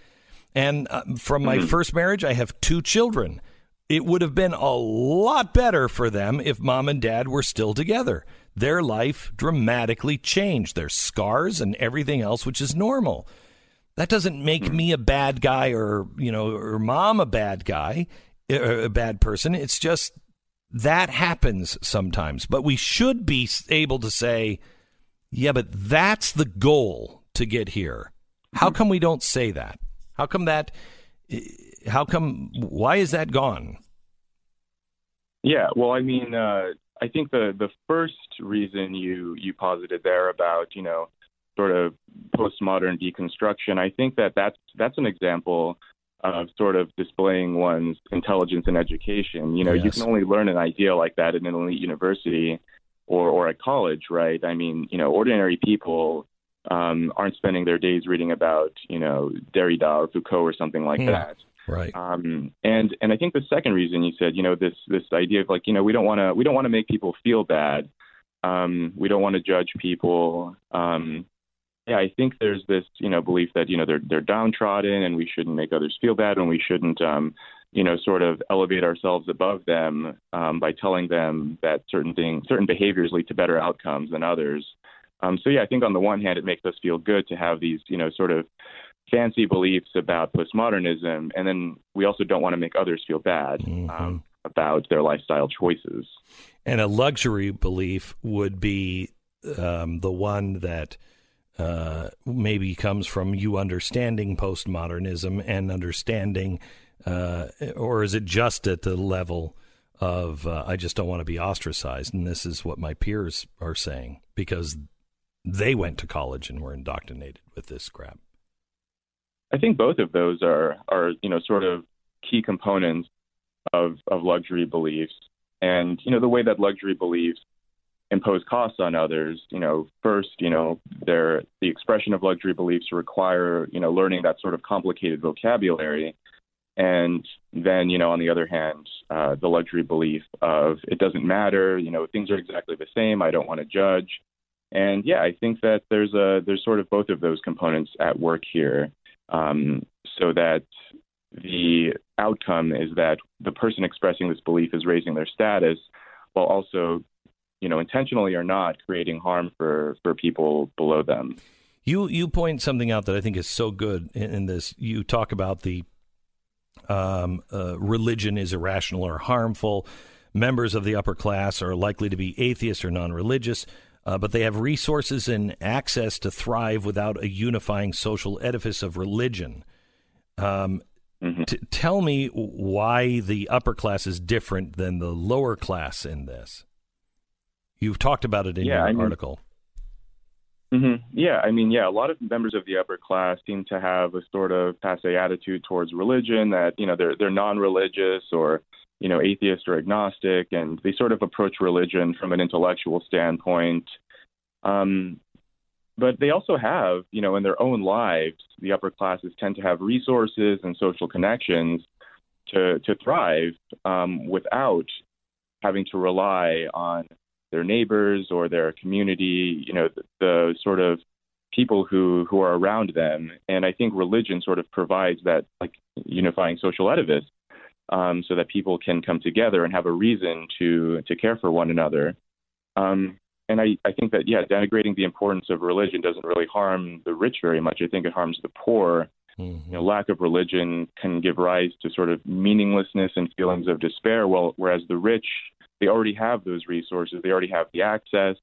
[SPEAKER 1] And uh, from my mm-hmm. first marriage, I have two children. It would have been a lot better for them if mom and dad were still together. Their life dramatically changed, their scars and everything else, which is normal. That doesn't make hmm. me a bad guy or, you know, or mom a bad guy, a bad person. It's just that happens sometimes. But we should be able to say, Yeah, but that's the goal to get here. How come we don't say that? How come that? How come? Why is that gone?
[SPEAKER 7] Yeah, well, I mean, uh, I think the the first reason you you posited there about you know sort of postmodern deconstruction, I think that that's that's an example of sort of displaying one's intelligence and education. You know,
[SPEAKER 1] Yes.
[SPEAKER 7] you can only learn an idea like that in an elite university or or at college, right? I mean, you know, ordinary people um, aren't spending their days reading about you know Derrida or Foucault or something like
[SPEAKER 1] Hmm.
[SPEAKER 7] that.
[SPEAKER 1] Right.
[SPEAKER 7] Um, and and I think the second reason you said, you know, this this idea of like, you know, we don't want to we don't want to make people feel bad. Um, we don't want to judge people. Um, yeah, I think there's this, you know, belief that you know they're they're downtrodden and we shouldn't make others feel bad and we shouldn't, um, you know, sort of elevate ourselves above them um, by telling them that certain things, certain behaviors lead to better outcomes than others. Um, so yeah, I think on the one hand, it makes us feel good to have these, you know, sort of fancy beliefs about postmodernism, and then we also don't want to make others feel bad um, about their lifestyle choices.
[SPEAKER 1] And a luxury belief would be um, the one that uh, maybe comes from you understanding postmodernism and understanding, uh, or is it just at the level of uh, I just don't want to be ostracized? And this is what my peers are saying because they went to college and were indoctrinated with this crap.
[SPEAKER 7] I think both of those are are you know sort of key components of of luxury beliefs, and you know the way that luxury beliefs impose costs on others. You know, first, you know, their the expression of luxury beliefs require you know learning that sort of complicated vocabulary, and then you know on the other hand, uh, the luxury belief of it doesn't matter. You know, things are exactly the same. I don't want to judge. And yeah, I think that there's a there's sort of both of those components at work here um, so that the outcome is that the person expressing this belief is raising their status while also, you know, intentionally or not, creating harm for, for people below them.
[SPEAKER 1] You you point something out that I think is so good in, in this. You talk about the um, uh, religion is irrational or harmful. Members of the upper class are likely to be atheists or non-religious, uh, but they have resources and access to thrive without a unifying social edifice of religion. Um, t- tell me why the upper class is different than the lower class in this. You've talked about it in
[SPEAKER 7] Yeah,
[SPEAKER 1] your
[SPEAKER 7] I mean-
[SPEAKER 1] article.
[SPEAKER 7] hmm Yeah, I mean, yeah, a lot of members of the upper class seem to have a sort of passe attitude towards religion that you know they're they're non-religious or you know atheist or agnostic, and they sort of approach religion from an intellectual standpoint. Um, but they also have, you know, in their own lives, the upper classes tend to have resources and social connections to to thrive um, without having to rely on their neighbors or their community, you know, the, the sort of people who who are around them. And I think religion sort of provides that like unifying social edifice, um, so that people can come together and have a reason to to care for one another. Um, and I, I think that yeah, denigrating the importance of religion doesn't really harm the rich very much. I think it harms the poor. You know, lack of religion can give rise to sort of meaninglessness and feelings of despair. Well, whereas the rich, they already have those resources, they already have the access,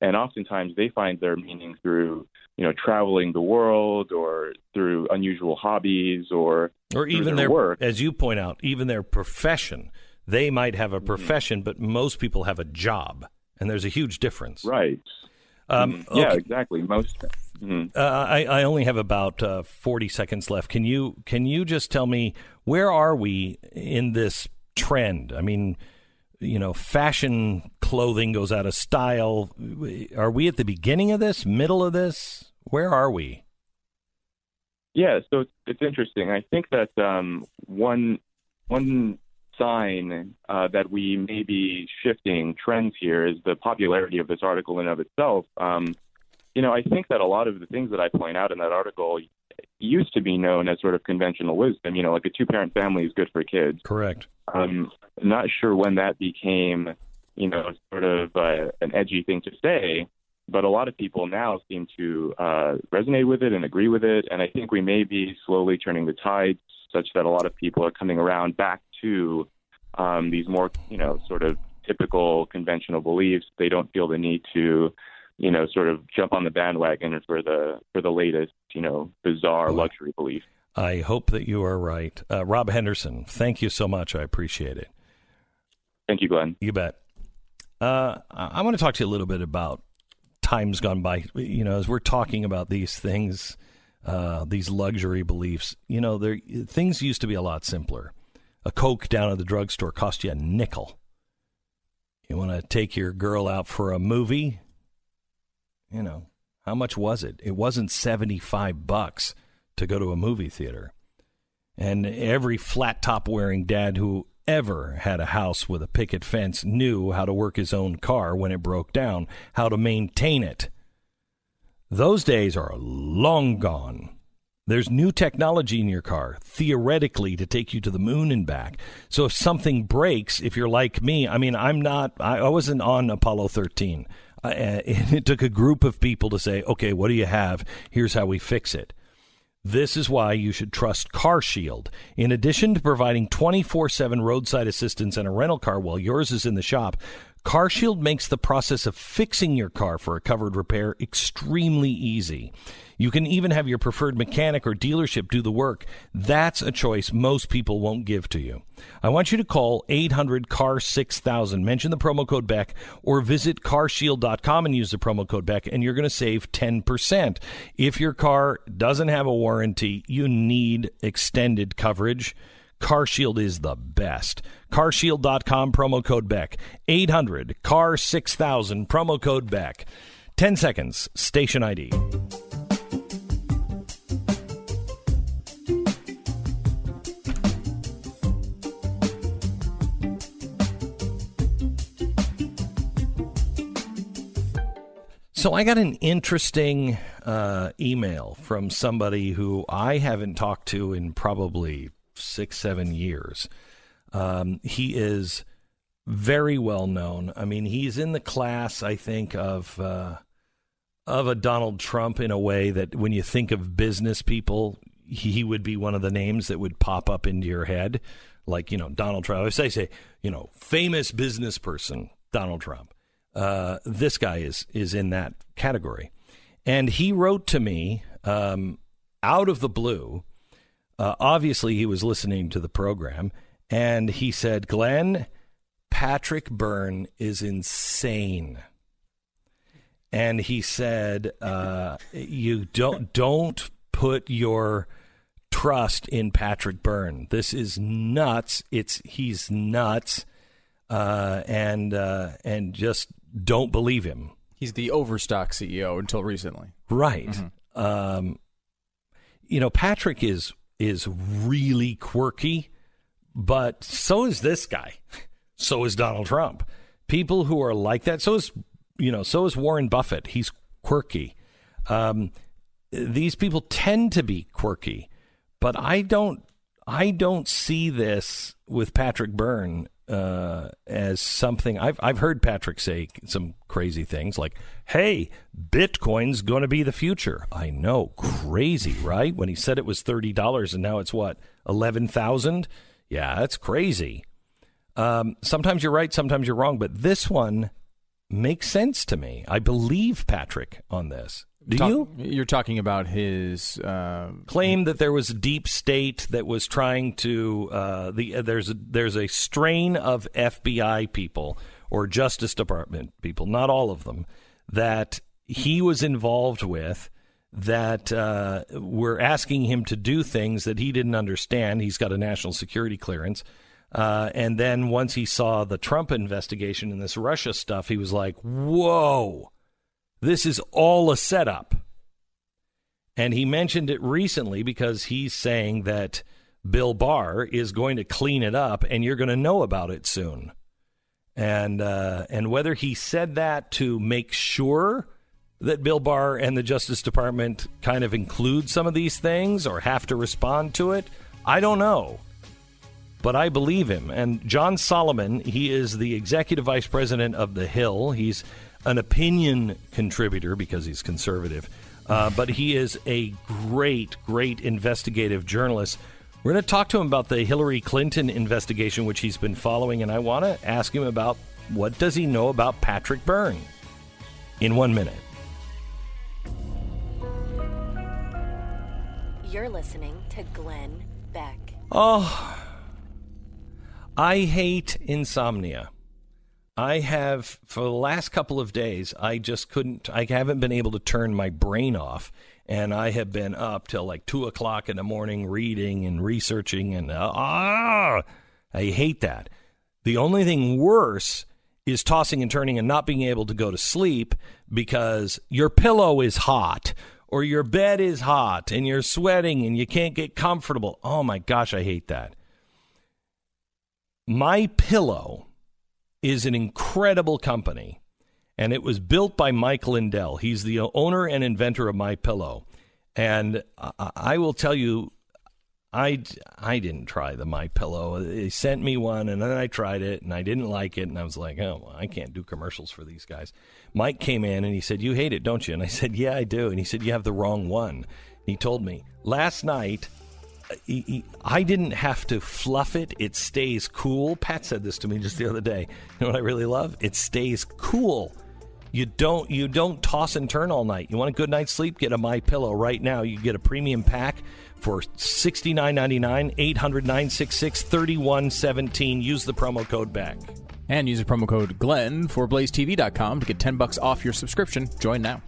[SPEAKER 7] and oftentimes they find their meaning through you know traveling the world or through unusual hobbies or
[SPEAKER 1] or even
[SPEAKER 7] their
[SPEAKER 1] their
[SPEAKER 7] work.
[SPEAKER 1] as you point out even their profession they might have
[SPEAKER 7] Mm-hmm.
[SPEAKER 1] a profession but most people have a job and there's a huge difference
[SPEAKER 7] right
[SPEAKER 1] um,
[SPEAKER 7] Mhm. yeah exactly most mhm.
[SPEAKER 1] uh, I, I only have about uh, 40 seconds left can you can you just tell me where are we in this trend i mean you know fashion clothing goes out of style are we at the beginning of this middle of this where are we
[SPEAKER 7] Yeah, so it's, interesting. I think that um, one one sign uh, that we may be shifting trends here is the popularity of this article in of itself. Um, you know, I think that a lot of the things that I point out in that article used to be known as sort of conventional wisdom. You know, like a two-parent family is good for kids.
[SPEAKER 1] correct
[SPEAKER 7] I'm not sure when that became, you know, sort of uh, an edgy thing to say, but a lot of people now seem to uh, resonate with it and agree with it. And I think we may be slowly turning the tides such that a lot of people are coming around back to um, these more, you know, sort of typical conventional beliefs. They don't feel the need to you know, sort of jump on the bandwagon for the for the latest, you know, bizarre luxury belief.
[SPEAKER 1] I hope that you are right. Uh, Rob Henderson, thank you so much. I appreciate it.
[SPEAKER 7] Thank you, Glenn.
[SPEAKER 1] You bet. Uh, I want to talk to you a little bit about times gone by. You know, as we're talking about these things, uh, these luxury beliefs, you know, there things used to be a lot simpler. A Coke down at the drugstore cost you a nickel. You want to take your girl out for a movie? You know, how much was it? It wasn't 75 bucks to go to a movie theater. And every flat top wearing dad who ever had a house with a picket fence knew how to work his own car when it broke down, how to maintain it. Those days are long gone. There's new technology in your car, theoretically, to take you to the moon and back. So if something breaks, if you're like me, I mean, I'm not, I wasn't on Apollo 13. Uh, it took a group of people to say, okay, what do you have? Here's how we fix it. This is why you should trust CarShield. In addition to providing 24 7 roadside assistance and a rental car while yours is in the shop, CarShield makes the process of fixing your car for a covered repair extremely easy. You can even have your preferred mechanic or dealership do the work. That's a choice most people won't give to you. I want you to call 800 CAR 6000, mention the promo code Beck, or visit carshield.com and use the promo code Beck, and you're going to save 10%. If your car doesn't have a warranty, you need extended coverage. CarShield is the best. CarShield.com, promo code Beck. 800 CAR 6000, promo code Beck. 10 seconds, station ID. So I got an interesting uh, email from somebody who I haven't talked to in probably six, seven years. Um, he is very well known. I mean, he's in the class, I think, of uh, of a Donald Trump in a way that when you think of business people, he would be one of the names that would pop up into your head, like you know Donald Trump. I say, say, you know, famous business person Donald Trump. Uh, this guy is is in that category, and he wrote to me um, out of the blue. Uh, obviously, he was listening to the program, and he said, "Glenn, Patrick Byrne is insane." And he said, uh, "You don't don't put your trust in Patrick Byrne. This is nuts. It's he's nuts." Uh, and uh, and just don't believe him.
[SPEAKER 2] He's the Overstock CEO until recently.
[SPEAKER 1] Right. Mm-hmm. Um, you know, Patrick is is really quirky, but so is this guy. So is Donald Trump. People who are like that. So is you know. So is Warren Buffett. He's quirky. Um, these people tend to be quirky, but I don't. I don't see this with Patrick Byrne uh, as something I've I've heard Patrick say some crazy things like, "Hey, Bitcoin's going to be the future." I know, crazy, right? When he said it was thirty dollars and now it's what eleven thousand. Yeah, that's crazy. Um, sometimes you're right, sometimes you're wrong, but this one makes sense to me. I believe Patrick on this. Do
[SPEAKER 2] Talk,
[SPEAKER 1] you?
[SPEAKER 2] You're talking about his uh,
[SPEAKER 1] claim that there was a deep state that was trying to uh, the uh, there's a, there's a strain of FBI people or Justice Department people, not all of them, that he was involved with that uh, were asking him to do things that he didn't understand. He's got a national security clearance. Uh, and then once he saw the Trump investigation and this Russia stuff, he was like, whoa this is all a setup. And he mentioned it recently because he's saying that Bill Barr is going to clean it up and you're going to know about it soon. And uh, and whether he said that to make sure that Bill Barr and the Justice Department kind of include some of these things or have to respond to it, I don't know. But I believe him. And John Solomon, he is the executive vice president of The Hill. He's an opinion contributor because he's conservative, uh, but he is a great, great investigative journalist. We're going to talk to him about the Hillary Clinton investigation, which he's been following, and I want to ask him about what does he know about Patrick Byrne in one minute.
[SPEAKER 3] You're listening to Glenn Beck.
[SPEAKER 1] Oh, I hate insomnia. I have, for the last couple of days, I just couldn't, I haven't been able to turn my brain off. And I have been up till like two o'clock in the morning reading and researching. And uh, ah, I hate that. The only thing worse is tossing and turning and not being able to go to sleep because your pillow is hot or your bed is hot and you're sweating and you can't get comfortable. Oh my gosh, I hate that. My Pillow is an incredible company and it was built by Mike Lindell. He's the owner and inventor of My Pillow. And I, I will tell you I, I didn't try the My Pillow. They sent me one, and then I tried it, and I didn't like it, and I was like, oh, well, I can't do commercials for these guys. Mike came in and he said, "You hate it, don't you?" And I said, "Yeah, I do." And he said, "You have the wrong one." He told me last night. I didn't have to fluff it. It stays cool. Pat said this to me just the other day. You know what I really love? It stays cool. You don't you don't toss and turn all night. You want a good night's sleep? Get a My Pillow right now. You get a premium pack for $69.99, 800 966 3117. Use the promo code BACK.
[SPEAKER 2] And use the promo code GLENN for blazetv.com to get 10 bucks off your subscription. Join now.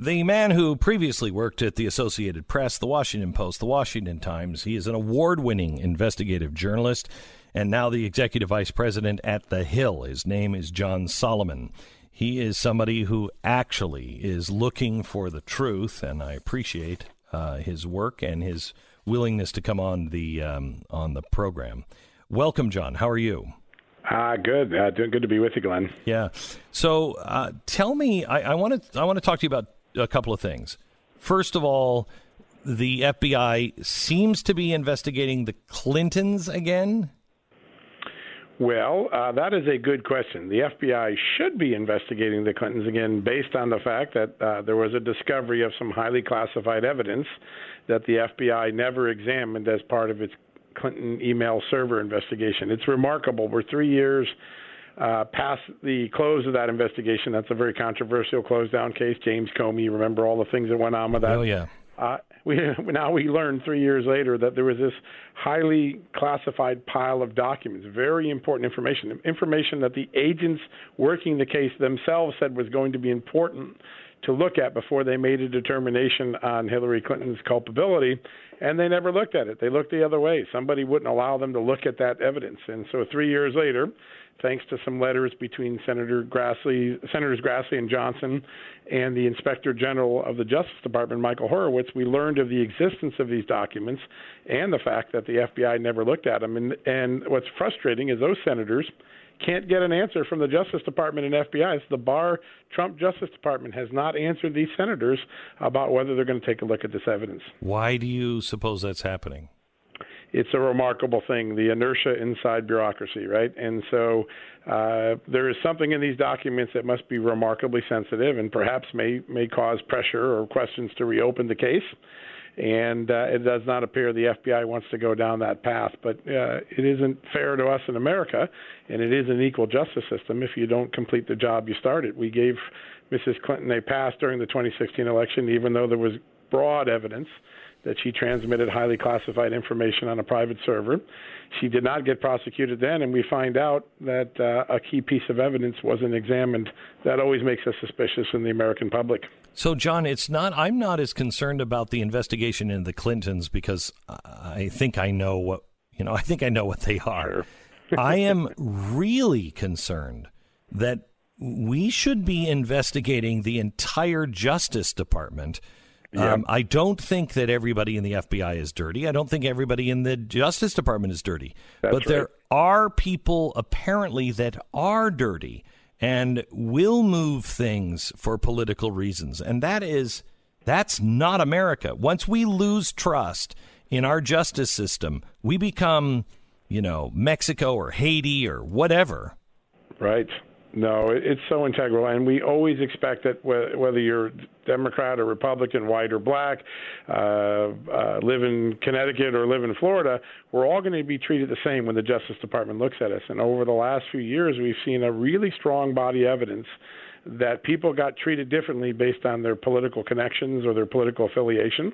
[SPEAKER 1] The man who previously worked at the Associated Press, the Washington Post, the Washington Times, he is an award winning investigative journalist and now the executive vice president at The Hill. His name is John Solomon. He is somebody who actually is looking for the truth, and I appreciate uh, his work and his willingness to come on the um, on the program. Welcome, John. How are you?
[SPEAKER 8] Ah, uh, good. Uh, good to be with you, Glenn.
[SPEAKER 1] Yeah. So, uh, tell me, I want to I want to talk to you about a couple of things. First of all, the FBI seems to be investigating the Clintons again.
[SPEAKER 8] Well, uh, that is a good question. The FBI should be investigating the Clintons again based on the fact that uh, there was a discovery of some highly classified evidence that the FBI never examined as part of its Clinton email server investigation. It's remarkable. We're three years uh, past the close of that investigation. That's a very controversial closed down case. James Comey, remember all the things that went on with that?
[SPEAKER 1] Oh, yeah.
[SPEAKER 8] Uh, we now we learned three years later that there was this highly classified pile of documents, very important information, information that the agents working the case themselves said was going to be important to look at before they made a determination on Hillary Clinton's culpability, and they never looked at it. They looked the other way. Somebody wouldn't allow them to look at that evidence, and so three years later, thanks to some letters between Senator Grassley, Senators Grassley and Johnson and the Inspector General of the Justice Department, Michael Horowitz, we learned of the existence of these documents and the fact that the FBI never looked at them. And, and what's frustrating is those senators can't get an answer from the Justice Department and FBI. It's the Barr Trump Justice Department has not answered these senators about whether they're going to take a look at this evidence.
[SPEAKER 1] Why do you suppose that's happening?
[SPEAKER 8] It's a remarkable thing, the inertia inside bureaucracy, right? And so uh, there is something in these documents that must be remarkably sensitive and perhaps may, may cause pressure or questions to reopen the case. And uh, it does not appear the FBI wants to go down that path. But uh, it isn't fair to us in America, and it is an equal justice system if you don't complete the job you started. We gave Mrs. Clinton a pass during the 2016 election, even though there was broad evidence that she transmitted highly classified information on a private server. She did not get prosecuted then, and we find out that uh, a key piece of evidence wasn't examined. That always makes us suspicious in the American public.
[SPEAKER 1] So, John, it's not. I'm not as concerned about the investigation into the Clintons because I think I know what you know. I think I know what they are. Sure. I am really concerned that we should be investigating the entire Justice Department um, I don't think that everybody in the FBI is dirty. I don't think everybody in the Justice Department is dirty.
[SPEAKER 8] That's
[SPEAKER 1] but
[SPEAKER 8] right.
[SPEAKER 1] there are people apparently that are dirty and will move things for political reasons. And that is that's not America. Once we lose trust in our justice system, we become, you know, Mexico or Haiti or whatever.
[SPEAKER 8] Right. No, it's so integral, and we always expect that whether you're Democrat or Republican, white or black, uh, uh, live in Connecticut or live in Florida, we're all going to be treated the same when the Justice Department looks at us. And over the last few years, we've seen a really strong body of evidence that people got treated differently based on their political connections or their political affiliation.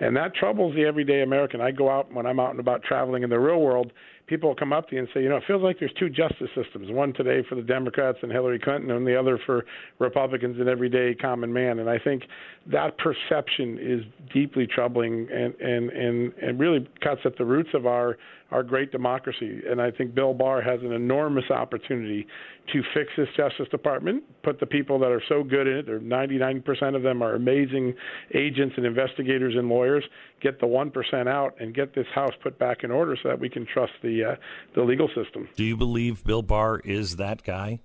[SPEAKER 8] And that troubles the everyday American. I go out when I'm out and about traveling in the real world people will come up to you and say, you know, it feels like there's two justice systems, one today for the Democrats and Hillary Clinton, and the other for Republicans and everyday common man. And I think that perception is deeply troubling and and and, and really cuts at the roots of our our great democracy. And I think Bill Barr has an enormous opportunity to fix this Justice Department, put the people that are so good in it, they're 99% of them are amazing agents and investigators and lawyers, get the 1% out and get this House put back in order so that we can trust the, uh, the legal system.
[SPEAKER 1] Do you believe Bill Barr is that guy?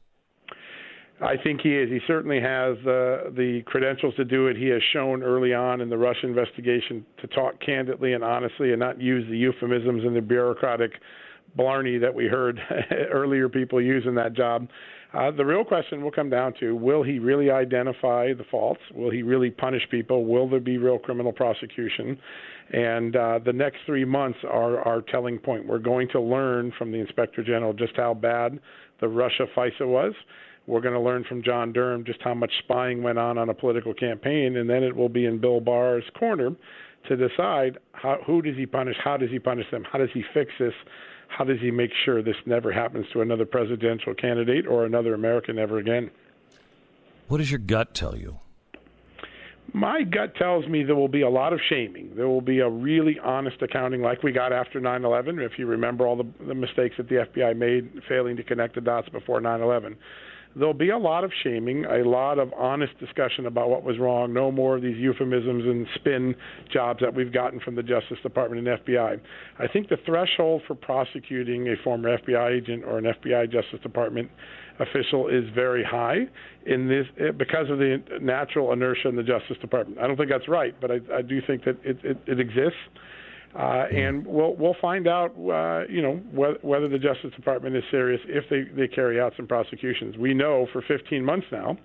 [SPEAKER 8] I think he is. He certainly has uh, the credentials to do it. He has shown early on in the Russia investigation to talk candidly and honestly and not use the euphemisms and the bureaucratic blarney that we heard earlier people use in that job. Uh, the real question will come down to will he really identify the faults? Will he really punish people? Will there be real criminal prosecution? And uh, the next three months are our telling point. We're going to learn from the Inspector General just how bad the Russia FISA was. We're going to learn from John Durham just how much spying went on on a political campaign, and then it will be in Bill Barr's corner to decide how, who does he punish, how does he punish them, how does he fix this, how does he make sure this never happens to another presidential candidate or another American ever again.
[SPEAKER 1] What does your gut tell you?
[SPEAKER 8] My gut tells me there will be a lot of shaming. There will be a really honest accounting, like we got after 9 11, if you remember all the, the mistakes that the FBI made failing to connect the dots before 9 11 there'll be a lot of shaming, a lot of honest discussion about what was wrong, no more of these euphemisms and spin jobs that we've gotten from the Justice Department and FBI. I think the threshold for prosecuting a former FBI agent or an FBI Justice Department official is very high in this eh, because of the natural inertia in the Justice Department. I don't think that's right, but I, I do think that it, it, it exists. Uh, and we'll we'll find out, uh, you know, whether, whether the Justice Department is serious if they they carry out some prosecutions. We know for 15 months now,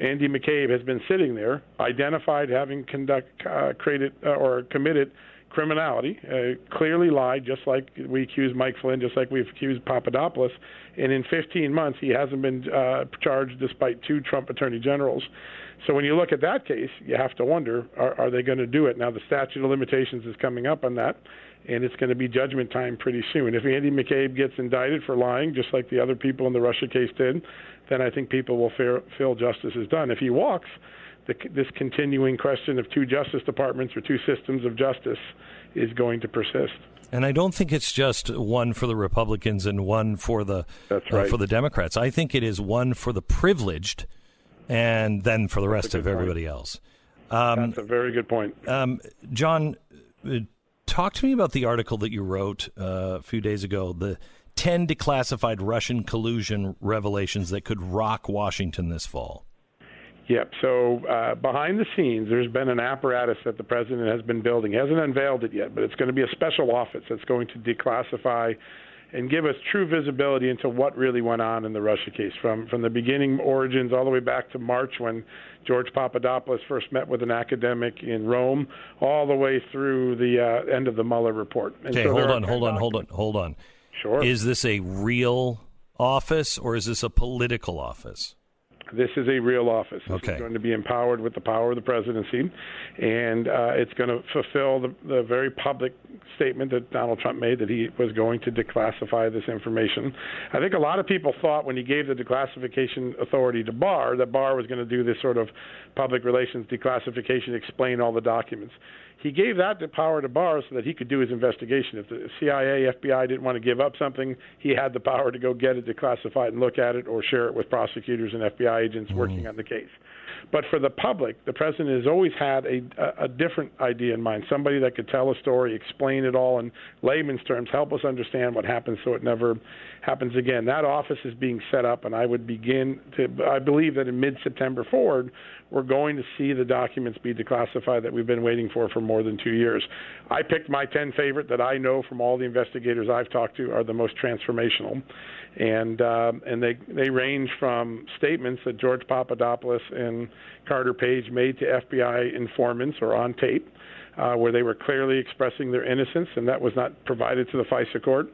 [SPEAKER 8] Andy McCabe has been sitting there, identified having conduct uh, created uh, or committed criminality, uh, clearly lied, just like we accused Mike Flynn, just like we've accused Papadopoulos. And in 15 months, he hasn't been uh, charged despite two Trump attorney generals. So when you look at that case, you have to wonder: Are, are they going to do it? Now the statute of limitations is coming up on that, and it's going to be judgment time pretty soon. If Andy McCabe gets indicted for lying, just like the other people in the Russia case did, then I think people will feel, feel justice is done. If he walks, the, this continuing question of two justice departments or two systems of justice is going to persist.
[SPEAKER 1] And I don't think it's just one for the Republicans and one for the
[SPEAKER 8] right. uh,
[SPEAKER 1] for the Democrats. I think it is one for the privileged and then for the rest of everybody
[SPEAKER 8] point.
[SPEAKER 1] else.
[SPEAKER 8] Um, That's a very good point.
[SPEAKER 1] Um, John, uh, talk to me about the article that you wrote uh, a few days ago, the 10 declassified Russian collusion revelations that could rock Washington this fall.
[SPEAKER 8] Yep. So uh, behind the scenes, there's been an apparatus that the president has been building. He hasn't unveiled it yet, but it's going to be a special office that's going to declassify and give us true visibility into what really went on in the Russia case from from the beginning origins all the way back to March when George Papadopoulos first met with an academic in Rome, all the way through the uh, end of the Mueller report.
[SPEAKER 1] And okay, so hold on, hold on, hold on, hold on.
[SPEAKER 8] Sure.
[SPEAKER 1] Is this a real office or is this a political office?
[SPEAKER 8] This is a real office. This
[SPEAKER 1] okay.
[SPEAKER 8] is going to be empowered with the power of the presidency, and uh, it's going to fulfill the, the very public statement that Donald Trump made that he was going to declassify this information. I think a lot of people thought when he gave the declassification authority to Barr that Barr was going to do this sort of public relations declassification, explain all the documents he gave that power to Barr so that he could do his investigation. If the CIA, FBI didn't want to give up something, he had the power to go get it, declassify it, and look at it, or share it with prosecutors and FBI agents mm-hmm. working on the case. But for the public, the president has always had a, a, different idea in mind somebody that could tell a story, explain it all in layman's terms, help us understand what happened so it never happens again. That office is being set up, and I would begin to, I believe that in mid September forward, we're going to see the documents be declassified that we've been waiting for for more than two years. I picked my 10 favorite that I know from all the investigators I've talked to are the most transformational. And uh, and they they range from statements that George Papadopoulos and Carter Page made to FBI informants or on tape, uh, where they were clearly expressing their innocence, and that was not provided to the FISA court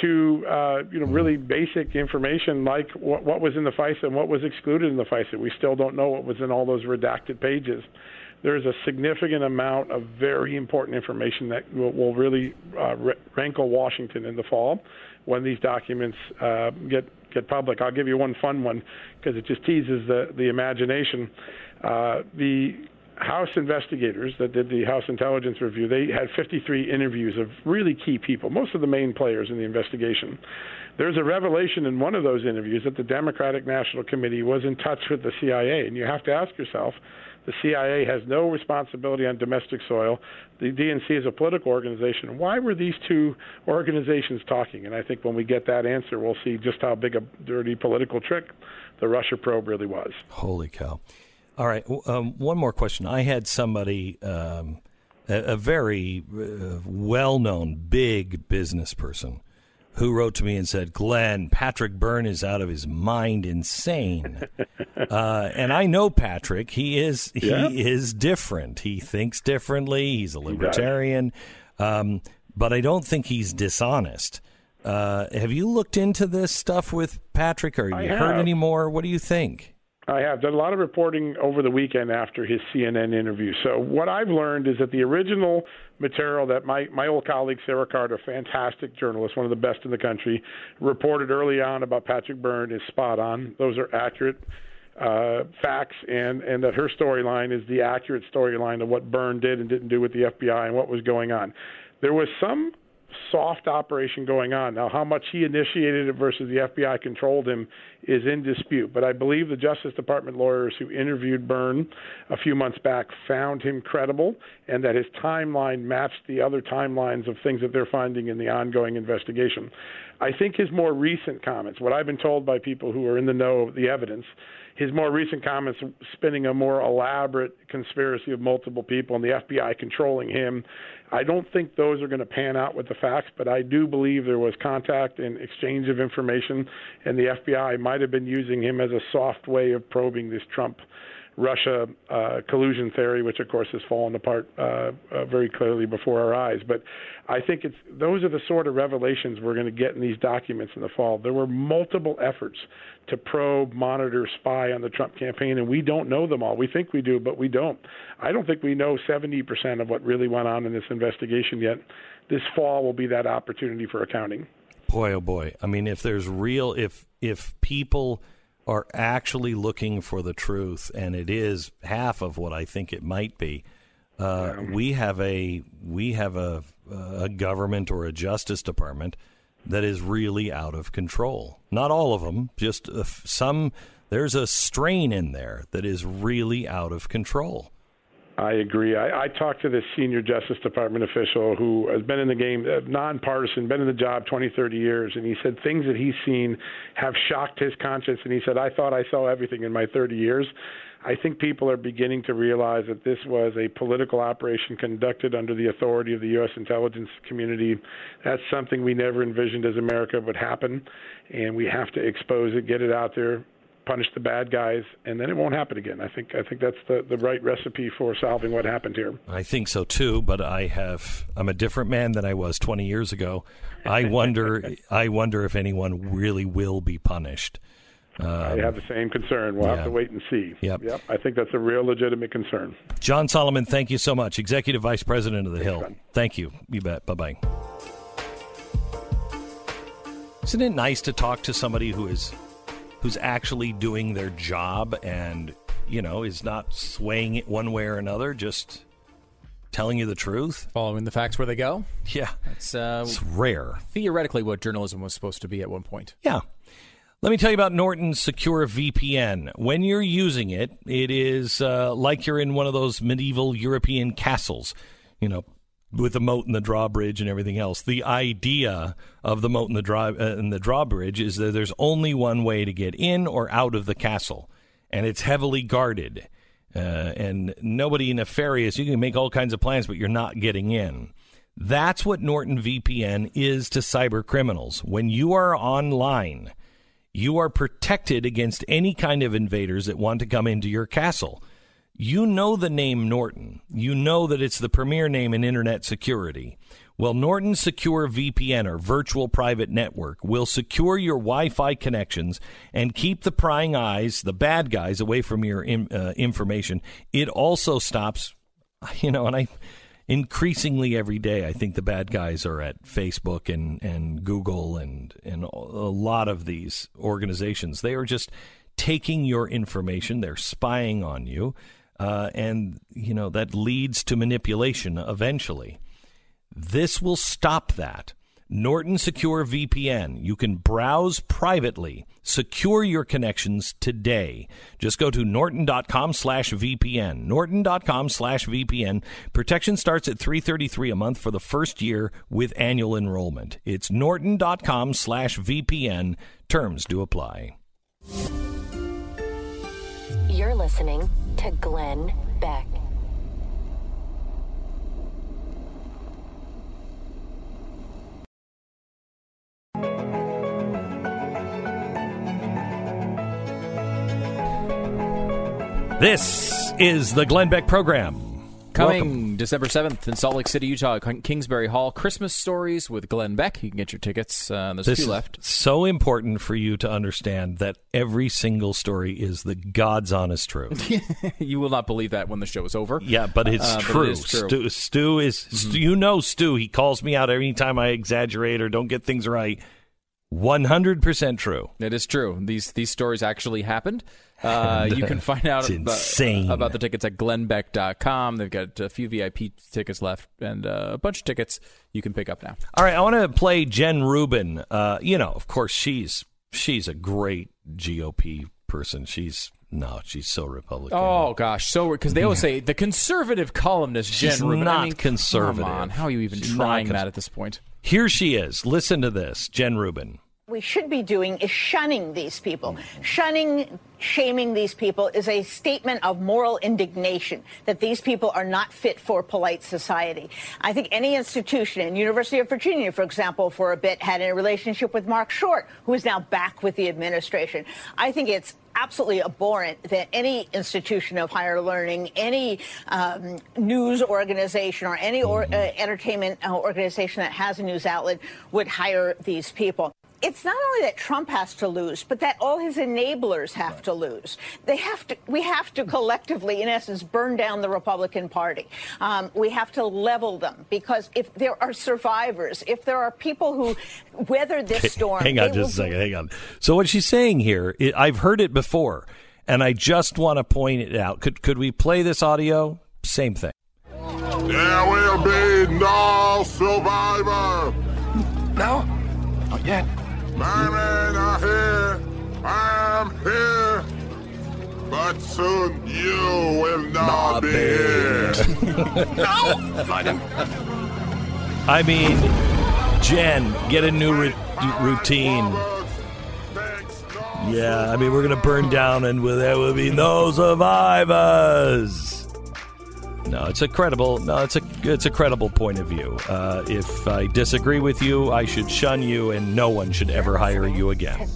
[SPEAKER 8] to uh, you know really basic information like what, what was in the FISA and what was excluded in the FISA. We still don't know what was in all those redacted pages. There's a significant amount of very important information that will, will really uh, rankle Washington in the fall when these documents uh, get get public. I'll give you one fun one because it just teases the the imagination. Uh, the House investigators that did the House Intelligence Review, they had 53 interviews of really key people, most of the main players in the investigation. There's a revelation in one of those interviews that the Democratic National Committee was in touch with the CIA, and you have to ask yourself, the CIA has no responsibility on domestic soil. The DNC is a political organization. Why were these two organizations talking? And I think when we get that answer, we'll see just how big a dirty political trick the Russia probe really was.
[SPEAKER 1] Holy cow. All right. Um, one more question. I had somebody, um, a, a, very uh, well known big business person, who wrote to me and said, Glenn, Patrick Byrne is out of his mind insane. uh, and I know Patrick. He is he yeah. is different. He thinks differently. He's a libertarian. Um, but I don't think he's dishonest. Uh, have you looked into this stuff with Patrick? Or you heard any more? What do you think?
[SPEAKER 8] I have done a lot of reporting over the weekend after his CNN interview. So what I've learned is that the original material that my my old colleague Sarah Carter, fantastic journalist, one of the best in the country, reported early on about Patrick Byrne is spot on. Those are accurate uh, facts, and and that her storyline is the accurate storyline of what Byrne did and didn't do with the FBI and what was going on. There was some soft operation going on. Now, how much he initiated it versus the FBI controlled him is in dispute. But I believe the Justice Department lawyers who interviewed Byrne a few months back found him credible and that his timeline matched the other timelines of things that they're finding in the ongoing investigation. I think his more recent comments, what I've been told by people who are in the know of the evidence, his more recent comments spinning a more elaborate conspiracy of multiple people and the FBI controlling him. I don't think those are going to pan out with the facts, but I do believe there was contact and exchange of information, and the FBI might have been using him as a soft way of probing this Trump Russia uh, collusion theory, which of course has fallen apart uh, uh, very clearly before our eyes. But I think it's those are the sort of revelations we're going to get in these documents in the fall. There were multiple efforts to probe, monitor, spy on the Trump campaign, and we don't know them all. We think we do, but we don't. I don't think we know 70% of what really went on in this investigation yet. This fall will be that opportunity for accounting.
[SPEAKER 1] Boy, oh boy! I mean, if there's real, if if people are actually looking for the truth, and it is half of what I think it might be. Uh, we have a we have a a government or a justice department that is really out of control. Not all of them, just some. There's a strain in there that is really out of control.
[SPEAKER 8] I agree. I, I talked to this senior Justice Department official who has been in the game, uh, nonpartisan, been in the job 20, 30 years, and he said things that he's seen have shocked his conscience. And he said, I thought I saw everything in my 30 years. I think people are beginning to realize that this was a political operation conducted under the authority of the U.S. intelligence community. That's something we never envisioned as America would happen, and we have to expose it, get it out there, punish the bad guys, and then it won't happen again. I think I think that's the, the right recipe for solving what happened here.
[SPEAKER 1] I think so too, but I have I'm a different man than I was 20 years ago. I wonder I wonder if anyone really will be punished.
[SPEAKER 8] Um, I have the same concern. We'll yeah. have to wait and see.
[SPEAKER 1] Yep.
[SPEAKER 8] yep. I think that's a real legitimate concern.
[SPEAKER 1] John Solomon, thank you so much. Executive Vice President of the Thanks, Hill. Thank you. You bet. Bye bye. Isn't it nice to talk to somebody who is who's actually doing their job and you know is not swaying it one way or another, just telling you the truth,
[SPEAKER 2] following the facts where they go.
[SPEAKER 1] Yeah,
[SPEAKER 2] that's uh,
[SPEAKER 1] it's rare.
[SPEAKER 2] Theoretically, what journalism was supposed to be at one point.
[SPEAKER 1] Yeah. Let me tell you about Norton Secure VPN. When you're using it, it is uh, like you're in one of those medieval European castles. You know, with the moat and the drawbridge and everything else. The idea of the moat and the draw uh, and the drawbridge is that there's only one way to get in or out of the castle, and it's heavily guarded. uh, and nobody nefarious. You can make all kinds of plans, but you're not getting in. That's what Norton VPN is to cyber criminals. When you are online, you are protected against any kind of invaders that want to come into your castle. You know the name Norton. You know that it's the premier name in internet security. Well, Norton Secure VPN or virtual private network will secure your Wi Fi connections and keep the prying eyes, the bad guys, away from your uh, information. It also stops, you know, and I increasingly every day, I think the bad guys are at Facebook and, and Google and, and a lot of these organizations. They are just taking your information, they're spying on you, uh, and, you know, that leads to manipulation eventually. This will stop that. Norton Secure VPN. You can browse privately. Secure your connections today. Just go to norton.com slash VPN. Norton.com slash VPN. Protection starts at 333 a month for the first year with annual enrollment. It's norton.com slash VPN. Terms do apply.
[SPEAKER 3] You're listening to Glenn Beck.
[SPEAKER 1] This is the Glenn Beck program.
[SPEAKER 2] Coming
[SPEAKER 1] Welcome.
[SPEAKER 2] December 7th in Salt Lake City, Utah, Kingsbury Hall, Christmas Stories with Glenn Beck. You can get your tickets. Uh, there's
[SPEAKER 1] this
[SPEAKER 2] a few left.
[SPEAKER 1] so important for you to understand that every single story is the God's honest truth.
[SPEAKER 2] you will not believe that when the show is over.
[SPEAKER 1] Yeah, but it's
[SPEAKER 2] Uh, but
[SPEAKER 1] true.
[SPEAKER 2] it is true.
[SPEAKER 1] Stu, Stu is Stu, you know Stu. He calls me out every time I exaggerate or don't get things right. One hundred percent true.
[SPEAKER 2] It is true. These these stories actually happened. Uh, you can
[SPEAKER 1] uh,
[SPEAKER 2] find out about, about the tickets at glennbeck.com. They've got a few VIP tickets left and uh, a bunch of tickets you can pick up now.
[SPEAKER 1] All right, I want to play Jen Rubin. Uh, you know, of course, she's she's a great GOP person. She's no, she's so Republican.
[SPEAKER 2] Oh gosh, so because they always say the conservative columnist Jen
[SPEAKER 1] She's
[SPEAKER 2] Rubin.
[SPEAKER 1] not
[SPEAKER 2] I mean,
[SPEAKER 1] conservative.
[SPEAKER 2] Come on, how are you even
[SPEAKER 1] She's
[SPEAKER 2] trying that at this point?
[SPEAKER 1] Here she is. Listen to this, Jen Rubin.
[SPEAKER 9] We should be doing is shunning these people. Shunning, shaming these people is a statement of moral indignation that these people are not fit for polite society. I think any institution, and University of Virginia, for example, for a bit had a relationship with Marc Short, who is now back with the administration. I think it's absolutely abhorrent that any institution of higher learning, any um, news organization, or any or, uh, entertainment uh, organization that has a news outlet would hire these people. It's not only that Trump has to lose, but that all his enablers have to lose. They have to. We have to collectively, in essence, burn down the Republican Party. Um, we have to level them because if there are survivors, if there are people who weather this storm,
[SPEAKER 1] hang on just a
[SPEAKER 9] will
[SPEAKER 1] second. Hang on. So what she's saying here, it, I've heard it before, and I just want to point it out. Could could we play this audio? Same thing.
[SPEAKER 10] There will be no survivor.
[SPEAKER 11] No, not yet.
[SPEAKER 10] My men are here. I'm here. But soon you will not, be here.
[SPEAKER 11] no!
[SPEAKER 1] I mean, Jen, get a new ru- routine. Yeah, I mean, we're going to burn down and there will be no survivors. No, it's a credible. No, it's a it's a credible point of view. Uh, if I disagree with you, I should shun you, and no one should ever hire you again.